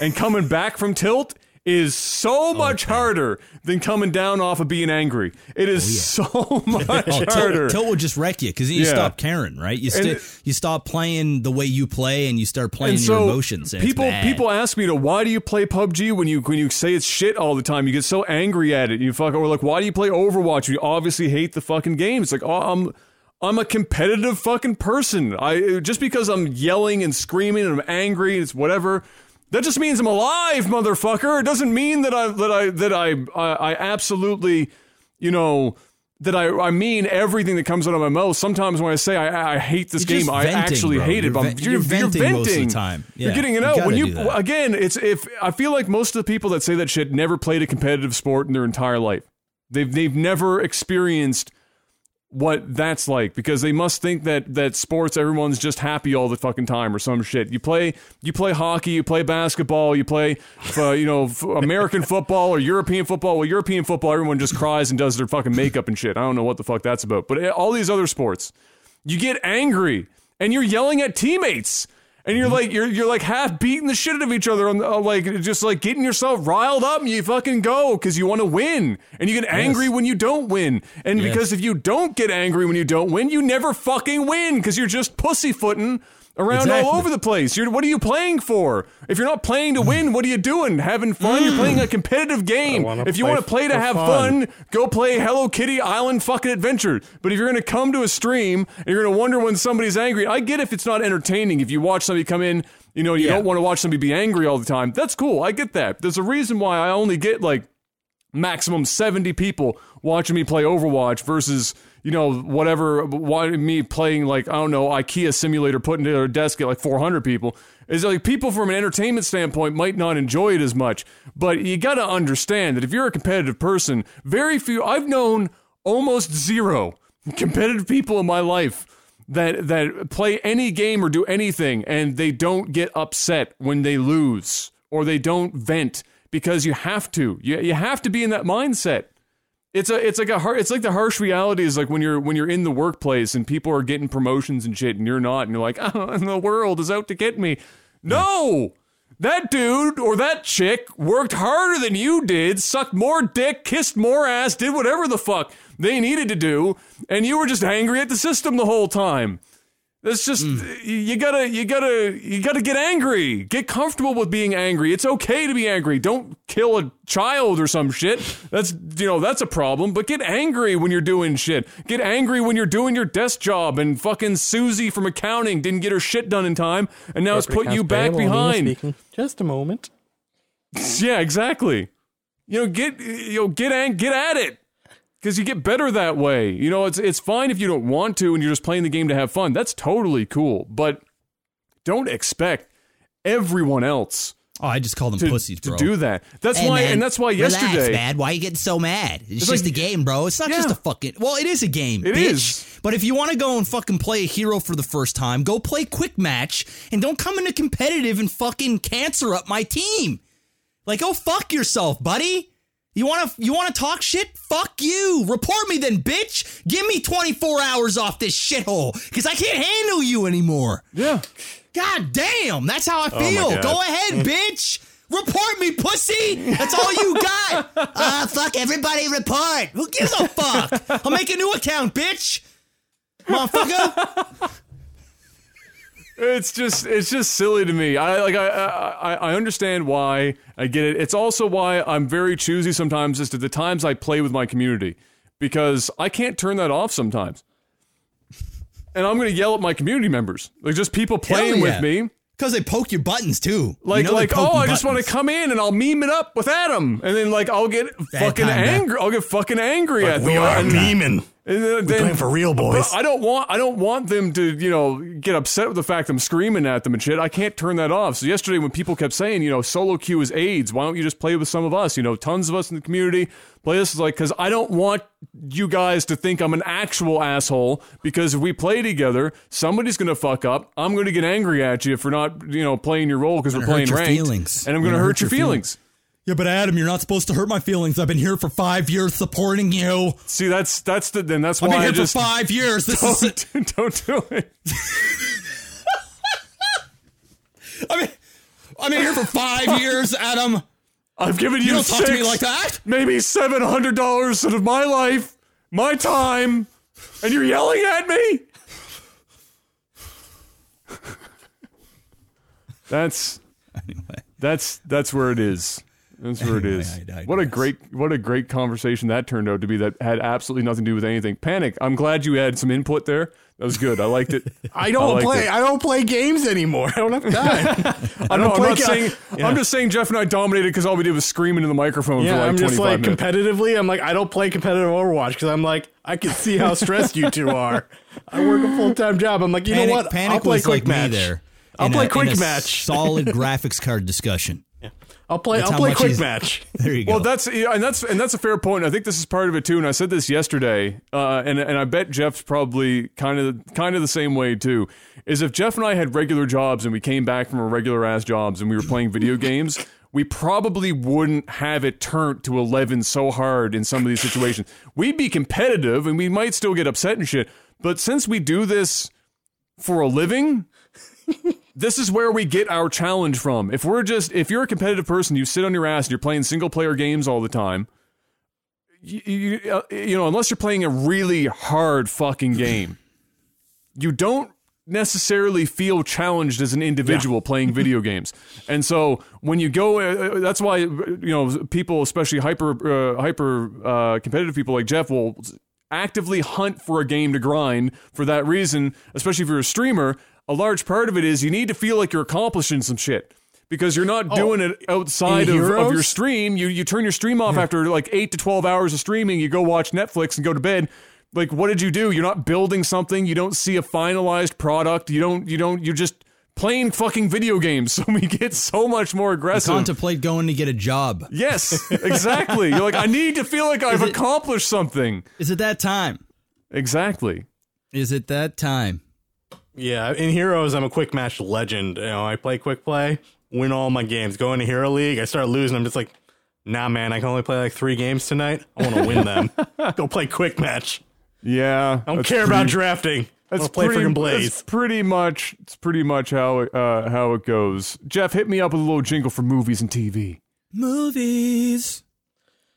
and coming back from tilt is so oh, much harder than coming down off of being angry. It is oh, so much Oh, harder. tilt, tilt will just wreck you because then you Yeah. stop caring, right? You st- you stop playing the way you play and you start playing your so emotions. And people people ask me to why do you play PUBG when you when you say it's shit all the time? You get so angry at it. You fuck or like why do you play Overwatch? You obviously hate the fucking game. It's like oh, I'm I'm a competitive fucking person. I just because I'm yelling and screaming and I'm angry, and it's whatever. That just means I'm alive, motherfucker. It doesn't mean that I that I that I I, I absolutely, you know. That I, I mean everything that comes out of my mouth. Sometimes when I say I, I hate this You're game, I actually bro. hate it. You're But ven- you're venting most of the time. You're getting it you out gotta when you again. It's if I feel like most of the people that say that shit never played a competitive sport in their entire life. They've they've never experienced what that's like because they must think that that sports everyone's just happy all the fucking time or some shit. You play you play hockey, you play basketball, you play uh, you know American football or European football. Well, European football everyone just cries and does their fucking makeup and shit. I don't know what the fuck that's about. But uh, all these other sports, you get angry and you're yelling at teammates. And you're like you're you're like half beating the shit out of each other on the, uh, like just like getting yourself riled up and you fucking go because you want to win. And you get angry when you don't win. And Yes. because if you don't get angry when you don't win you never fucking win because you're just pussyfooting around all over the place. You're what are you playing for? If you're not playing to win, what are you doing? Having fun? You're playing a competitive game. If you want to play to have fun. fun, go play Hello Kitty Island fucking adventure. But if you're gonna come to a stream and you're gonna wonder when somebody's angry, I get if it's not entertaining. If you watch somebody come in, you know, you Yeah. don't want to watch somebody be angry all the time. That's cool. I get that. There's a reason why I only get like maximum 70 people watching me play Overwatch versus, you know, whatever, why me playing like, I don't know, IKEA simulator putting to their desk at like 400 people. Is like people from an entertainment standpoint might not enjoy it as much, but you got to understand that if you're a competitive person, very few, I've known almost zero competitive people in my life that that play any game or do anything and they don't get upset when they lose or they don't vent because you have to. You, you have to be in that mindset. It's a it's like a har- it's like the harsh reality is like when you're when you're in the workplace and people are getting promotions and shit and you're not and you're like oh, the world is out to get me. No. That dude or that chick worked harder than you did, sucked more dick, kissed more ass, did whatever the fuck they needed to do, and you were just angry at the system the whole time. That's just mm. you gotta you gotta you gotta get angry. Get comfortable with being angry. It's okay to be angry. Don't kill a child or some shit. That's you know that's a problem. But get angry when you're doing shit. Get angry when you're doing your desk job and fucking Susie from accounting didn't get her shit done in time, and now it's put you back behind. Just a moment. Yeah, exactly. You know, get you know, get ang- get at it. Because you get better that way. You know, it's it's fine if you don't want to and you're just playing the game to have fun. That's totally cool. But don't expect everyone else Oh, I just call them to, pussies, to do that. That's Hey, why man, and that's why relax, yesterday man. Why are you getting so mad? It's, like- just a game, bro. It's not Yeah. just a fucking. Well, it is a game. It bitch. is. But if you want to go and fucking play a hero for the first time, go play quick match and don't come into competitive and fucking cancer up my team. Like, go fuck yourself, buddy. You want to you want to talk shit? Fuck you. Report me then, bitch. Give me 24 hours off this shithole cuz I can't handle you anymore. Yeah. God damn, that's how I feel. God. Go ahead, bitch. Report me, pussy. That's all you got. Ah, fuck everybody. Report. Who gives a fuck? I'll make a new account, bitch. Motherfucker. It's just it's just silly to me. I like I, I I understand why. I get it. It's also why I'm very choosy sometimes as to the times I play with my community because I can't turn that off sometimes. And I'm going to yell at my community members. Like just people playing yeah. with me. Because they poke your buttons too. Like, You know like, oh, I just want to come in and I'll meme it up with Adam, and then like I'll get fucking angry. I'll get fucking angry at we them. are And- memeing. Then- playing for real, boys. I don't want I don't want them to you know get upset with the fact I'm screaming at them and shit. I can't turn that off. So yesterday when people kept saying you know solo queue is AIDS, why don't you just play with some of us? You know, tons of us in the community play this. Like because I don't want you guys to think I'm an actual asshole because if we play together, somebody's gonna fuck up. I'm gonna get angry at you for not you know playing your role because we're playing ranked, feelings. and I'm gonna, Gonna hurt, hurt your your feelings. Yeah, but Adam, you're not supposed to hurt my feelings. I've been here for five years supporting you. See, that's that's the then that's why I've been I here just for five years. This don't, don't do it. I mean, I've been here for five years, Adam. I've given you, You don't talk to me like that. maybe seven hundred dollars out of my life, my time, and you're yelling at me. that's anyway. that's that's where it is. That's where it is. I digress. What a great what a great conversation that turned out to be. That had absolutely nothing to do with anything. Panic. I'm glad you had some input there. That was good. I liked it. I don't liked play. it. I don't play games anymore. I don't have time. I I know, don't I'm not saying. Yeah. I'm just saying Jeff and I dominated because all we did was scream into the microphone for Yeah, like I'm 25 just like minutes. competitively. I'm like I don't play competitive Overwatch because I'm like I can see how stressed you two are. I work a full time job. I'm like you Panic, know what? Panic I'll play was quick like match. me there. I'll in play a- quick in a match. Solid graphics card discussion. I'll play. That's I'll play quick match. There you go. Well, that's and that's and that's a fair point. I think this is part of it too. And I said this yesterday, uh, and and I bet Jeff's probably kind of kind of the same way too. Is if Jeff and I had regular jobs and we came back from our regular ass jobs and we were playing video games, we probably wouldn't have it turned to eleven so hard in some of these situations. We'd be competitive and we might still get upset and shit. But since we do this for a living, this is where we get our challenge from. If we're just if you're a competitive person, you sit on your ass and you're playing single player games all the time. You, you, uh, you know, unless you're playing a really hard fucking game, you don't necessarily feel challenged as an individual playing video games. And so when you go, uh, that's why you know people, especially hyper uh, hyper uh, competitive people like Jeff, will actively hunt for a game to grind for that reason. Especially if you're a streamer, a large part of it is you need to feel like you're accomplishing some shit. Because you're not doing oh, it outside of, of your stream. You you turn your stream off after like eight to twelve hours of streaming. You go watch Netflix and go to bed like what did you do you're not building something you don't see a finalized product you don't you don't you're just playing fucking video games so we get so much more aggressive Contemplate going to get a job. yes exactly you're like i need to feel like i've it- accomplished something Is it that time? exactly Is it that time? Yeah, in Heroes, I'm a quick match legend. You know, I play quick play, win all my games. Go into Hero League, I start losing. I'm just like, nah, man, I can only play like three games tonight. I want to win them. Go play quick match. yeah I don't care about drafting. I want to play pretty, freaking That's Blaze. pretty much it's pretty much how uh, how it goes. Jeff, hit me up with a little jingle for movies and TV. Movies.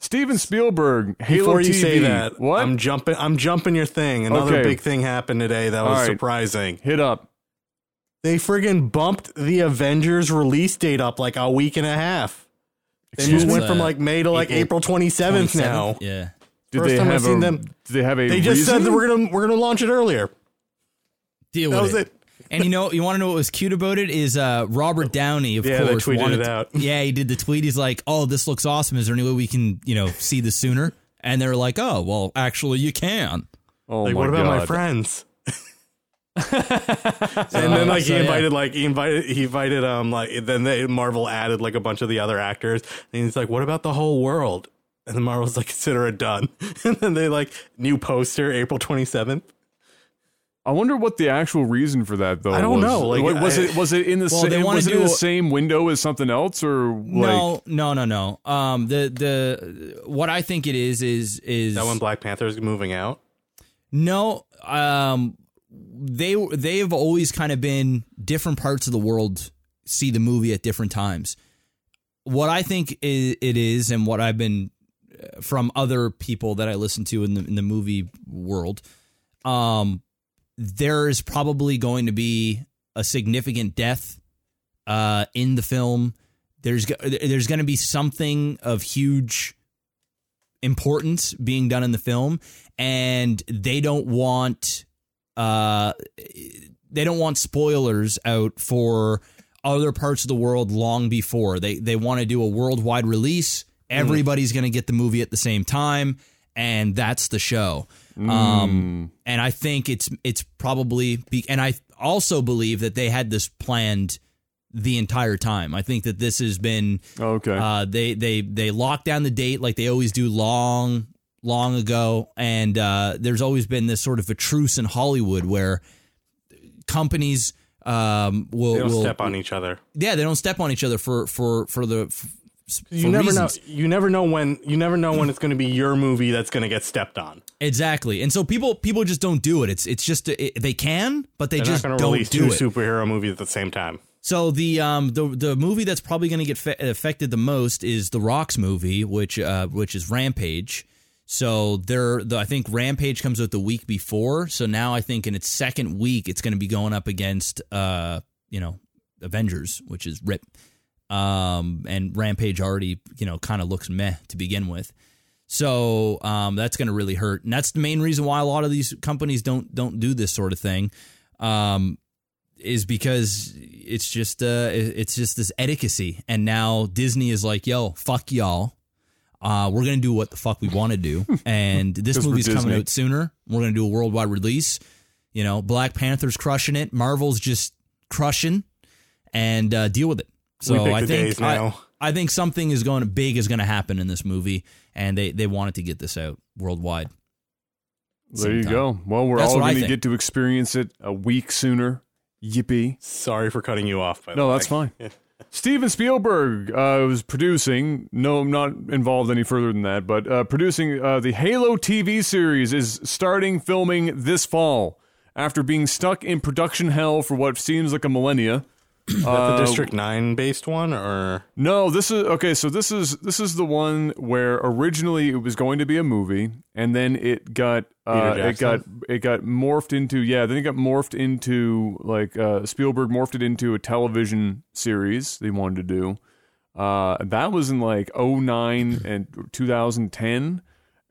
Steven Spielberg, Halo Before you TV. say that, what? I'm jumping. I'm jumping your thing. Another Okay. big thing happened today that was All right. surprising. hit up. They friggin' bumped the Avengers release date up like a week and a half. They Excuse moved, went from like May to like April April 27th now. Yeah. Did First they time I've have seen a, them. Did they have a They just reason? said that we're gonna we're gonna launch it earlier. Deal That with was it. it. And you know, you want to know what was cute about it is uh, Robert Downey, of Yeah, they course, tweeted wanted it out. yeah, he did the tweet. He's like, "Oh, this looks awesome. Is there any way we can, you know, see this sooner?" And they're like, "Oh, well, actually, you can." Oh Like, my what about God. my friends? and then like so, he yeah. invited like he invited he invited um like then they Marvel added like a bunch of the other actors and he's like what about the whole world and then Marvel's like consider it done and then they like new poster April 27th I wonder what the actual reason for that though. I don't was. know, like, What- was I- it was it in the Well, same wanna was it in the same window as something else or like no, no, no, no. Um, the the what I think it is is is that when Black Panther's moving out No, um, they they have always kind of been different parts of the world see the movie at different times. what I think i it is, and what I've been uh, from other people that I listen to in the in the movie world, um, there is probably going to be a significant death uh, in the film. There's there's going to be something of huge importance being done in the film, and they don't want uh, they don't want spoilers out for other parts of the world long before they they want to do a worldwide release. Everybody's going to get the movie at the same time, and that's the show. Um, and I think it's it's probably be, and I also believe that they had this planned the entire time. I think that this has been Okay. uh, they they they lock down the date like they always do long long ago, and uh, there's always been this sort of a truce in Hollywood where companies um, will They don't will step on each other. yeah they don't step on each other for for for the for, You never reasons. know. You never know when. You never know when it's going to be your movie that's going to get stepped on. Exactly, and so people people just don't do it. It's it's just it, they can, but they They're just not going to don't release do two it. superhero movies at the same time. So the um the the movie that's probably going to get fe- affected the most is the Rock's movie, which uh which is Rampage. So there, the, I think Rampage comes out the week before. So now I think in its second week, it's going to be going up against uh you know Avengers, which is Rip. Um and Rampage already you know kind of looks meh to begin with. So um, that's going to really hurt, and that's the main reason why a lot of these companies don't don't do this sort of thing. Um, is because it's just uh it's just this etiquette and now Disney is like yo fuck y'all. Uh we're gonna do what the fuck we want to do. And this movie's coming out sooner. We're gonna do a worldwide release. You know Black Panther's crushing it. Marvel's just crushing. And uh deal with it. So I think I. I think something is going to big is going to happen in this movie and they they wanted to get this out worldwide there you time. go. Well, we're That's all going to get to experience it a week sooner. Yippee. Sorry for cutting you off. By No, the that's way. fine. Steven Spielberg uh, was producing. No, I'm not involved any further than that, but uh, producing uh, the Halo TV series is starting filming this fall after being stuck in production hell for what seems like a millennia. Is that the District Nine based one, or No, this is okay. So this is this is the one where originally it was going to be a movie, and then it got uh, it got it got morphed into yeah. Then it got morphed into like uh, Spielberg morphed it into a television series they wanted to do. Uh, that was in like 09 and 2010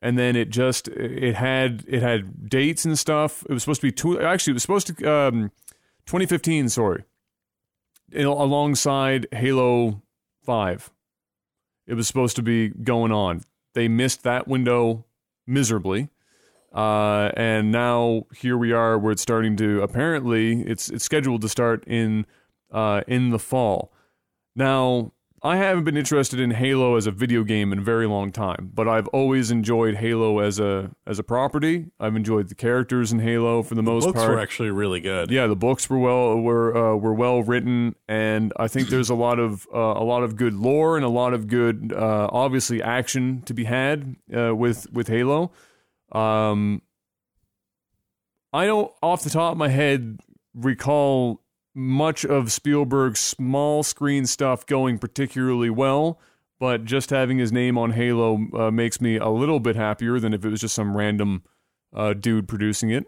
and then it just it had it had dates and stuff it was supposed to be two actually it was supposed to um 2015 sorry alongside halo 5 it was supposed to be going on. They missed that window miserably. Uh, and now here we are where it's starting to apparently it's it's scheduled to start in uh, in the fall. Now, I haven't been interested in Halo as a video game in a very long time, but I've always enjoyed Halo as a as a property. I've enjoyed the characters in Halo for the most books part. Books were actually really good. Yeah, the books were well were uh, were well written, and I think there's a lot of uh, a lot of good lore and a lot of good, uh, obviously, action to be had uh, with with Halo. Um, I don't, off the top of my head, recall much of Spielberg's small screen stuff going particularly well. But just having his name on Halo uh, makes me a little bit happier than if it was just some random uh, dude producing it.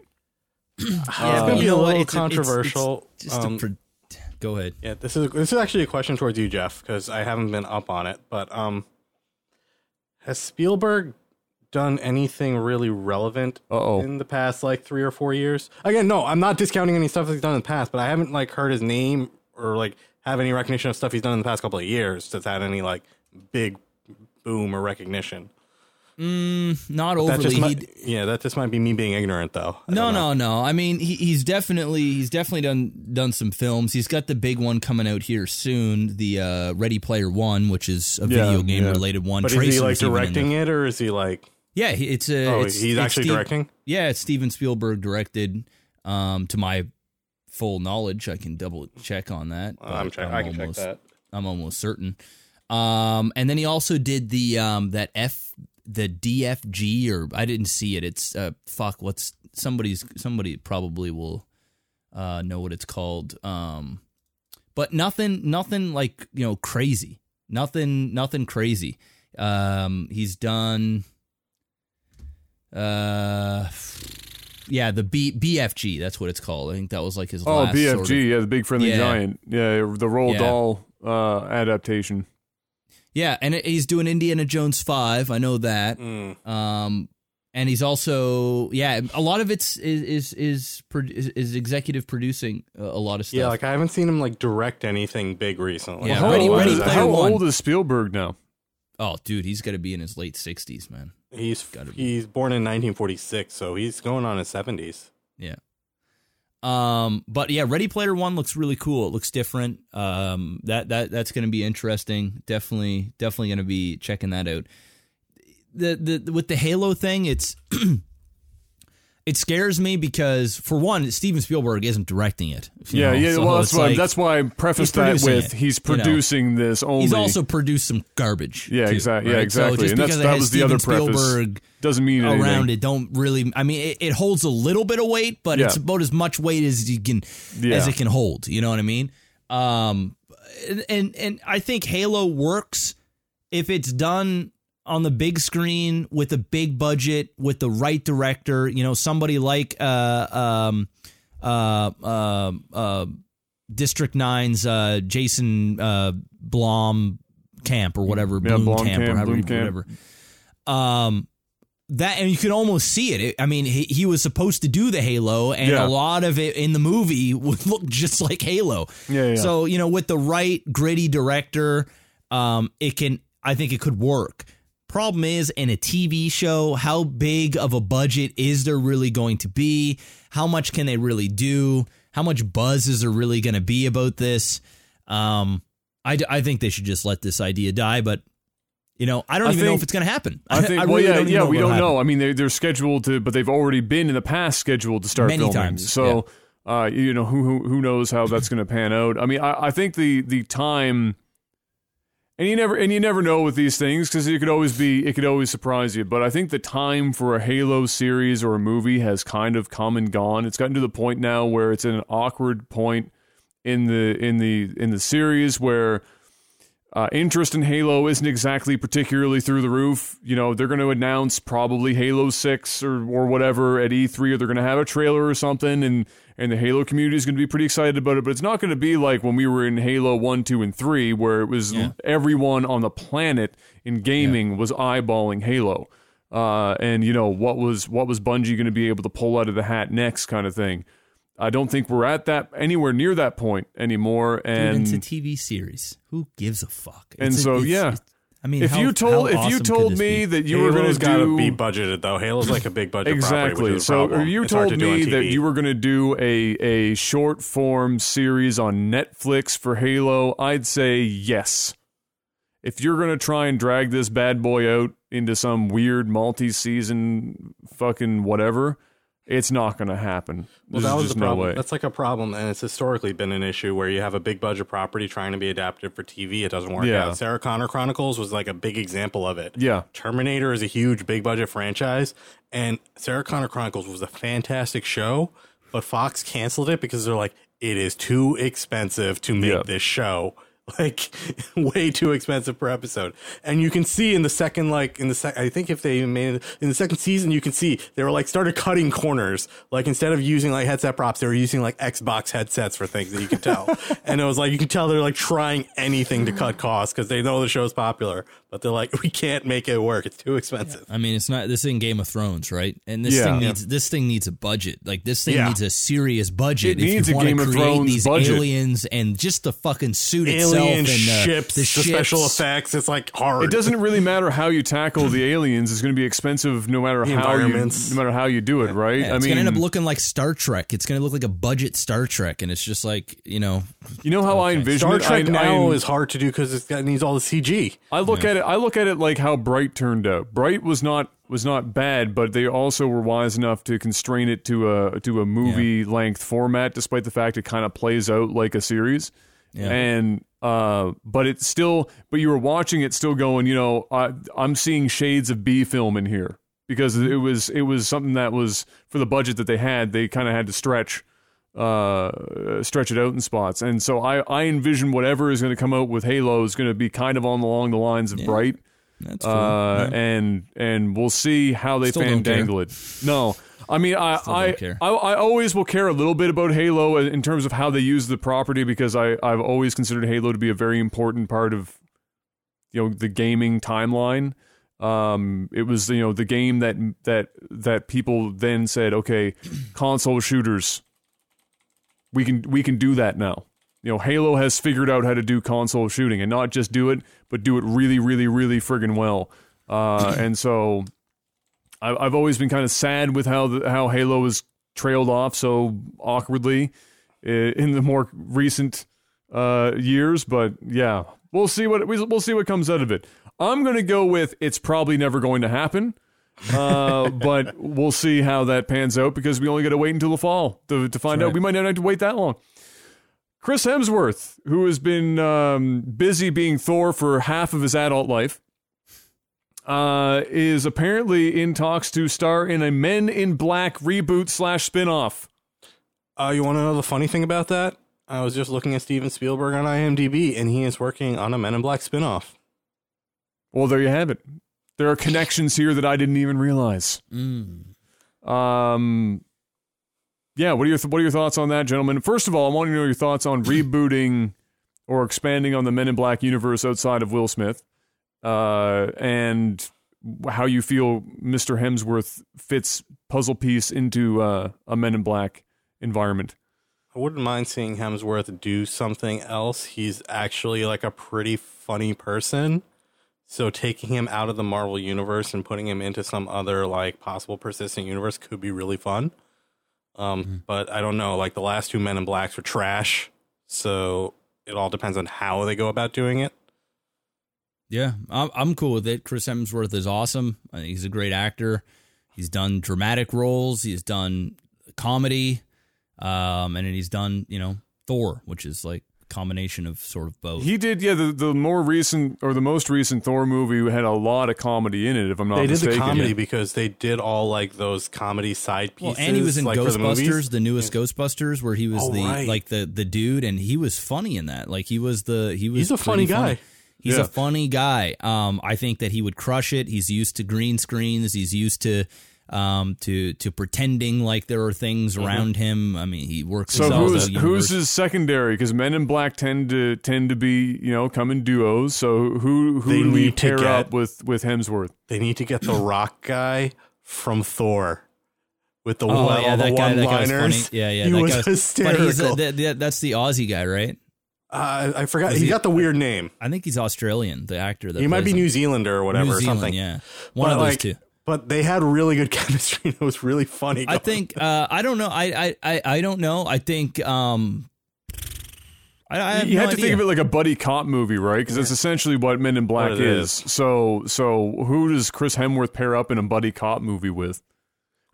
it's Yeah, gonna be a little It's a- it's- it's controversial. just a um, pro- go ahead Yeah, this is this is actually a question towards you, Jeff, because I haven't been up on it. But um, has Spielberg done anything really relevant Uh-oh. in the past like three or four years? Again, no, I'm not discounting any stuff that he's done in the past, but I haven't like heard his name or like have any recognition of stuff he's done in the past couple of years that's had any like big boom or recognition. not That overly he- might, yeah, that just might be me being ignorant though. I No, no, no. I mean, he, he's definitely he's definitely done done some films. He's got the big one coming out here soon, the uh, Ready Player One, which is a Yeah, video game yeah. related one. But is he like was even in directing there. it or is he like? Yeah, it's a. Oh, it's, he's it's actually Steve- directing. Yeah, it's Steven Spielberg directed. Um, to my full knowledge, I can double check on that. I'm check. I can check almost- that. I'm almost certain. Um, and then he also did the um that F the DFG or I didn't see it. It's uh fuck what's somebody's somebody probably will uh know what it's called. Um, but nothing nothing like you know crazy. Nothing, nothing crazy. Um, he's done. Uh, yeah, the B BFG. That's what it's called. I think that was like his. Oh, last BFG, sort of- yeah, the Big Friendly Yeah. Giant, yeah, the Roald Yeah. Dahl uh, adaptation. yeah, and it, he's doing Indiana Jones five. I know that. Mm. Um, and he's also yeah, a lot of it's is is is, is, is executive producing a, a lot of stuff. Yeah, like I haven't seen him like direct anything big recently. Yeah, how Ready- old, Ready is, how old is Spielberg now? Oh, dude, he's got to be in his late sixties, man. He's Gotta be. he's born in 1946, so he's going on his 70s. Yeah. Um, but yeah, Ready Player One looks really cool. It looks different. Um, that that that's going to be interesting. Definitely, definitely going to be checking that out. The the with the Halo thing, it's it scares me because for one, Steven Spielberg isn't directing it. Yeah, know? yeah. So well, that's why like- that's why I prefaced that with it, he's you know. producing this only. He's also produced some garbage. Yeah, too, exact- yeah, exactly. So just And that's- because it that has was the other Steven preface. Spielberg doesn't mean anything. around it don't really i mean it, it holds a little bit of weight but it's about as much weight as you can Yeah. as it can hold you know what i mean um and, and and i think halo works if it's done on the big screen with a big budget with the right director you know somebody like uh um uh uh, uh district 9's uh jason uh blom camp or whatever Yeah, bloom Blomkamp, camp or however whatever um that and you can almost see it. It- I mean, he, he was supposed to do the Halo, and Yeah. a lot of it in the movie would look just like Halo. Yeah, yeah. So you know, with the right gritty director, um, it can. I think it could work. Problem is, in a TV show, how big of a budget is there really going to be? How much can they really do? How much buzz is there really going to be about this? Um, I, I think they should just let this idea die, but you know, I don't I even know if it's going to happen. I think. well, really yeah, don't yeah. know we don't know. I mean, they, they're scheduled to, but they've already been in the past scheduled to start Many filming. times, So, uh, you know, who who who knows how that's going to pan out? I mean, I, I think the the time. And you never and you never know with these things because it could always be it could always surprise you. But I think the time for a Halo series or a movie has kind of come and gone. It's gotten to the point now where it's an awkward point in the in the in the series where uh, interest in Halo isn't exactly particularly through the roof. You know, they're going to announce probably Halo Six or or whatever at E3, or they're going to have a trailer or something, and and the Halo community is going to be pretty excited about it. But it's not going to be like when we were in Halo One, Two, and Three, where it was Yeah. everyone on the planet in gaming was eyeballing Halo. Uh, and you know what was what was Bungie going to be able to pull out of the hat next, kind of thing. I don't think we're at that anywhere near that point anymore. Dude, And it's a TV series. Who gives a fuck? And It's a- so, it's- yeah. it's- I mean, if how- you told if you awesome could told me be? that you were going Halo's to gotta be budgeted though. Halo's like a big budget exactly, property, which is a so problem. if you It's told to me that you were going to do a a short form series on Netflix for Halo, I'd say yes. If you're going to try and drag this bad boy out into some weird multi-season fucking whatever, it's not going to happen. Well, There's that was the problem. way. That's like a problem, and it's historically been an issue where you have a big budget property trying to be adapted for TV. It doesn't work Yeah. out. Sarah Connor Chronicles was like a big example of it. yeah. Terminator is a huge big budget franchise, and Sarah Connor Chronicles was a fantastic show, but Fox canceled it because they're like, it is too expensive to make Yeah. this show. Like way too expensive per episode, and you can see in the second, like in the sec, I think if they made it in the second season, you can see they were like started cutting corners. Like instead of using like headset props, they were using like Xbox headsets for things that you could tell, and it was like you can tell they're like trying anything to cut costs because they know the show's popular, but they're like we can't make it work; it's too expensive. I mean, it's not this in Game of Thrones, right? And this Yeah. thing Yeah. needs this thing needs a budget. Like this thing Yeah. needs a serious budget. It if needs you a wanna Game of create Thrones these budget. aliens and just the fucking suit itself Alien and uh, ships, the, the, ships. special effects, it's like hard. It doesn't really matter how you tackle the aliens. It's going to be expensive no matter The how you, environments. no matter how you do it, right? Yeah, I it's mean, gonna end up looking like Star Trek. It's gonna look like a budget Star Trek, and it's just like you know, you know how I envision Star it. Trek I, now I, is hard to do because it needs all the CG. I look at it. I look at it like how Bright turned out. Bright was not was not bad, but they also were wise enough to constrain it to a to a movie length format, despite the fact it kind of plays out like a series. Yeah. And uh, but it's still, but you were watching it still going. You know, I, I'm seeing shades of B film in here because it was it was something that was for the budget that they had. They kind of had to stretch uh, stretch it out in spots. And so I, I envision whatever is going to come out with Halo is going to be kind of on along the lines of Bright. That's cool. Uh, Yeah. and and we'll see how they Still fandangle it. No, I mean I I. I I always will care a little bit about Halo in terms of how they use the property because I I've always considered Halo to be a very important part of you know the gaming timeline. Um, it was you know the game that that that people then said, okay, console shooters, we can we can do that now. You know, Halo has figured out how to do console shooting and not just do it, but do it really, really, really friggin' well. Uh, and so, I, I've always been kind of sad with how the, how Halo has trailed off so awkwardly in the more recent uh, years. But yeah, we'll see what we'll see what comes out of it. I'm gonna go with it's probably never going to happen. Uh, but we'll see how that pans out because we only got to wait until the fall to, to find That's out. We might not have to wait that long. Chris Hemsworth, who has been um, busy being Thor for half of his adult life, uh, is apparently in talks to star in a Men in Black reboot slash spinoff. Uh, you want to know the funny thing about that? I was just looking at Steven Spielberg on IMDb, and he is working on a Men in Black spinoff. Well, there you have it. There are connections here that I didn't even realize. Mm. Um, yeah. What are your What are your thoughts on that, gentlemen? First of all, I want to know your thoughts on rebooting or expanding on the Men in Black universe outside of Will Smith, uh, and how you feel Mr. Hemsworth fits puzzle piece into uh, a Men in Black environment. I wouldn't mind seeing Hemsworth do something else. He's actually like a pretty funny person. So taking him out of the Marvel universe and putting him into some other like possible persistent universe could be really fun. Um, but I don't know. Like the last two Men in Blacks were trash, so it all depends on how they go about doing it. Yeah, I'm, I'm cool with it. Chris Hemsworth is awesome. I think he's a great actor. He's done dramatic roles. He's done comedy, um, and then he's done you know Thor, which is like combination of sort of both. He did, yeah. The, the more recent or the most recent Thor movie had a lot of comedy in it. If I'm not they did mistaken, the comedy because they did all like those comedy side pieces. well, and he was in like, for the. Ghostbusters, the, newest Ghostbusters, where he was Oh, the right. like the the dude, and he was funny in that. Like he was the he was He's a funny pretty guy. He's Yeah. a funny guy. Um, I think that he would crush it. He's used to green screens. He's used to um to to pretending like there are things around him. I mean, he works. So himself who's who's his secondary? Because Men in Black tend to tend to be you know come in duos. So who who They do we need to pair get- up with with Hemsworth? They need to get the Rock guy from Thor with the, Oh all yeah, the that guy. That guy was one-liners. Yeah, yeah. he that was guy hysterical. But he's a, that, that- that's the Aussie guy, right? uh, I forgot. He he- got the weird name. I think he's Australian. The actor that He might be him. New Zealander or whatever New or something. Yeah, one But, of those like, two. But they had really good chemistry. and It was really funny. I think uh, I don't know. I, I I I don't know. I think um, I, I have you no have to idea. think of it like a buddy cop movie, right? Because that's essentially what Men in Black is. it is. So so who does Chris Hemsworth pair up in a buddy cop movie with?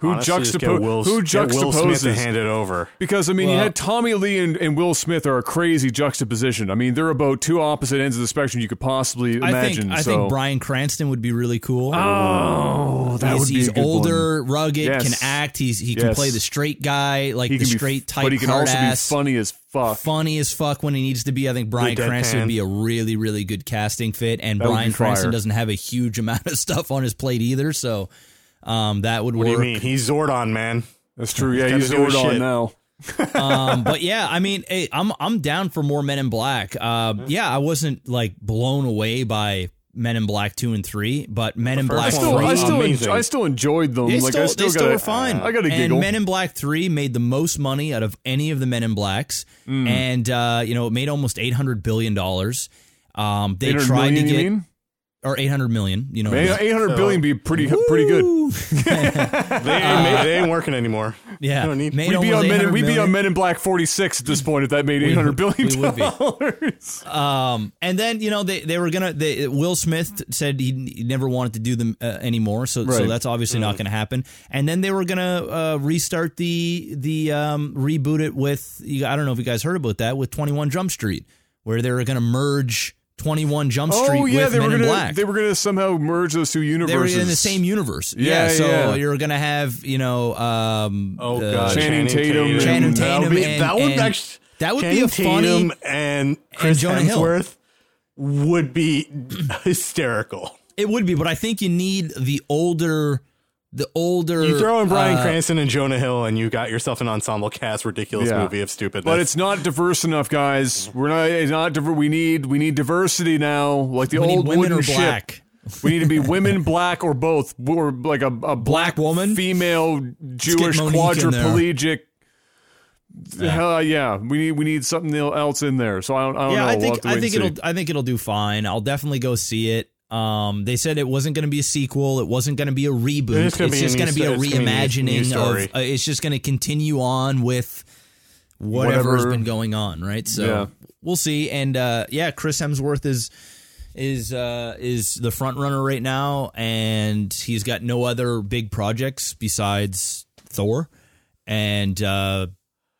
Who Honestly, just? Will, Who get Will Smith to hand it over. Because I mean, you had Tommy Lee and, and Will Smith are a crazy juxtaposition. I mean, they're about two opposite ends of the spectrum you could possibly I imagine. think I so. think Bryan Cranston would be really cool. Oh, that he's would be he's a good one. older, rugged, Yes. can act. He's he can Yes. play the straight guy, like He the can be, straight type, but he can hard also ass, be funny as fuck. funny as fuck when he needs to be. I think Bryan Cranston would be a really, really good casting fit. And That Bryan. Cranston doesn't have a huge amount of stuff on his plate either, so um, that would What work. do you mean? He's Zordon, man. That's true. Yeah, gotta he's Zordon shit. now. um, but yeah, I mean, hey, I'm I'm down for more Men in Black. Uh, yeah, I wasn't like blown away by Men in Black two and three, but Men in Black I still, one I three. still, amazing. I still enjoyed them. They like still, I still they still got were fine. I got a and. Men in Black 3 made the most money out of any of the Men in Blacks. Mm. And, uh, you know, it made almost $800 billion. Um, they tried million, to you get, mean? Or 800 million, you know. Man, 800 So- billion be pretty pretty good. They ain't, ma- they ain't working anymore. yeah. You don't need- made We'd be on Men, we'd be on Men in Black 46 at this point if that made 800 billion we would be. dollars. Um, and then you know they, they were gonna. Will Smith said he, never wanted to do them uh, anymore, so so that's obviously not going to happen. And then they were gonna uh, restart the the um, reboot it with. I don't know if you guys heard about that with Twenty One Jump Street, where they were gonna merge 21 Jump Street oh yeah, with they Men were gonna Black. they were gonna somehow merge those two universes. They were in the same universe. Yeah, so yeah. you're gonna have you know um, Oh god, Channing Tatum and- Channing That would Tatum be, and- that would and- actually that would be a funny- Tatum and Chris Jonah Hill. Hemsworth would be hysterical. It would be, but I think you need the older, the older. You throw in Bryan uh, Cranston and Jonah Hill, and you got yourself an ensemble cast ridiculous Yeah. movie of stupidness. But it's not diverse enough, guys. We're not. It's not. Diver- we need. We need diversity now, like the We need old women wooden or ship. black. We need to be women, black, or both, or like a, a black, woman? female, Jewish, Monique in there. quadriplegic. Hell yeah, we need we need something else in there. So I don't. I don't yeah, know. I We'll think I think it'll see. I think it'll do fine. I'll definitely go see it. Um, they said it wasn't going to be a sequel. It wasn't going to be a reboot. It's gonna be just going to be a sto- it's gonna be a new- new reimagining story. of. Uh, it's just going to continue on with whatever has been going on, right? So Yeah. we'll see. And uh, yeah, Chris Hemsworth is is uh, is the front runner right now, and he's got no other big projects besides Thor, and uh,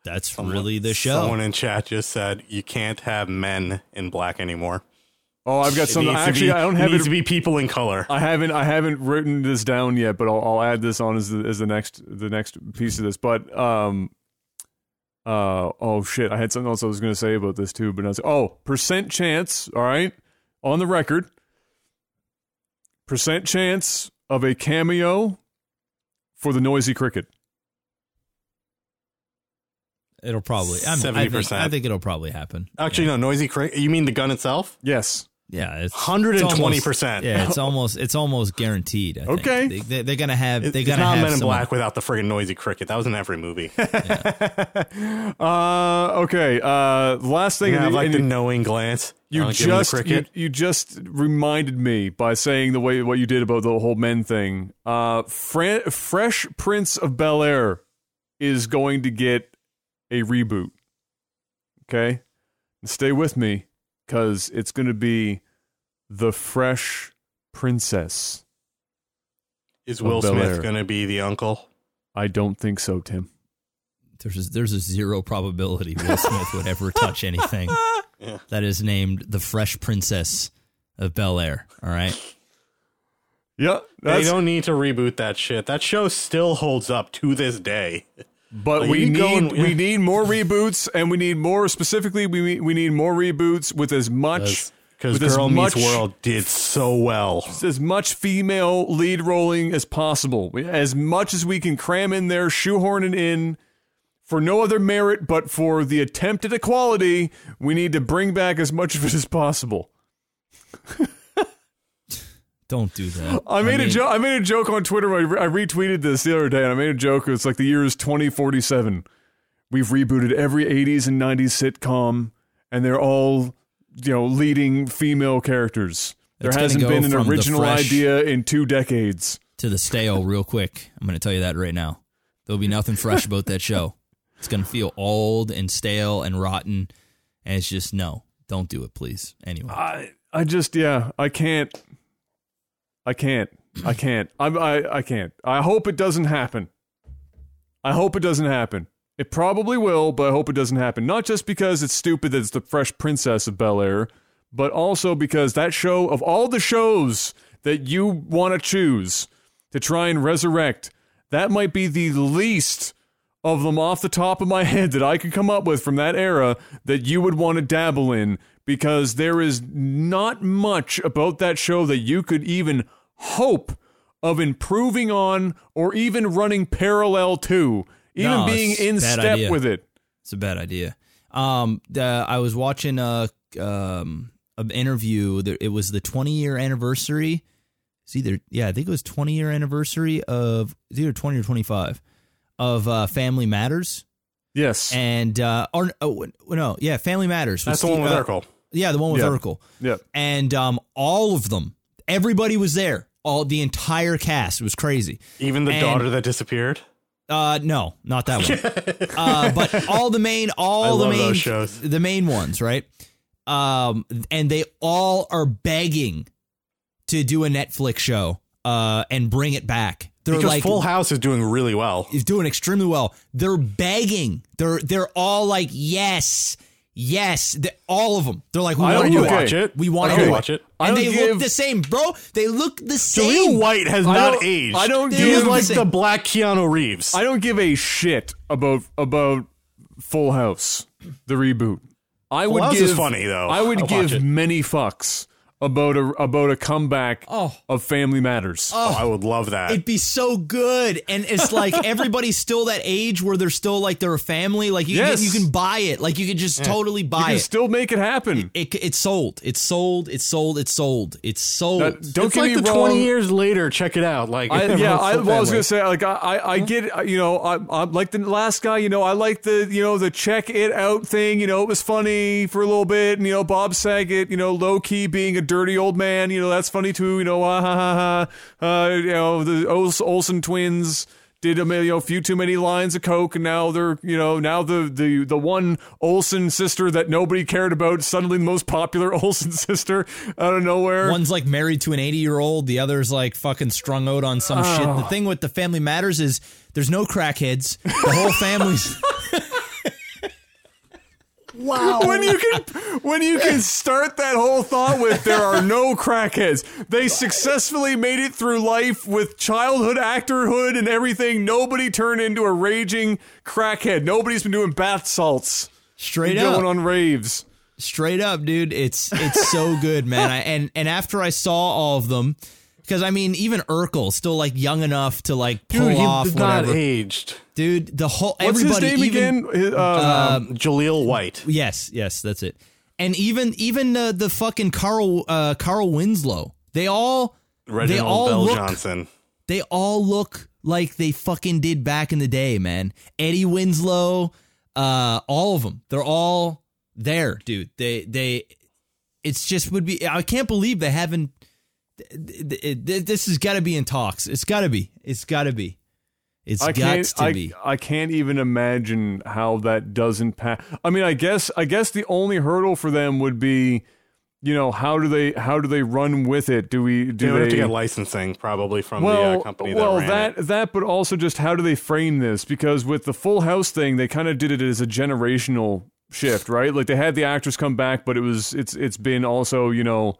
that's really the show. Someone in chat just said you can't have men in black anymore. Oh, I've got It some. Actually, be- I don't it have needs it. to be people in color. I haven't. I haven't written this down yet, but I'll, I'll add this on as the as the next the next piece of this. But um, uh, oh shit, I had something else I was going to say about this too, but I was oh percent chance. All right, on the record, percent chance of a cameo for the noisy cricket. It'll probably. I, mean, I, think, 70%. I think it'll probably happen. Actually, no, noisy. cricket. you mean the gun itself? Yes. Yeah, it's Hundred and it's twenty almost- percent. Yeah, it's almost it's almost guaranteed. I think. Okay. they, they, they're gonna have It's they're it's gonna not have Men in some- Black without the friggin' noisy cricket. That was in every movie. Uh, okay. Uh, last thing. You have like the you- knowing glance. You give just you, you just reminded me by saying the way what you did about the whole men thing. Uh, Fre- Fresh Prince of Bel Air is going to get a reboot. Okay, stay with me because it's going to be the Fresh Princess. Is Will Smith going to be the uncle? I don't think so, Tim. There's a, there's a zero probability Will Smith would ever touch anything Yeah. that is named the Fresh Princess of Bel Air. All right, Yeah, They don't need to reboot that shit. That show still holds up to this day. But Like, we need and- we need more reboots, and we need more specifically. We need- we need more reboots with as much Because Girl much Meets World did so well. as much female lead rolling as possible, as much as we can cram in there, shoehorn it in. For no other merit but for the attempt at equality, we need to bring back as much of it as possible. don't do that. I made a mean, joke. I made a joke on Twitter. I, re- I retweeted this the other day, and I made a joke. It's like the year is 2047. We've rebooted every 80s and 90s sitcom, and they're all, you know, leading female characters. There It's hasn't been an original idea in two decades. to the stale real quick. I'm going to tell you that right now. There'll be nothing fresh about that show. It's going to feel old and stale and rotten. And it's just no, don't do it, please. Anyway, I, I just, yeah, I can't. I can't. I can't. I'm, I, I can't. I hope it doesn't happen. I hope it doesn't happen. It probably will, but I hope it doesn't happen. Not just because it's stupid that it's the Fresh Princess of Bel Air, but also because that show, of all the shows that you want to choose to try and resurrect, that might be the least of them off the top of my head that I could come up with from that era that you would want to dabble in because there is not much about that show that you could even hope of improving on or even running parallel to, even No, being in step idea. with it. it's a bad idea. Um, the, I was watching a um an interview. that it was the 20 year anniversary. It's either yeah, I think it was 20 year anniversary of it's either 20 or 25 of uh, Family Matters. Yes. And uh, or oh, no, yeah, Family Matters. That's the one with uh, Urkel. Yeah, the one with Yeah. Urkel. yeah. and um, all of them, everybody was there. All the entire cast it was crazy. Even the and- daughter that disappeared. Uh, no, not that one. uh, but all the main, all I the love main, those shows. the main ones, right? Um, and they all are begging to do a Netflix show, uh, and bring it back. They're Because like, Full House is doing really well. is doing extremely well. They're begging. They're they're all like, yes, Yes, the, all of them. They're like, we I want to don't- it. Watch it. We want to watch it. it. And they give- look the same, bro. They look the same. Jaleel White has I not don't- aged. I don't They He is give- like the the black Keanu Reeves. I don't give a shit about about Full House, the reboot. I would House give is funny, though. I would I'll give many fucks about a about a comeback Oh. of Family Matters. Oh, oh, I would love that. It'd be so good, and it's like everybody's still that age where they're still like they're a family. Like you, Yes. can, you can buy it. Like you can just totally buy. you buy can it. still make it happen. it. It's sold. It's sold. It's sold. It's sold. It's sold. That- don't it's get like me the wrong. twenty years later. Check it out. Like I, yeah, I, well, I was gonna say, like, I, I, I get, you know, I, I'm like the last guy, you know, I like the, you know, the check it out thing, you know, it was funny for a little bit, and you know, Bob Saget, you know, low key being a dirty old man, you know, that's funny too, you know, ah, ha ha ha, uh, you know, the Ols- Olsen twins did a you know, few too many lines of coke, and now they're, you know, now the the the one Olsen sister that nobody cared about suddenly the most popular Olsen sister out of nowhere. One's like married to an 80 year old. The other's like fucking strung out on some shit. Oh. The thing with the Family Matters is there's no crackheads. The whole family's. when you can when you can start that whole thought with there are no crackheads they successfully made it through life with childhood actorhood and everything nobody turned into a raging crackhead nobody's been doing bath salts Straight up. going on raves Straight up, dude. It's it's so good, man. I, and and after I saw all of them, because I mean, even Urkel still like young enough to like pull Dude, off he's not whatever. aged. Dude, the whole what's everybody his name even, again uh, Um, Jaleel White. Yes, yes, that's it. And even even uh, the fucking Carl uh, Carl Winslow, they all Reginald they all Bell look Johnson. they all look like they fucking did back in the day, man. Eddie Winslow, uh, all of them, they're all there, dude. They they, it's just would be. I can't believe they haven't. th- th- th- This has got to be in talks. It's got to be. It's got to be. It's I got can't. to I, be. I can't even imagine how that doesn't pass. I mean, I guess. I guess the only hurdle for them would be, you know, how do they how do they run with it? Do we do They would have to get licensing probably from well, the uh, company that well, ran that it. that, but also just how do they frame this? Because with the Full House thing, they kind of did it as a generational shift, right? Like they had the actors come back, but it was it's it's been also you know,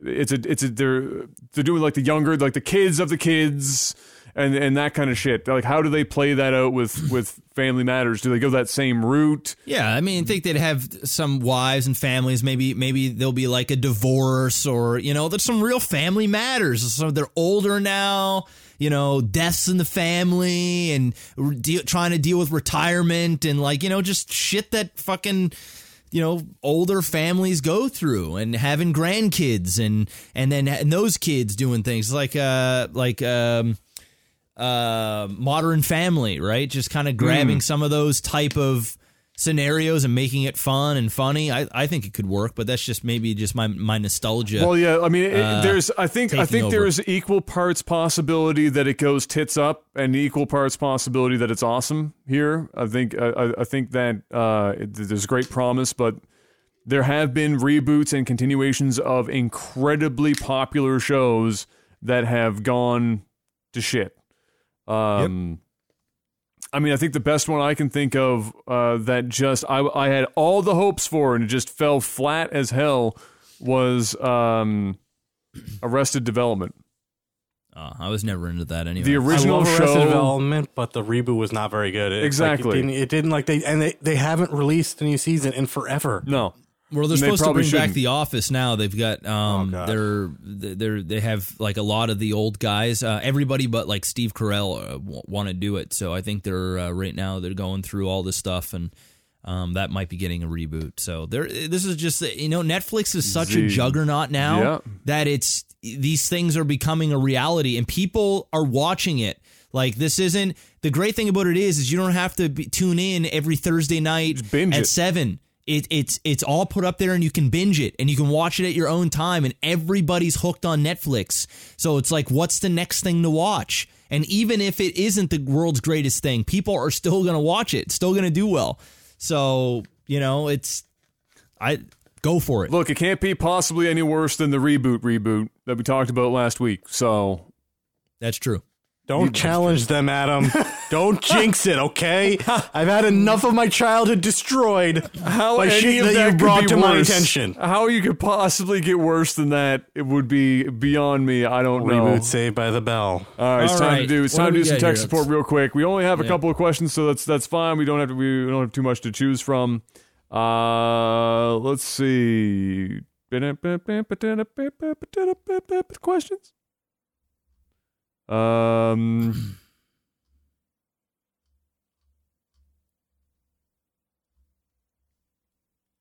it's a it's a they're they're doing like the younger like the kids of the kids. And, and that kind of shit. Like, how do they play that out with, with Family Matters? Do they go that same route? Yeah, I mean, think they'd have some wives and families. Maybe, maybe there'll be like a divorce, or you know, there's some real family matters. So they're older now. You know, deaths in the family, and deal, trying to deal with retirement, and like you know, just shit that fucking you know older families go through, and having grandkids, and and then and those kids doing things like uh like um uh, Modern Family, right? Just kind of grabbing some of those type of scenarios and making it fun and funny. I, I think it could work, but that's just maybe just my my nostalgia. Well, yeah. I mean, it, uh, there's. I think. I think over. there's equal parts possibility that it goes tits up, and equal parts possibility that it's awesome here. I think. I, I- I think that uh, it, there's great promise, but there have been reboots and continuations of incredibly popular shows that have gone to shit. Um, I mean, I think the best one I can think of uh, that just I, I had all the hopes for and it just fell flat as hell was um, Arrested Development. Oh, I was never into that anyway. The I original love Arrested show. Development, but the reboot was not very good. It, like, Exactly. it, didn't, it didn't like they and they, they haven't released a new season in forever. No, well, they're they supposed to bring back shouldn't. The Office now. They've got um, Oh, they're they're they have like a lot of the old guys. Uh, everybody but like Steve Carell uh, w- want to do it. So I think they're uh, right now they're going through all this stuff and. Um, that might be getting a reboot. So there, this is just you know, Netflix is such a Z- juggernaut now Yeah. that it's these things are becoming a reality and people are watching it. Like this isn't the great thing about it is is you don't have to be, tune in every Thursday night at it. seven. It, it's it's all put up there and you can binge it and you can watch it at your own time and everybody's hooked on Netflix. So it's like what's the next thing to watch? And even if it isn't the world's greatest thing, people are still going to watch it. Still going to do well. So, you know, it's I go for it. look, it can't be possibly any worse than the reboot reboot that we talked about last week. So That's true. Don't challenge them, Adam. Don't jinx it, okay? I've had enough of my childhood destroyed How by any shit of that, that you could brought be to my worse. attention. How you could possibly get worse than that? It would be beyond me. I don't know. Reboot Saved by the Bell. All right, it's All time to right. do. It's What time to do do we some got tech here? support real quick. We only have a Yeah. couple of questions, so that's that's fine. We don't have to. We don't have too much to choose from. Uh, let's see. Questions. Um.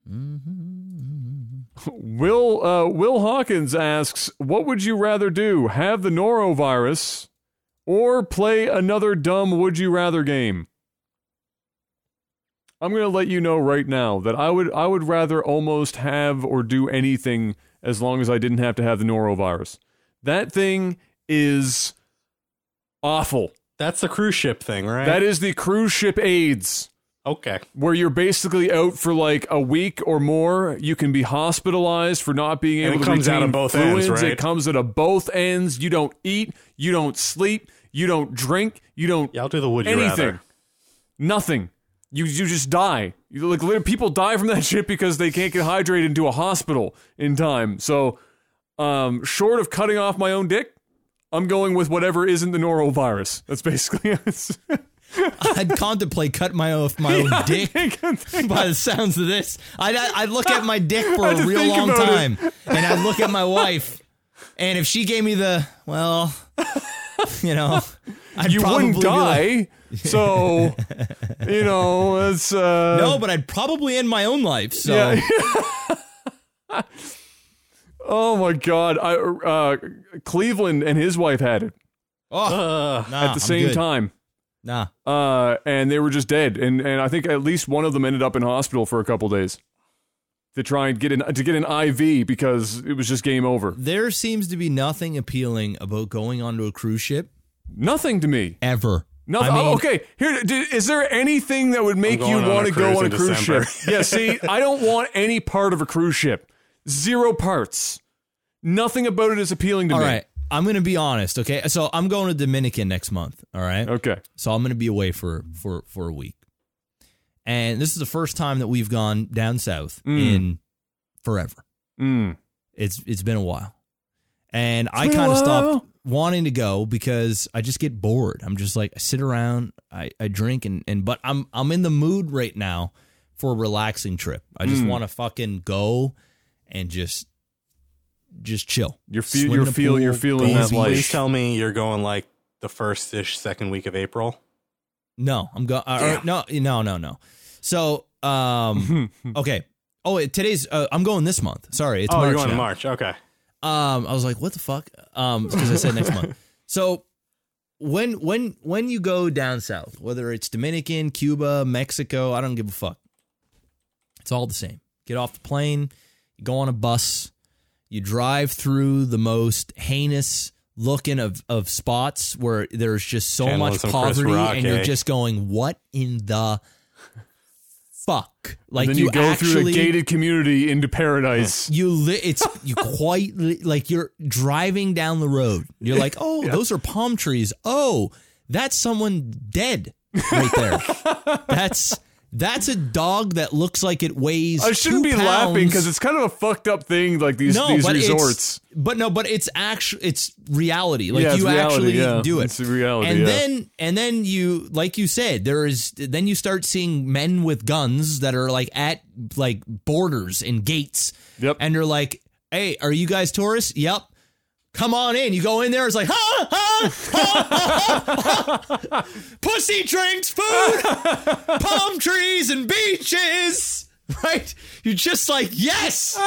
Will uh, Will Hawkins asks, "What would you rather do? Have the norovirus or play another dumb would you rather game?" I'm going to let you know right now that I would I would rather almost have or do anything as long as I didn't have to have the norovirus. That thing is awful. That's the cruise ship thing, right? That is the cruise ship AIDS okay. where you're basically out for like a week or more. You can be hospitalized for not being And able it to comes out of both ends, fluids. right? It comes out of both ends. You don't eat. You don't sleep. You don't drink. You don't Yeah, I'll do the would you anything. rather. Nothing. You you just die. You, like literally, people die from that shit because they can't get hydrated into a hospital in time. So, um, short of cutting off my own dick, I'm going with whatever isn't the norovirus. That's basically it. I'd contemplate cutting my off my own dick. By the sounds of this, I'd I'd look at my dick for a real long about it. time, and I'd look at my wife, and if she gave me the well, you know, I'd you probably wouldn't be like, die. So, you know, it's uh no, but I'd probably end my own life. So Yeah. Oh my god. I uh Cleveland and his wife had it oh, Uh, nah, at the same time. Nah, Uh and they were just dead and and I think at least one of them ended up in hospital for a couple days. To try and get an to get an IV because it was just game over. there seems to be nothing appealing about going onto a cruise ship Nothing to me. ever. Nothing. I mean, oh, okay, here. d- Is there anything that would make you want to go on a cruise December. ship? yeah. See, I don't want any part of a cruise ship. Zero parts. Nothing about it is appealing to All me. right, I'm gonna be honest. Okay, so I'm going to Dominican next month. All right. Okay. So I'm going to be away for for for a week, and this is the first time that we've gone down south Mm. in forever. Mm. It's it's been a while, and I been a kind of while. stopped wanting to go because I just get bored. I'm just like I sit around, I, I drink, and and but I'm I'm in the mood right now for a relaxing trip. I just Mm. want to fucking go and just just chill. You're fe- Swim you're feel pool, you're feeling go that beach. life. please tell me you're going like the first ish second week of April. No, I'm going. Uh, no, no, no, no. So, um, okay. Oh, today's. Uh, I'm going this month. Sorry, it's oh, March. you're going now. March. Okay. Um, I was like, what the fuck? Um, because I said next month. So, when when when you go down south, whether it's Dominican, Cuba, Mexico, I don't give a fuck. It's all the same. Get off the plane, you go on a bus, you drive through the most heinous looking of, of spots where there's just so Channeling much poverty, Rock, and you're eh? just going, what in the fuck? Like then you, go actually, through a gated community into paradise. you li- it's you quite li- like you're driving down the road. You're like, oh, those are palm trees. Oh, that's someone dead right there. that's that's a dog that looks like it weighs. I shouldn't be laughing because it's kind of a fucked up thing. Like these no, these but resorts. But no, but it's actually it's reality. Like Yeah, you reality, actually yeah. do it. It's a reality, And yeah. then and then you like you said there is then you start seeing men with guns that are like at like borders and gates. Yep. And they're like, "Hey, are you guys tourists?" Yep. Come on in. You go in there. It's like, ha, ha, ha, ha, ha, ha. pussy drinks, food, palm trees, and beaches. Right? You're just like, yes,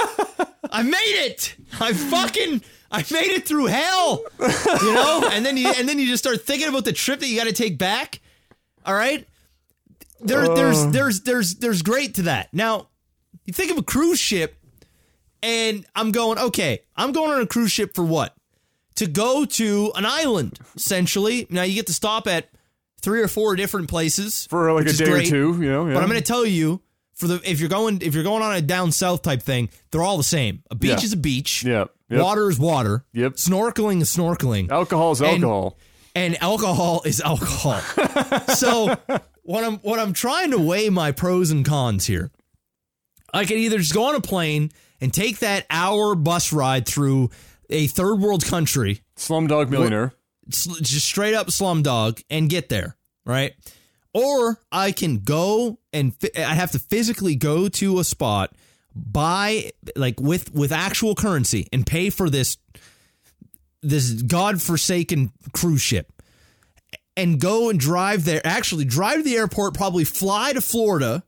I made it. I fucking, I made it through hell. You know? And then you, and then you just start thinking about the trip that you got to take back. All right. There, uh. there's, there's, there's, there's great to that. Now, you think of a cruise ship and I'm going, okay, I'm going on a cruise ship for what? To go to an island, essentially. Now you get to stop at three or four different places for like a day great. or two, you know. Yeah. But I'm going to tell you, for the if you're going if you're going on a down south type thing, they're all the same. A beach Yeah. is a beach. Yeah, yep. Water is water. Yep. Snorkeling is snorkeling. alcohol is And- alcohol. and alcohol is alcohol. so what I'm what I'm trying to weigh my pros and cons here. I could either just go on a plane and take that hour bus ride through a third world country, Slumdog Millionaire. just straight up slumdog, and get there, right? Or I can go and I have to physically go to a spot, buy like with with actual currency, and pay for this this godforsaken cruise ship and go and drive there. Actually, drive to the airport, probably fly to Florida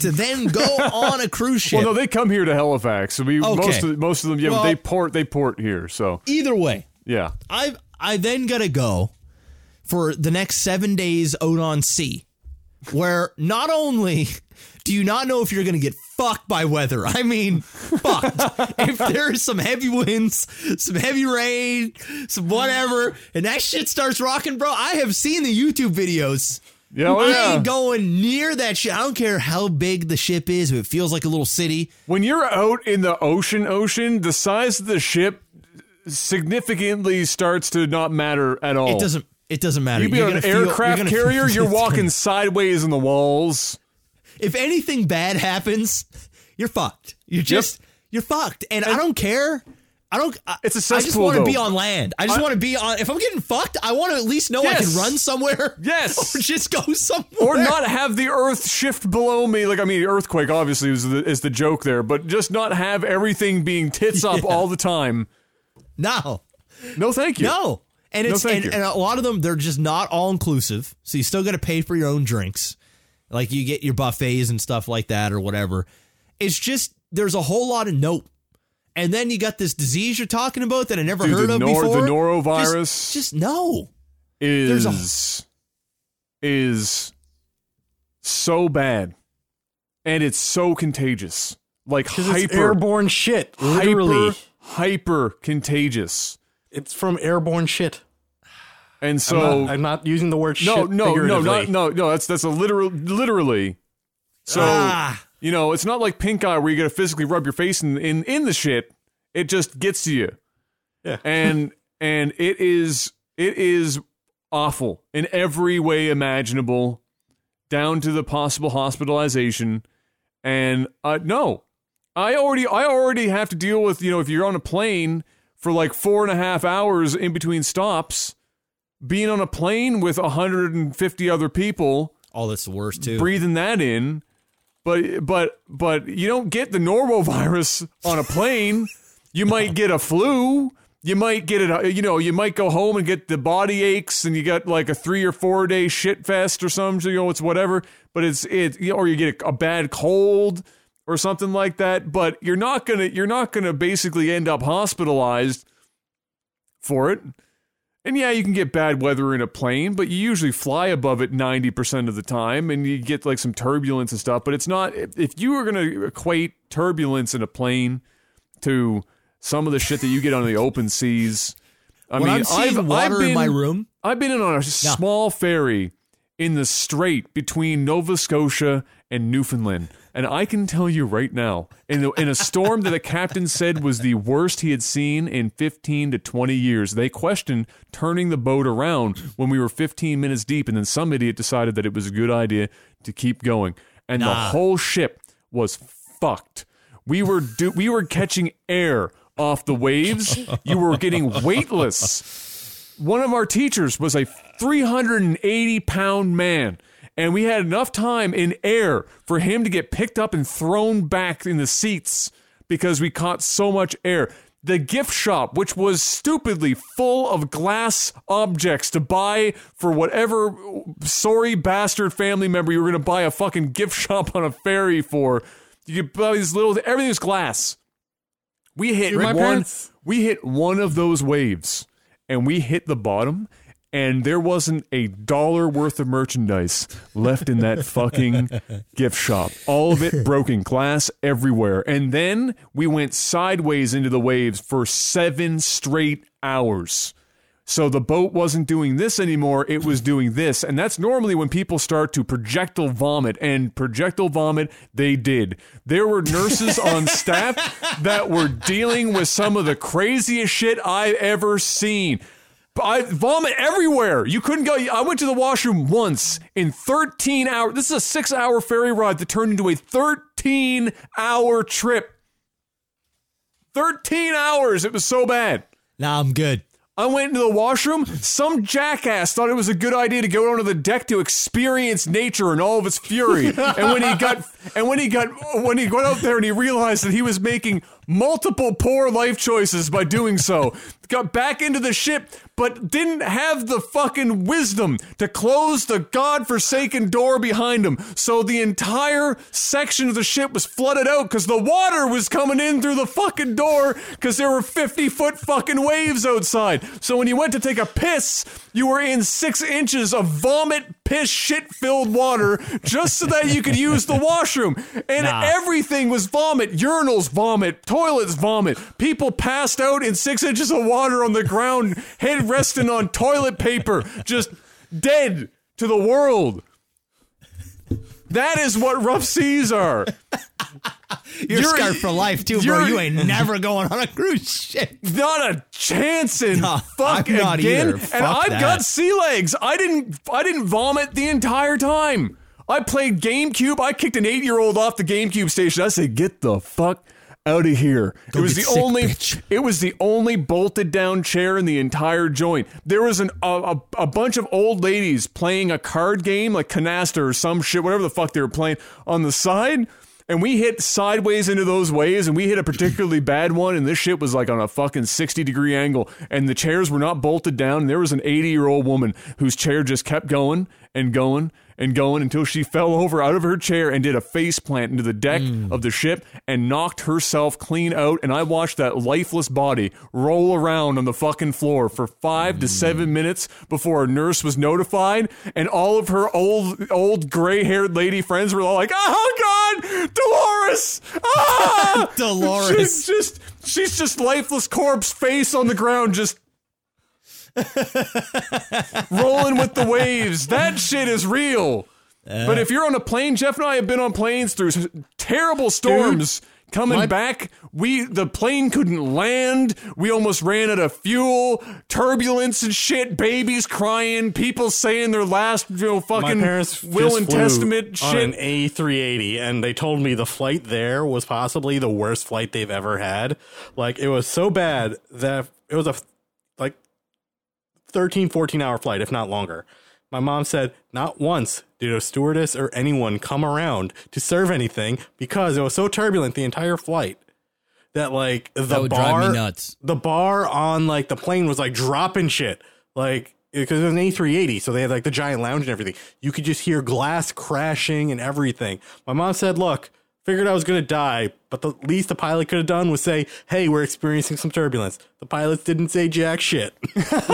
to then go on a cruise ship. Well, no, they come here to Halifax. So we Okay. most of most of them, yeah, Well- they port they port here. So Either way, yeah, I I then gotta go for the next seven days out on sea, where not only do you not know if you're gonna get fucked by weather, I mean fucked. if there's some heavy winds, some heavy rain, some whatever, and that shit starts rocking, bro. I have seen the YouTube videos. yeah, oh, I yeah. ain't going near that shit. I don't care how big the ship is, if it feels like a little city. When you're out in the ocean, ocean, the size of the ship significantly starts to not matter at all. It doesn't. It doesn't matter. You be You're on an gonna feel- aircraft you're carrier, you're walking sideways in the walls. If anything bad happens, you're fucked. You're just you're fucked, and, I don't care. I don't. I, It's a I just want to be on land. I just want to be on. If I'm getting fucked, I want to at least know I can run somewhere. Yes. or just go somewhere. Or not have the earth shift below me. Like I mean, earthquake obviously is the, is the joke there, but just not have everything being tits up all the time. No, No, thank you. no. And it's thank and, you. and a lot of them they're just not all inclusive. So you still got to pay for your own drinks, like you get your buffets and stuff like that or whatever. It's just there's a whole lot of nope. And then you got this disease you're talking about that I never Dude, heard of nor- the norovirus. Just, just no. is a- is so bad, and it's so contagious. Like Because it's hyper, airborne shit. Literally. hyper, hyper contagious. It's from airborne shit. And I'm, so not, I'm not using the word no, shit no, no, not no, no. That's that's a literal, literally. So Ah. you know, it's not like pink eye where you got to physically rub your face in, in in the shit. It just gets to you. Yeah. and and it is it is awful in every way imaginable, down to the possible hospitalization. And uh, no, I already I already have to deal with you know if you're on a plane for like four and a half hours in between stops, being on a plane with 150 other people Oh, that's the worst too. breathing that in. But but but you don't get the norovirus on a plane. You might get a flu. You might get it. You know, you might go home and get the body aches, and you got like a three or four day shit fest or something. You know, it's whatever. But it's it. You know, or you get a, a bad cold or something like that. But you're not gonna you're not gonna basically end up hospitalized for it. And yeah, you can get bad weather in a plane, but you usually fly above it 90% of the time and you get like some turbulence and stuff. But it's not, if you were going to equate turbulence in a plane to some of the shit that you get on the open seas, I when mean, seeing I've, water I've been, in my room, I've been in on a small ferry in the strait between Nova Scotia and Newfoundland. And I can tell you right now, in, the, in a storm that the captain said was the worst he had seen in 15 to 20 years, they questioned turning the boat around when we were 15 minutes deep. And then some idiot decided that it was a good idea to keep going. And the whole ship was fucked. We were do- we were catching air off the waves. You were getting weightless one of our teachers was a 380 pound man and we had enough time in air for him to get picked up and thrown back in the seats because we caught so much air the gift shop which was stupidly full of glass objects to buy for whatever sorry bastard family member you were going to buy a fucking gift shop on a ferry for you could buy these little everything was glass we hit one. parents- We hit one of those waves, and we hit the bottom, and there wasn't a dollar worth of merchandise left in that fucking gift shop. All of it broken glass everywhere, and then we went sideways into the waves for seven straight hours. So the boat wasn't doing this anymore, it was doing this. And that's normally when people start to projectile vomit, and projectile vomit they did. There were nurses on staff that were dealing with some of the craziest shit I've ever seen. I vomit everywhere. You couldn't go. I went to the washroom once in 13 hours. This is a six hour ferry ride that turned into a 13 hour trip. 13 hours. It was so bad. Nah, I'm good. I went into the washroom. Some jackass thought it was a good idea to go onto the deck to experience nature in all of its fury. And when he got and when he got when he went out there and he realized that he was making multiple poor life choices by doing so, got back into the ship, but didn't have the fucking wisdom to close the godforsaken door behind him. So the entire section of the ship was flooded out because the water was coming in through the fucking door because there were 50 foot fucking waves outside. So when you went to take a piss, you were in six inches of vomit, piss, shit filled water just so that you could use the washroom. And Nah. everything was vomit. Urinals vomit, toilets vomit. People passed out in six inches of water on the ground, head resting on toilet paper, just dead to the world. That is what rough seas are. You're, You're- scarred for life too, bro. you're- ain't never going on a cruise ship. Not a chance in No, fuck I'm not again. either. And I've that. got sea legs. I didn't I didn't vomit the entire time. I played GameCube. I kicked an eight year old off the GameCube station. I said, "Get the fuck out of here!" Go it was the sick, only. bitch. It was the only bolted down chair in the entire joint. There was an a, a, a bunch of old ladies playing a card game like canasta or some shit, whatever the fuck they were playing on the side. And we hit sideways into those waves, and we hit a particularly bad one. And this shit was like on a fucking 60 degree angle. And the chairs were not bolted down. And there was an 80 year old woman whose chair just kept going and going and going until she fell over out of her chair and did a face plant into the deck mm. of the ship and knocked herself clean out. And I watched that lifeless body roll around on the fucking floor for five to mm. seven minutes before a nurse was notified. And all of her old, old gray haired lady friends were all like, ah, oh God, Dolores! Ah! Dolores. She's just, she's just lifeless corpse face on the ground, just rolling with the waves. That shit is real. Uh. but if you're on a plane, Jeff and I have been on planes through terrible storms. Coming my- back, we the plane couldn't land. We almost ran out of fuel, turbulence and shit. Babies crying, people saying their last, you know, fucking will and testament on shit. an A380, and they told me the flight there was possibly the worst flight they've ever had. Like it was so bad that it was a 13, 14 hour flight, if not longer. My mom said not once did a stewardess or anyone come around to serve anything because it was so turbulent the entire flight that like the That bar the bar on like the plane was like dropping shit. Like because it was an A380 so they had like the giant lounge and everything. You could just hear glass crashing and everything. My mom said look figured I was gonna die but the least the pilot could have done was say hey we're experiencing some turbulence the pilots didn't say jack shit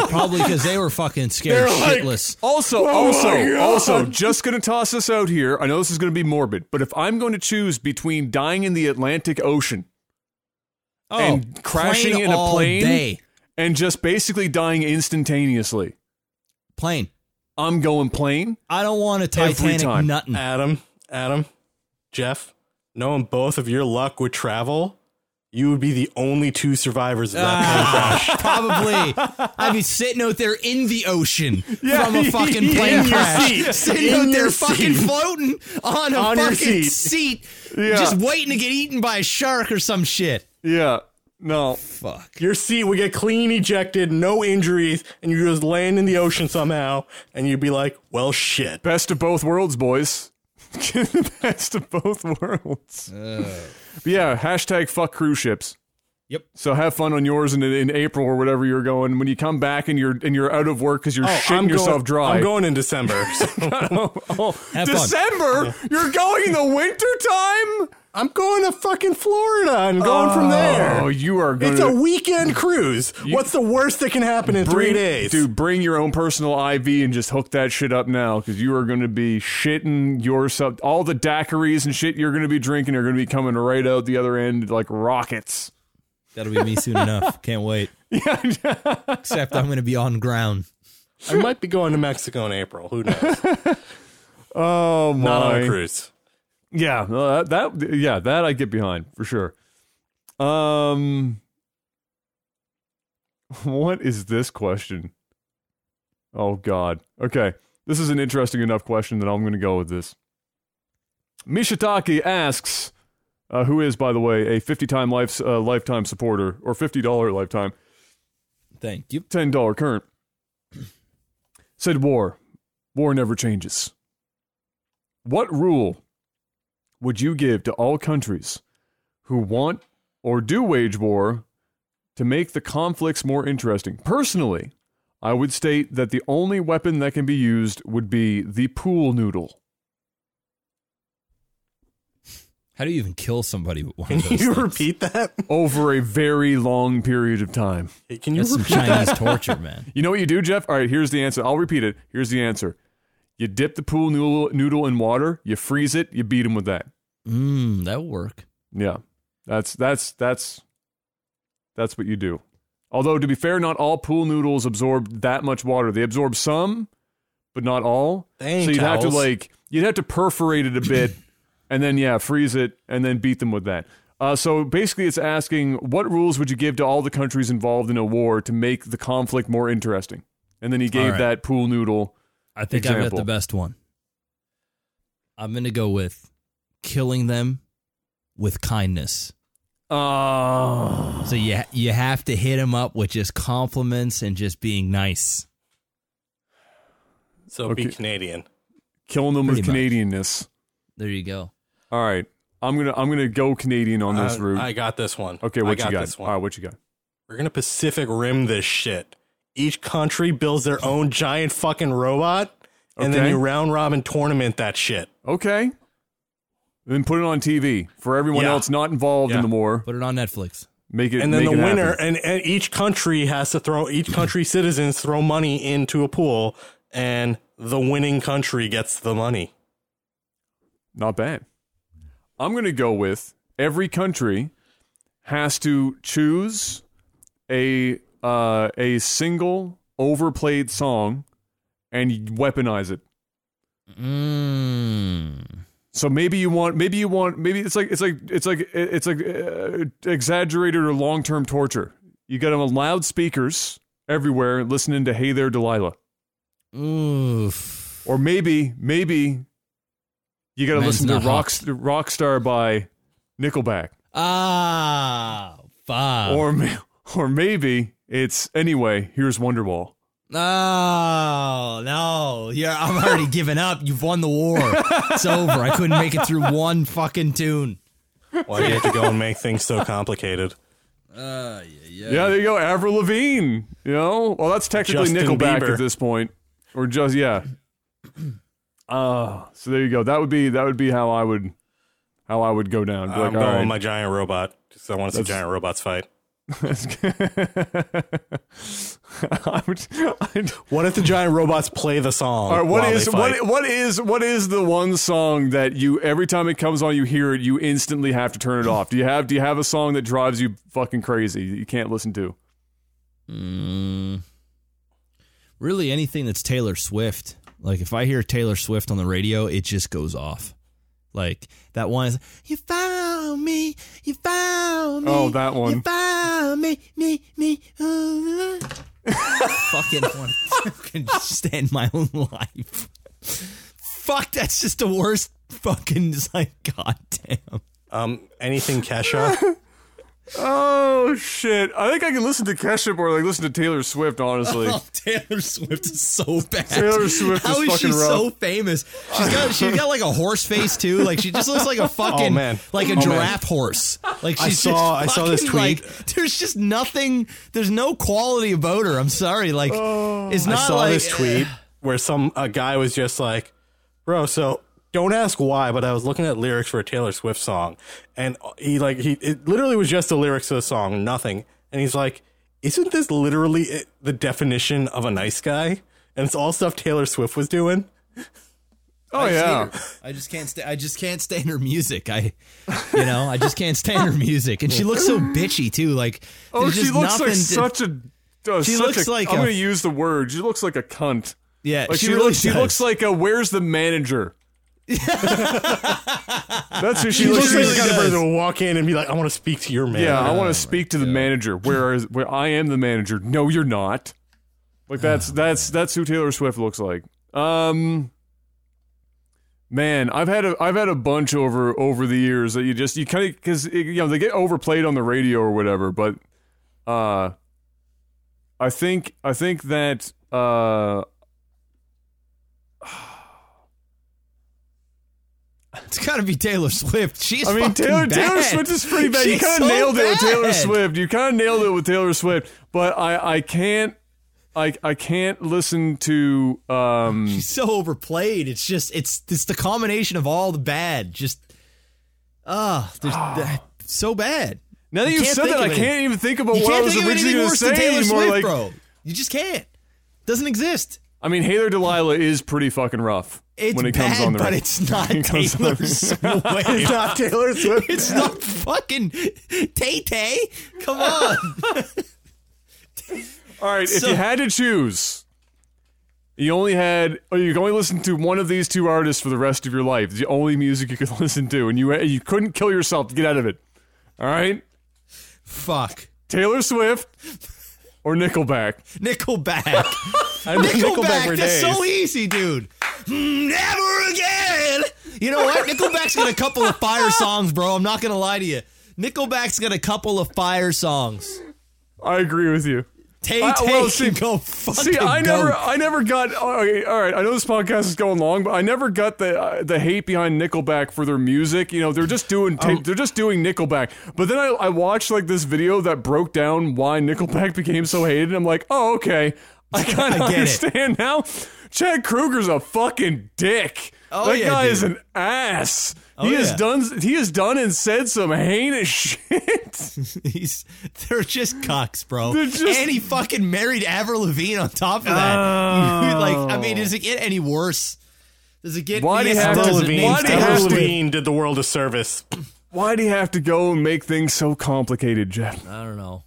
Probably because they were fucking scared They're like- shitless. Also, Oh my also, God. also, just going to toss this out here. I know this is going to be morbid, but if I'm going to choose between dying in the Atlantic Ocean Oh, and crashing plane in a all plane? Day. and just basically dying instantaneously, Plane. I'm going plane. I don't want a Every Titanic time. nutting. Adam Adam Jeff knowing both of your luck with travel you would be the only two survivors of that plane ah, crash Probably. I'd be sitting out there in the ocean Yeah, from a fucking plane your crash. seat. Sitting In out your there fucking seat. floating on a On your fucking seat. seat. Yeah. Just waiting to get eaten by a shark or some shit. Yeah, no, Fuck. your seat would get clean ejected, no injuries, and you just land in the ocean somehow, and you'd be like, well, shit. best of both worlds, boys. Best of both worlds. Uh, but yeah, hashtag fuck cruise ships. Yep. So have fun on yours in, in April or whatever you're going. When you come back and you're and you're out of work because you're oh, shitting Oh, I'm yourself going, dry. I'm going in December. so oh, oh, Have fun. December? You're going in the winter time? I'm going to fucking Florida and going from oh, there. Oh, you are going It's to a weekend cruise. What's the worst that can happen in three days? Dude, bring your own personal IV and just hook that shit up now because you are going to be shitting yourself. All the daiquiris and shit you're going to be drinking are going to be coming right out the other end like rockets. That'll be me soon enough. Can't wait. Except I'm going to be on ground. I might be going to Mexico in April. Who knows? Oh my! Not on a cruise. Yeah, uh, that, that yeah, that I get behind for sure. Um, what is this question? Oh God. Okay, this is an interesting enough question that I'm going to go with this. Mishitaki asks, uh, who is, by the way, a 50 time life, uh, lifetime supporter or $50 lifetime, Thank you. $10 current. Said war. War never changes. What rule would you give to all countries who want or do wage war to make the conflicts more interesting? Personally, I would state that the only weapon that can be used would be the pool noodle. How do you even kill somebody with one Can of those? Can you things? repeat that? over a very long period of time. Can you That's some Chinese that? torture, man. You know what you do, Jeff? All right, here's the answer. I'll repeat it. Here's the answer. You dip the pool noodle, noodle in water, you freeze it, you beat them with that. Mmm, that'll work. Yeah. That's that's that's that's what you do. Although to be fair, not all pool noodles absorb that much water. They absorb some, but not all. Dang, so you'd have to like you'd have to perforate it a bit and then yeah, freeze it and then beat them with that. Uh, so basically, it's asking what rules would you give to all the countries involved in a war to make the conflict more interesting? And then he gave right. that pool noodle. I think I've got the best one. I'm going to go with killing them with kindness. Oh, So you you have to hit them up with just compliments and just being nice. So be Canadian. killing them with Pretty much. Canadianness. There you go. All right, I'm gonna I'm gonna go Canadian on this Uh, route. I got this one. okay, I what got you got? This one. All right, what you got? We're gonna Pacific Rim this shit. Each country builds their own giant fucking robot, and then you round robin tournament that shit. Okay. Then put it on TV for everyone Yeah. else not involved in the war. Put it on Netflix. Make it. And then the winner, and, and each country has to throw each country citizens throw money into a pool, and the winning country gets the money. Not bad. I'm gonna go with every country has to choose a uh, a single overplayed song and weaponize it. Mmm. So maybe you want, maybe you want, maybe it's like it's like it's like it's like uh, exaggerated or long term torture. You got them on loudspeakers everywhere, listening to "Hey There, Delilah," Oof. or maybe maybe you got to listen to "Rock. Rockstar" by Nickelback, Ah, fuck. or or maybe it's anyway. Here's Wonderwall. Oh no! Yeah, I'm already giving up. You've won the war. It's over. I couldn't make it through one fucking tune. Why do you have to go and make things so complicated? Uh, yeah, yeah. Yeah, there you go, Avril Lavigne. You know, well, that's technically Justin Nickelback Bieber. at this point, or just yeah. Uh, so there you go. That would be that would be how I would how I would go down. Be I'm going right. my giant robot because I want to see giant robots fight. I would, I'd, What if the giant robots play the song? all right, what while is they fight? what what is what is the one song that you every time it comes on you hear it you instantly have to turn it off? Do you have do you have a song that drives you fucking crazy that you can't listen to? Mm, really, anything that's Taylor Swift. Like if I hear Taylor Swift on the radio, it just goes off. Like that one is "You found me, you found me." Oh, that one. You found me, me, me. ooh." fucking want to fucking stand my own life. Fuck, that's just the worst. Fucking it's like, goddamn. Um, anything Kesha? Oh shit! I think I can listen to Kesha or like listen to Taylor Swift. Honestly, Oh, Taylor Swift is so bad. Taylor Swift How is is she fucking rough. so famous? She's got she's got like a horse face too. Like she just looks like a oh, fucking Oh, man. like a Oh, man. giraffe horse. Like I saw- just I saw this tweet. Like, there's just nothing. There's no quality about her. I'm sorry. Like oh. it's I saw like this tweet where some a guy was just like, "Bro, so don't ask why, but I was looking at lyrics for a Taylor Swift song, and he like he it literally was just the lyrics of the song, nothing, and he's like, "Isn't this literally it, the definition of a nice guy?" And it's all stuff Taylor Swift was doing. oh yeah. I just can't sta- I just can't stand her music. I, you know, I just can't stand her music, and she looks so bitchy too. Like, Oh, she just looks like to- such a. Uh, She such looks a- like I'm a- going to use the word. She looks like a cunt. yeah. Like she, she, really looks. She looks like a. Where's the manager? That's who she, She looks. looks like really the kind of does. person who will walk in and be like, "I want to speak to your man." yeah, I want to speak to the manager. Where is? Where I am the manager. No, you're not. Like that's that's that's who Taylor Swift looks like. Um man, I've had a I've had a bunch over over the years that you just you kind of cuz you know they get overplayed on the radio or whatever, but uh I think I think that uh It's got to be Taylor Swift. She's I mean, fucking Taylor bad. Taylor Swift is pretty bad. you kind of so nailed it with Taylor. Swift. You kind of nailed it with Taylor Swift, but I I can't I I can't listen to um She's so overplayed. It's just it's it's the combination of all the bad. Just ah, there's so bad. now that You you've said that, I any- can't even think about You what I was originally going to say anymore. Swift, like, bro. You just can't. Doesn't exist. I mean, Hayler Delilah is pretty fucking rough It's when it bad, comes on the but it's not Taylor Swift. It's not Taylor Swift. It's not fucking Tay Tay. Come on. All right, if you had to choose, you only had, or you could only listen to one of these two artists for the rest of your life. The only music you could listen to, and you you couldn't kill yourself to get out of it. All right, Fuck. Taylor Swift or Nickelback. Nickelback. Nickelback. for That's so easy, dude. Mm, Never again. You know what? Nickelback's got a couple of fire songs, bro. I'm not gonna lie to you. Nickelback's got a couple of fire songs. I agree with you. Tay Tay well, can see- go fucking See, I go. never, I never got. Okay, all right, I know this podcast is going long, but I never got the uh, the hate behind Nickelback for their music. You know, they're just doing, ta- they're just doing Nickelback. But then I, I watched like this video that broke down why Nickelback became so hated. And I'm like, oh, okay, I kind of I get it. understand now. Chad Kroeger's a fucking dick. Oh, that yeah, guy is an ass. Oh, he has done, he has done and said some heinous shit. He's they're just cucks, bro. They're just- and he fucking married Avril Lavigne on top of that. like, I mean, does it get any worse? Does it get? Why do you yes, have to- does. Avril It Lavigne, why do you have Avril to- Swift. Lavigne did the world a service. Why do you have to go and make things so complicated, Jeff? I don't know.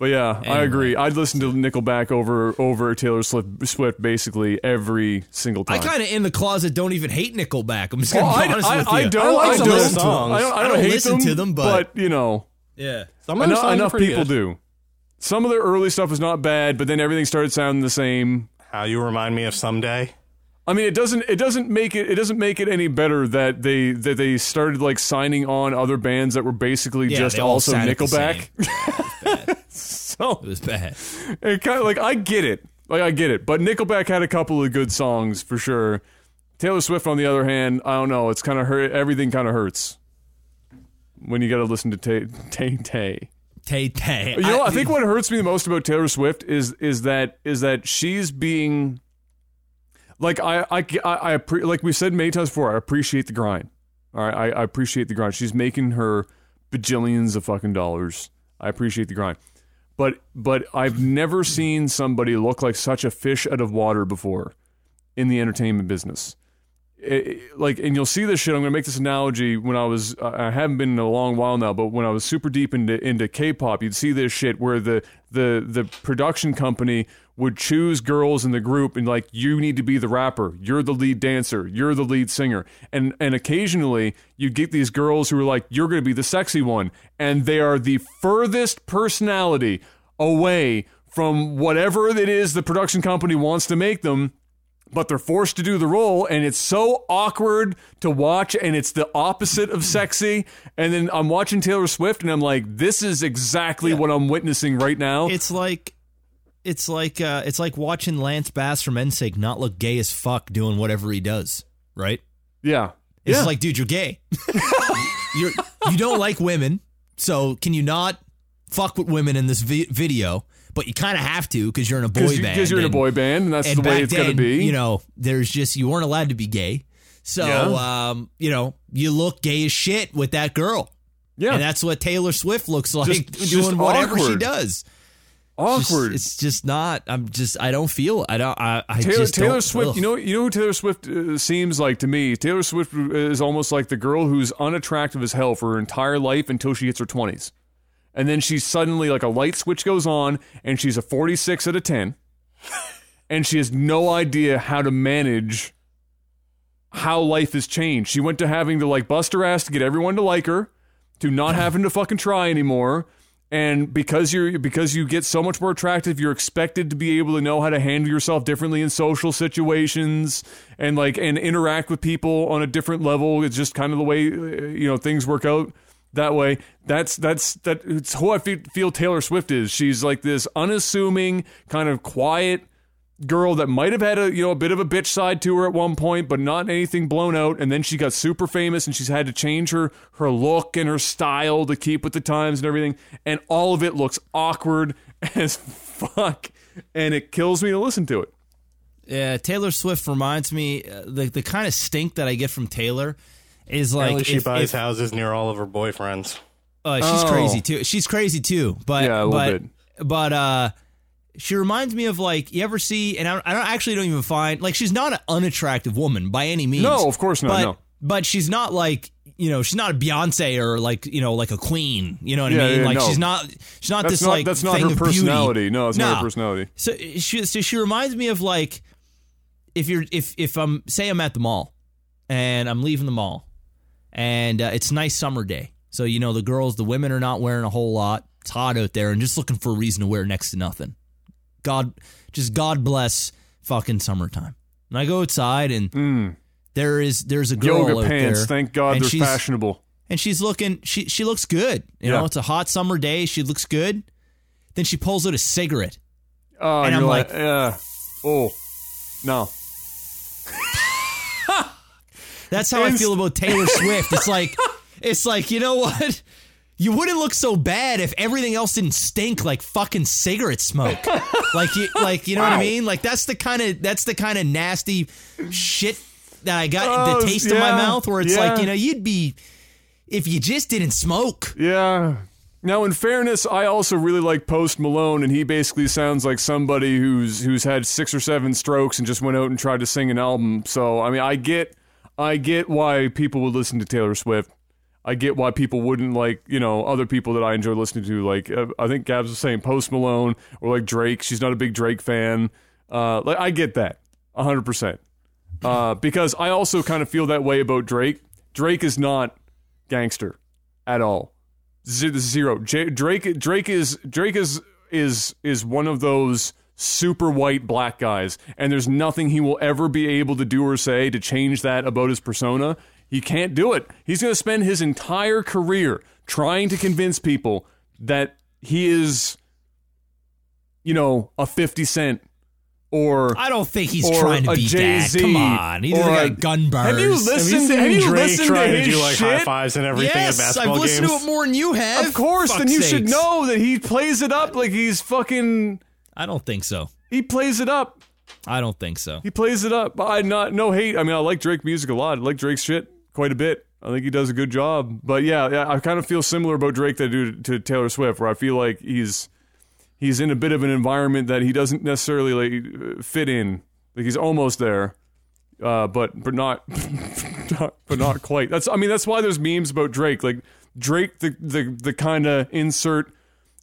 But yeah, I agree. I'd listen to Nickelback over over Taylor Swift, Swift basically every single time. I kind of in the closet don't even hate Nickelback. I'm just oh, gonna be honest I, with I you. don't. I like I some don't. songs. I don't, I I don't, don't hate listen them, to them, but- you know, Yeah. Some of enough, enough people good. do. Some of their early stuff was not bad, but then everything started sounding the same. How you remind me of someday. I mean, it doesn't. It doesn't make it. It doesn't make it any better that they that they started like signing on other bands that were basically Yeah, just also sounded the Nickelback. so It was bad. it kind of like I get it, like I get it. But Nickelback had a couple of good songs for sure. Taylor Swift, on the other hand, I don't know. It's kind of hurt. Everything kind of hurts when you got to listen to Tay Tay Tay. Tay Tay. You know, I, think what hurts me the most about Taylor Swift is is that is that she's being like I I I, I appre- like we said many times before. I appreciate the grind. All right, I, I appreciate the grind. She's making her bajillions of fucking dollars. I appreciate the grind, but but I've never seen somebody look like such a fish out of water before in the entertainment business. It- it- like, and you'll see this shit. I'm gonna make this analogy. When I was, I haven't been in a long while now, but when I was super deep into into K-pop, you'd see this shit where the the the production company would choose girls in the group and like, you need to be the rapper, you're the lead dancer, you're the lead singer, and and occasionally you'd get these girls who are like, you're gonna be the sexy one, and they are the furthest personality away from whatever it is the production company wants to make them but they're forced to do the role and it's so awkward to watch and it's the opposite of sexy. And then i'm watching taylor swift and i'm like this is exactly what i'm witnessing right now. It's like it's like uh it's like watching Lance Bass from NSYNC not look gay as fuck doing whatever he does, right? yeah It's yeah. like, dude, you're gay. you're you don't like women, so can you not fuck with women in this vi- video? But you kind of have to because you're in a boy because band. you, are in a boy band and that's and the way it's going to be You know, there's just you weren't allowed to be gay. So, Yeah. um, you know, you look gay as shit with that girl. yeah And that's what Taylor Swift looks like Just- just doing whatever she awkward. Just- it's just not. I'm just. I don't feel. I don't. I, I Taylor, just Taylor Swift, ugh. you know, you know who Taylor Swift uh, seems like to me. Taylor Swift is almost like the girl who's unattractive as hell for her entire life until she hits her twenties, and then she's suddenly like a light switch goes on, and she's a forty-six out of ten, and she has no idea how to manage how life has changed. She went to having to like bust her ass to get everyone to like her, to not having to fucking try anymore. And because you're because you get so much more attractive you're expected to be able to know how to handle yourself differently in social situations and like and interact with people on a different level. It's just kind of the way you know things work out that way. That's that's that it's who i feel taylor swift is. She's like this unassuming kind of quiet girl that might have had a you know a bit of a bitch side to her at one point, but not anything blown out. And then she got super famous, and she's had to change her her look and her style to keep with the times and everything. And all of it looks awkward as fuck, and it kills me to listen to it. Yeah, Taylor Swift reminds me uh, the the kind of stink that I get from Taylor is like Apparently she if- buys if- houses near all of her boyfriends. Uh, she's Oh. crazy too. She's crazy too. But Yeah, a little but, bit. But uh, she reminds me of like you ever see, and I, I don't actually don't even find like she's not an unattractive woman by any means. No, of course not, But no. but she's not like you know she's not a Beyonce or like you know like a queen. You know what Yeah, I mean? yeah, like no. she's not she's not That's this not like that's not thing her of beauty. personality. No, it's not her personality. So she so she reminds me of like if you're if if I'm say I'm at the mall and I'm leaving the mall and uh, it's a nice summer day. So you know the girls, the women are not wearing a whole lot. It's hot out there and just looking for a reason to wear next to nothing. God, just God bless fucking summertime. And I go outside and hmm. there is there's a girl. Yoga out pants. there, Thank God and they're she's- fashionable. and she's looking she she looks good. You Yeah. know, it's a hot summer day. She looks good. Then she pulls out a cigarette. Oh, And I'm like, like- yeah. Oh, no. That's how I feel about Taylor Swift. It's like it's like, you know what? You wouldn't look so bad if everything else didn't stink like fucking cigarette smoke. like you like you know what I mean? Like that's the kind of that's the kind of nasty shit that I got Oh, the taste in my mouth where it's like, you know, you'd be if you just didn't smoke. Yeah. Now, in fairness, I also really like Post Malone, and he basically sounds like somebody who's who's had six or seven strokes and just went out and tried to sing an album. So, I mean, I get, I get why people would listen to Taylor Swift. I get why people wouldn't like, you know, other people that I enjoy listening to. Like, uh, I think Gabs was saying Post Malone or like Drake. She's not a big Drake fan. Uh, like, I get that, hundred percent. Uh, because I also kind of feel that way about Drake. Drake is not gangster at all. Zero. J- Drake. Drake is Drake is is is one of those super white black guys, and there's nothing he will ever be able to do or say to change that about his persona. He can't do it. He's going to spend his entire career trying to convince people that he is, you know, a Fifty Cent or I don't think he's trying to be Jay-Z, that. Come on. He doesn't or got a- gun bars. Have you Have listened? you to, have you Drake listened trying to to do like shit? high fives and everything at Yes, basketball I've listened games? to it more than you have. Of course, then Fuck's you should know that he plays it up like he's fucking. I don't think so. He plays it up. I don't think so. He plays it up. I not no hate. I mean, I like Drake music a lot. I like Drake's shit quite a bit. I think he does a good job. But yeah, yeah I kind of feel similar about Drake that I do to Taylor Swift, where I feel like he's he's in a bit of an environment that he doesn't necessarily like fit in. Like he's almost there, uh, but but not, not but not quite. That's I mean that's why there's memes about Drake. Like Drake, the the the kind of insert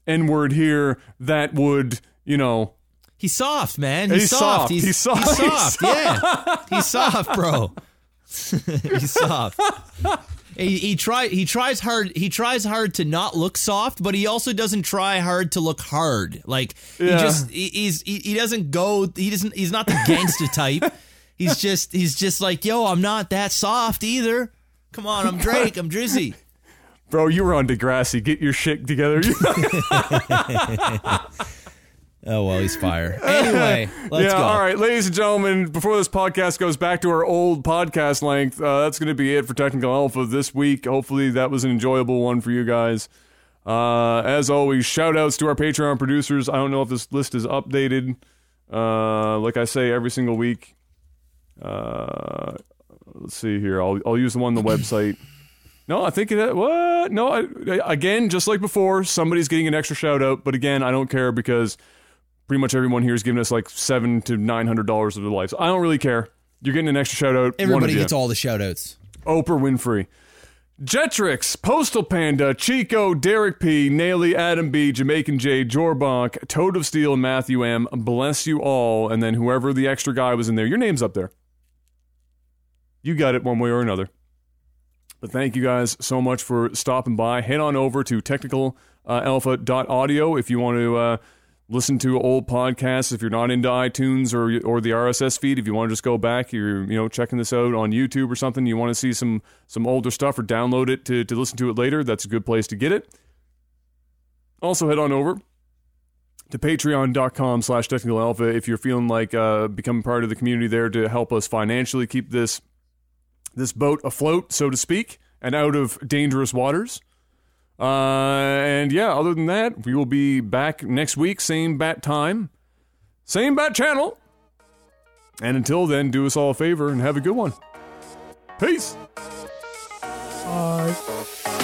n word here that would you know He's soft, man. He's, He's soft. soft. He's, He's soft. He's He's soft. Yeah. He's soft, bro. he's soft. He, he try he tries hard he tries hard to not look soft, but he also doesn't try hard to look hard. Like he just he, he's he, he doesn't go he doesn't he's not the gangster type. He's just he's just like, yo, I'm not that soft either. Come on, I'm Drake, I'm Drizzy. Bro, you were on Degrassi. Get your shit together. Oh well, he's fire. Anyway, let's yeah, go. all right, ladies and gentlemen, before this podcast goes back to our old podcast length, uh, that's going to be it for Technical Alpha this week. Hopefully, that was an enjoyable one for you guys. Uh, as always, shout outs to our Patreon producers. I don't know if this list is updated. Uh, like I say every single week. Uh, let's see here. I'll, I'll use the one on the website. No, I think it. What? No, I, again, just like before, somebody's getting an extra shout out. But again, I don't care because pretty much everyone here is giving us like seven to nine hundred dollars of their life. So I don't really care. You're getting an extra shout out. Everybody gets all the shout outs. Oprah Winfrey. Jetrix, Postal Panda, Chico, Derek P, Naily, Adam B, Jamaican J, Jorbonk, Toad of Steel, and Matthew M. Bless you all. And then whoever the extra guy was in there, your name's up there. You got it one way or another. But thank you guys so much for stopping by. Head on over to technical uh, alpha.audio if you want to uh, listen to old podcasts. If you're not into iTunes or or the RSS feed, if you want to just go back, you're you know checking this out on YouTube or something, you want to see some some older stuff or download it to, to listen to it later, that's a good place to get it. Also, head on over to patreon.com slash technical alpha if you're feeling like uh, becoming part of the community there to help us financially keep this this boat afloat, so to speak, and out of dangerous waters. Uh, and yeah, other than that, we will be back next week, same bat time, same bat channel. And until then, do us all a favor and have a good one. Peace. Bye.